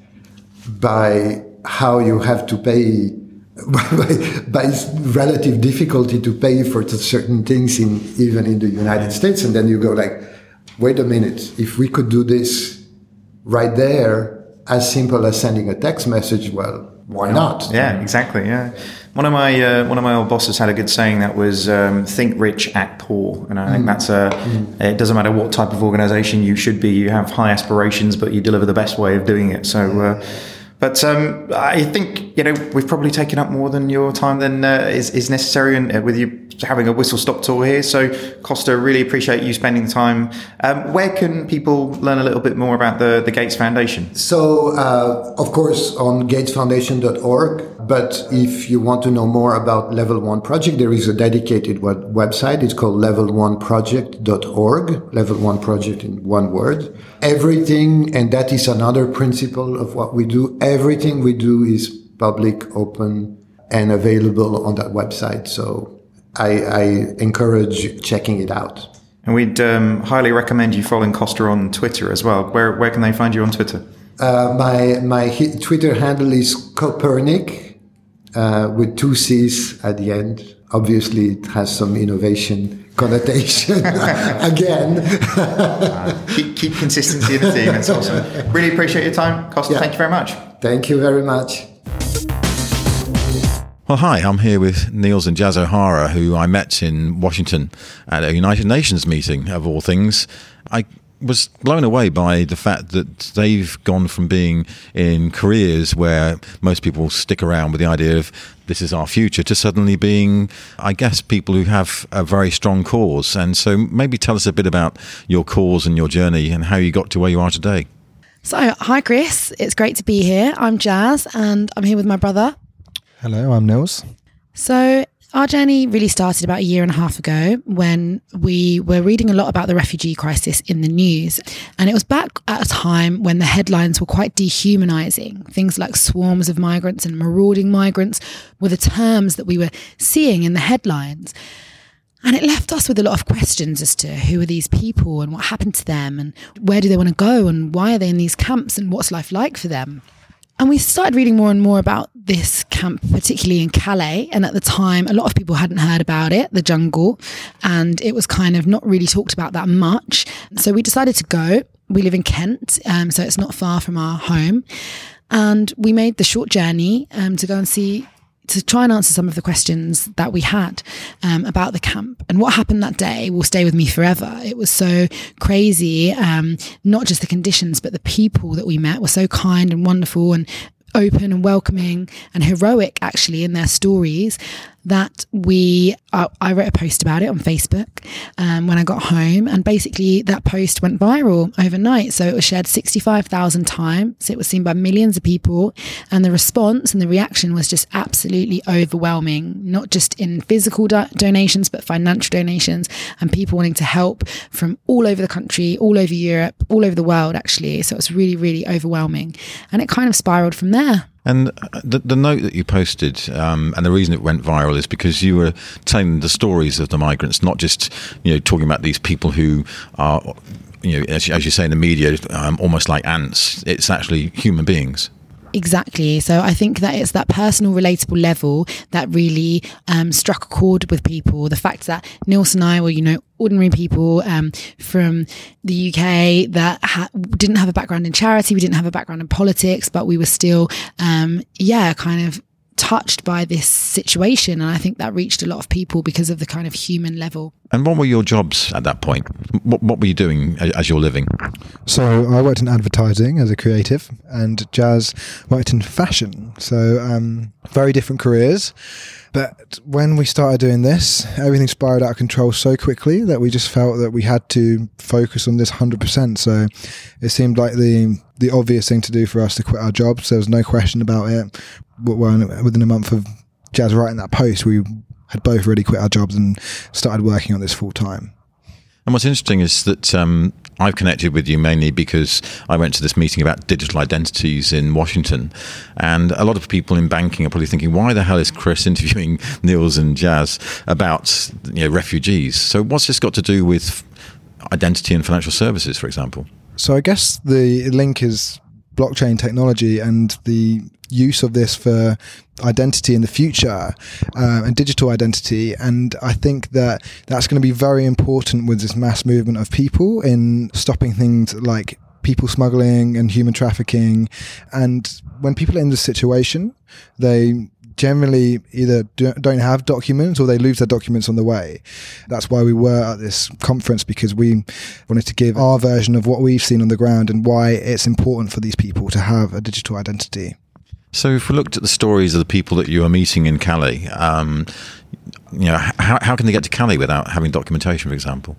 by how you have to pay. by, by relative difficulty to pay for certain things in even in the United States, and then you go like, wait a minute, if we could do this right there, as simple as sending a text message, well, why not? Yeah, exactly. Yeah, one of my uh, one of my old bosses had a good saying that was um, "think rich, act poor," and I think that's a. It doesn't matter what type of organisation you should be. You have high aspirations, but you deliver the best way of doing it. So. Uh, but um, I think you know we've probably taken up more than your time than uh, is, is necessary, and uh, with you having a whistle stop tour here. So Kosta, really appreciate you spending time. Um, where can people learn a little bit more about the the Gates Foundation? So, uh, of course, on gatesfoundation.org. But if you want to know more about Level One Project, there is a dedicated web- website. It's called level1project.org. Level One Project in one word. Everything, and that is another principle of what we do. Everything we do is public, open, and available on that website. So I, I encourage checking it out. And we'd um, highly recommend you following Kosta on Twitter as well. Where where can they find you on Twitter? Uh, my my Twitter handle is Copernic uh, with two C's at the end. Obviously, it has some innovation connotation again. keep, keep consistency in the team. It's awesome. Really appreciate your time, Kosta. Yeah. Thank you very much. Thank you very much. Well, hi, I'm here with Nils and Jazz O'Hara, who I met in Washington at a United Nations meeting, of all things. I was blown away by the fact that they've gone from being in careers where most people stick around with the idea of this is our future to suddenly being, I guess, people who have a very strong cause. And so maybe tell us a bit about your cause and your journey and how you got to where you are today. So, hi, Chris. It's great to be here. I'm Jazz and I'm here with my brother. Hello, I'm Nils. So, Our journey really started about a year and a half ago when we were reading a lot about the refugee crisis in the news. And it was back at a time when the headlines were quite dehumanizing. Things like swarms of migrants and marauding migrants were the terms that we were seeing in the headlines. And it left us with a lot of questions as to who are these people and what happened to them and where do they want to go and why are they in these camps and what's life like for them. And we started reading more and more about this camp, particularly in Calais. And at the time, a lot of people hadn't heard about it, the jungle, and it was kind of not really talked about that much. So we decided to go. We live in Kent, um, so it's not far from our home. And we made the short journey um, to go and see to try and answer some of the questions that we had um, about the camp and what happened that day will stay with me forever. It was so crazy, um, not just the conditions, but the people that we met were so kind and wonderful and open and welcoming and heroic actually in their stories that we uh, I wrote a post about it on Facebook um, when I got home, and basically that post went viral overnight. So it was shared sixty five thousand times. It was seen by millions of people, and the response and the reaction was just absolutely overwhelming. Not just in physical do- donations, but financial donations, and people wanting to help from all over the country, all over Europe, all over the world, actually. So it was really, really overwhelming, and it kind of spiraled from there. And the, the note that you posted, um, and the reason it went viral is because you were telling the stories of the migrants, not just you know talking about these people who are, you know, as, as you say in the media, um, almost like ants. It's actually human beings. Exactly. So I think that it's that personal, relatable level that really um, struck a chord with people. The fact that Nils and I were, you know, ordinary people um, from the UK that ha- didn't have a background in charity, we didn't have a background in politics, but we were still, um, yeah, kind of touched by this situation. And I think that reached a lot of people because of the kind of human level. And what were your jobs at that point? What, what were you doing as you're living? So I worked in advertising as a creative, and Jazz worked in fashion. So um, very different careers. But when we started doing this, everything spiraled out of control so quickly that we just felt that we had to focus on this 100%. So it seemed like the the obvious thing to do for us to quit our jobs. There was no question about it. Within a month of Jazz writing that post, we had both already quit our jobs and started working on this full time. And what's interesting is that um, I've connected with you mainly because I went to this meeting about digital identities in Washington. And a lot of people in banking are probably thinking, why the hell is Chris interviewing Nils and Jazz about you know, refugees? So, what's this got to do with identity and financial services, for example? So, I guess the link is blockchain technology and the use of this for identity in the future uh, and digital identity. And I think that that's going to be very important with this mass movement of people in stopping things like people smuggling and human trafficking. And when people are in this situation, they generally either don't have documents or they lose their documents on the way. That's why we were at this conference because we wanted to give our version of what we've seen on the ground and why it's important for these people to have a digital identity. So, if we looked at the stories of the people that you are meeting in Calais, um, you know, how, how can they get to Calais without having documentation, for example?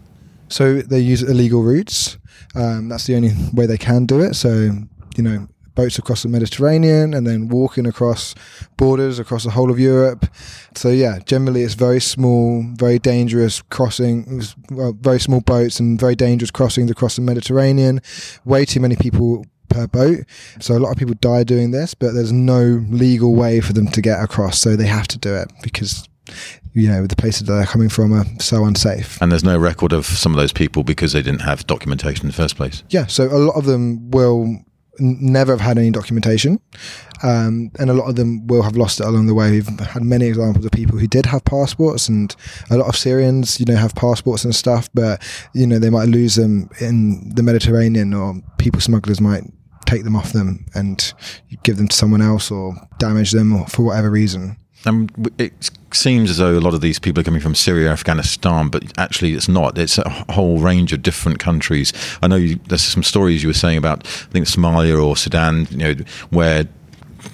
So they use illegal routes. Um, that's the only way they can do it. So, you know, boats across the Mediterranean and then walking across borders across the whole of Europe. So yeah, generally it's very small, very dangerous crossing, well, very small boats and very dangerous crossings across the Mediterranean. Way too many people per boat. So a lot of people die doing this, but there's no legal way for them to get across. So they have to do it because you know the places that they're coming from are so unsafe. And there's no record of some of those people because they didn't have documentation in the first place. Yeah, so a lot of them will never have had any documentation, um, and a lot of them will have lost it along the way. We've had many examples of people who did have passports, and a lot of Syrians, you know, have passports and stuff, but you know they might lose them in the Mediterranean, or people smugglers might take them off them and give them to someone else or damage them or for whatever reason. Um, it seems as though a lot of these people are coming from Syria, Afghanistan, but actually it's not. It's a whole range of different countries. I know you, there's some stories you were saying about, I think Somalia or Sudan, you know, where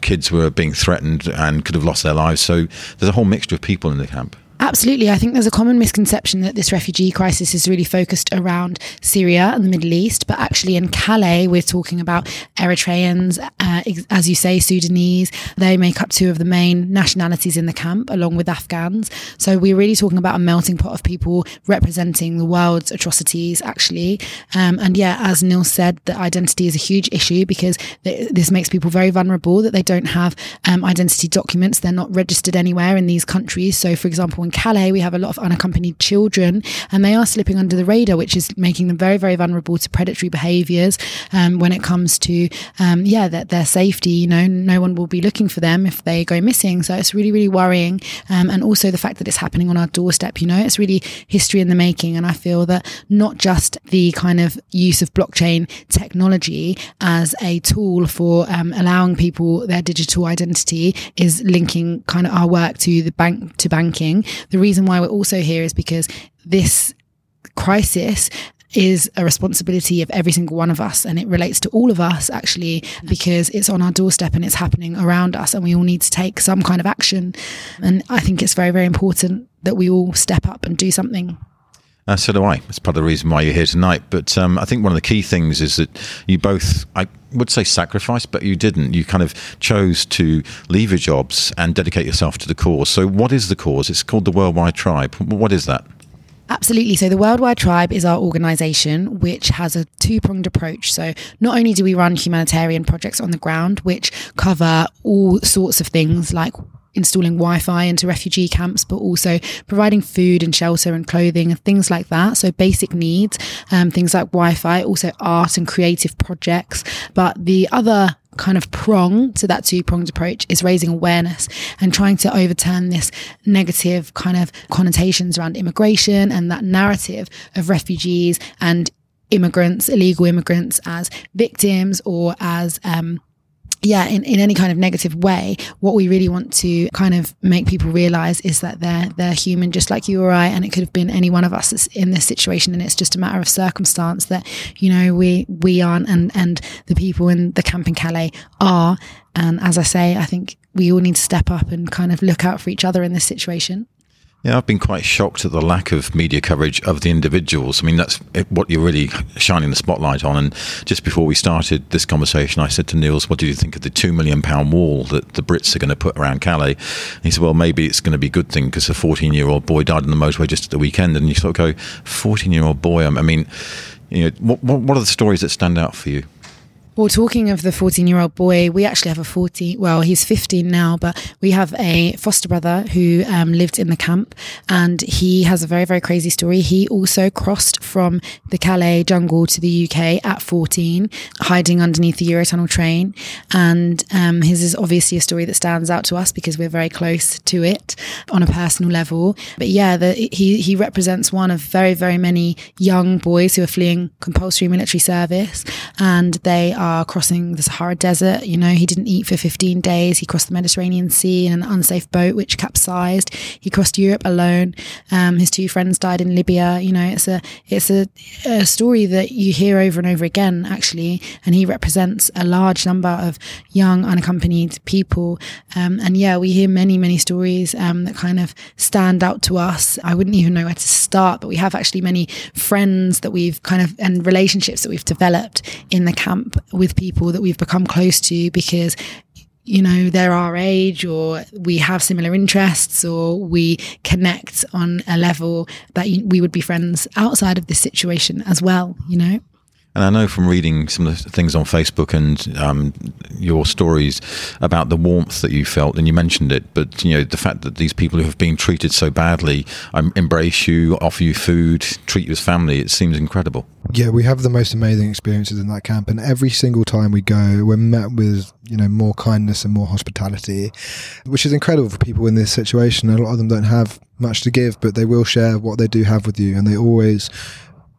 kids were being threatened and could have lost their lives. So there's a whole mixture of people in the camp. Absolutely. I think there's a common misconception that this refugee crisis is really focused around Syria and the Middle East, but actually in Calais, we're talking about Eritreans, uh, as you say, Sudanese. They make up two of the main nationalities in the camp, along with Afghans. So we're really talking about a melting pot of people representing the world's atrocities, actually. Um, and yeah, as Neil said, the identity is a huge issue because th- this makes people very vulnerable that they don't have um, identity documents. They're not registered anywhere in these countries. So, for example, in Calais, we have a lot of unaccompanied children, and they are slipping under the radar, which is making them very, very vulnerable to predatory behaviours um, when it comes to, um, yeah, that their safety. You know, no one will be looking for them if they go missing. So it's really, really worrying. Um, and also the fact that it's happening on our doorstep, you know, it's really history in the making. And I feel that not just the kind of use of blockchain technology as a tool for um, allowing people their digital identity is linking kind of our work to the bank to banking the reason why we're also here is because this crisis is a responsibility of every single one of us and it relates to all of us actually because it's on our doorstep and it's happening around us and we all need to take some kind of action and i think it's very very important that we all step up and do something uh, so do I. That's part of the reason why you're here tonight. But um, I think one of the key things is that you both, I would say sacrifice, but you didn't. You kind of chose to leave your jobs and dedicate yourself to the cause. So, what is the cause? It's called the Worldwide Tribe. What is that? Absolutely. So, the Worldwide Tribe is our organisation, which has a two pronged approach. So, not only do we run humanitarian projects on the ground, which cover all sorts of things like installing Wi-Fi into refugee camps, but also providing food and shelter and clothing and things like that. So basic needs, um, things like Wi-Fi, also art and creative projects. But the other kind of prong to that two pronged approach is raising awareness and trying to overturn this negative kind of connotations around immigration and that narrative of refugees and immigrants, illegal immigrants as victims or as um, yeah, in, in any kind of negative way, what we really want to kind of make people realize is that they're they're human just like you or I, and it could have been any one of us that's in this situation, and it's just a matter of circumstance that you know we we aren't, and and the people in the camp in Calais are, and as I say, I think we all need to step up and kind of look out for each other in this situation. Yeah, I've been quite shocked at the lack of media coverage of the individuals. I mean, that's eh, what you're really shining the spotlight on. And just before we started this conversation, I said to Nils, "What do you think of the two million pound wall that the Brits are going to put around Calais?" And he said, "Well, maybe it's going to be a good thing because a 14 year old boy died on the motorway just at the weekend." And you sort of go, "14 year old boy." I mean, you know, what, what are the stories that stand out for you? Well, talking of the 14 year old boy, we actually have a 14, well, he's 15 now, but we have a foster brother who um, lived in the camp and he has a very, very crazy story. He also crossed from the Calais jungle to the UK at 14, hiding underneath the Eurotunnel train. And um, his is obviously a story that stands out to us because we're very close to it on a personal level. But yeah, the, he, he represents one of very, very many young boys who are fleeing compulsory military service and they are crossing the Sahara Desert. You know, he didn't eat for 15 days. He crossed the Mediterranean Sea in an unsafe boat, which capsized. He crossed Europe alone. Um, his two friends died in Libya. You know, it's a it's a, a story that you hear over and over again, actually. And he represents a large number of young, unaccompanied people. Um, and yeah, we hear many, many stories um, that kind of stand out to us. I wouldn't even know where to start, but we have actually many friends that we've kind of and relationships that we've developed in the camp with people that we've become close to because you know they're our age or we have similar interests or we connect on a level that we would be friends outside of this situation as well you know and I know from reading some of the things on Facebook and um, your stories about the warmth that you felt, and you mentioned it, but you know the fact that these people who have been treated so badly um, embrace you, offer you food, treat you as family. It seems incredible. Yeah, we have the most amazing experiences in that camp, and every single time we go, we're met with you know more kindness and more hospitality, which is incredible for people in this situation. A lot of them don't have much to give, but they will share what they do have with you, and they always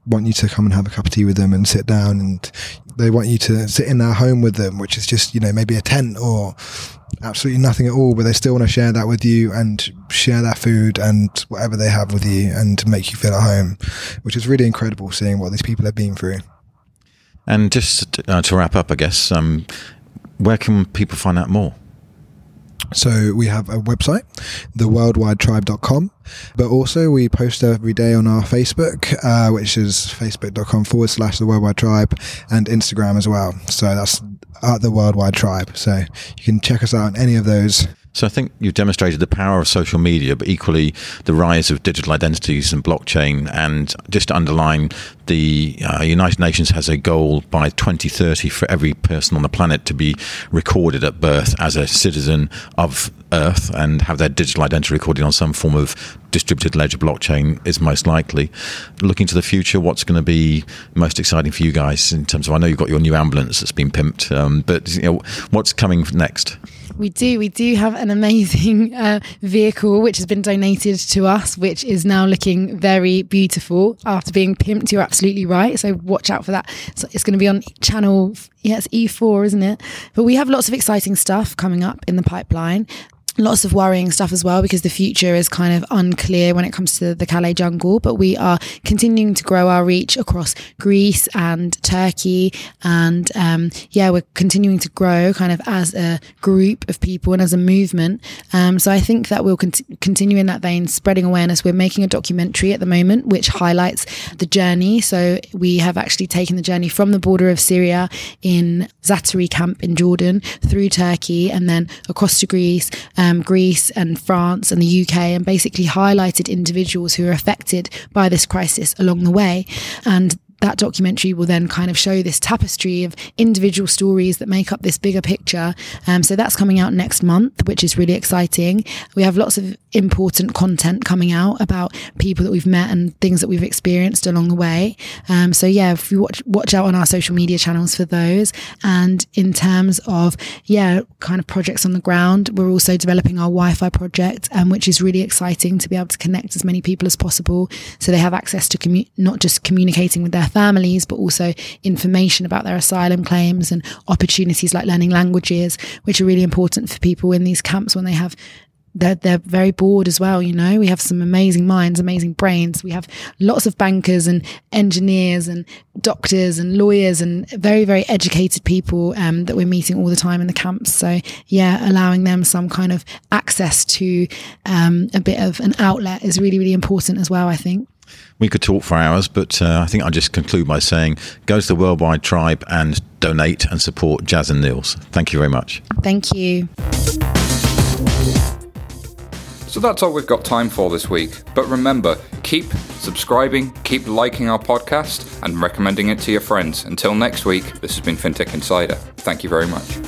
want you to come and have a cup of tea with them and sit down and they want you to sit in their home with them, which is just, you know, maybe a tent or absolutely nothing at all, but they still want to share that with you and share their food and whatever they have with you and make you feel at home, which is really incredible seeing what these people have been through. And just uh, to wrap up, I guess, um, where can people find out more? So we have a website, theworldwidetribe.com, but also we post every day on our Facebook, uh, which is facebook.com forward slash the worldwide tribe and Instagram as well. So that's at the worldwide tribe. So you can check us out on any of those. So I think you've demonstrated the power of social media, but equally the rise of digital identities and blockchain. And just to underline, the uh, United Nations has a goal by 2030 for every person on the planet to be recorded at birth as a citizen of Earth and have their digital identity recorded on some form of distributed ledger blockchain is most likely. Looking to the future, what's going to be most exciting for you guys in terms of? I know you've got your new ambulance that's been pimped, um, but you know, what's coming next? We do. We do have an amazing uh, vehicle which has been donated to us, which is now looking very beautiful after being pimped. You're absolutely right. So watch out for that. So it's going to be on channel. Yeah, it's E4, isn't it? But we have lots of exciting stuff coming up in the pipeline lots of worrying stuff as well because the future is kind of unclear when it comes to the Calais jungle. But we are continuing to grow our reach across Greece and Turkey. And um, yeah, we're continuing to grow kind of as a group of people and as a movement. Um, so I think that we'll cont- continue in that vein, spreading awareness. We're making a documentary at the moment which highlights the journey. So we have actually taken the journey from the border of Syria in Zaatari camp in Jordan through Turkey and then across to Greece. Um, um, Greece and France and the UK and basically highlighted individuals who are affected by this crisis along the way. And that documentary will then kind of show this tapestry of individual stories that make up this bigger picture. Um, so that's coming out next month, which is really exciting. We have lots of important content coming out about people that we've met and things that we've experienced along the way. Um, so yeah, if you watch watch out on our social media channels for those. And in terms of yeah, kind of projects on the ground, we're also developing our Wi-Fi project, um, which is really exciting to be able to connect as many people as possible, so they have access to commu- not just communicating with their their families, but also information about their asylum claims and opportunities like learning languages, which are really important for people in these camps when they have they're, they're very bored as well. You know, we have some amazing minds, amazing brains. We have lots of bankers and engineers and doctors and lawyers and very, very educated people um, that we're meeting all the time in the camps. So, yeah, allowing them some kind of access to um, a bit of an outlet is really, really important as well, I think. We could talk for hours, but uh, I think I'll just conclude by saying go to the Worldwide Tribe and donate and support Jazz and Nils. Thank you very much. Thank you. So that's all we've got time for this week. But remember, keep subscribing, keep liking our podcast, and recommending it to your friends. Until next week, this has been FinTech Insider. Thank you very much.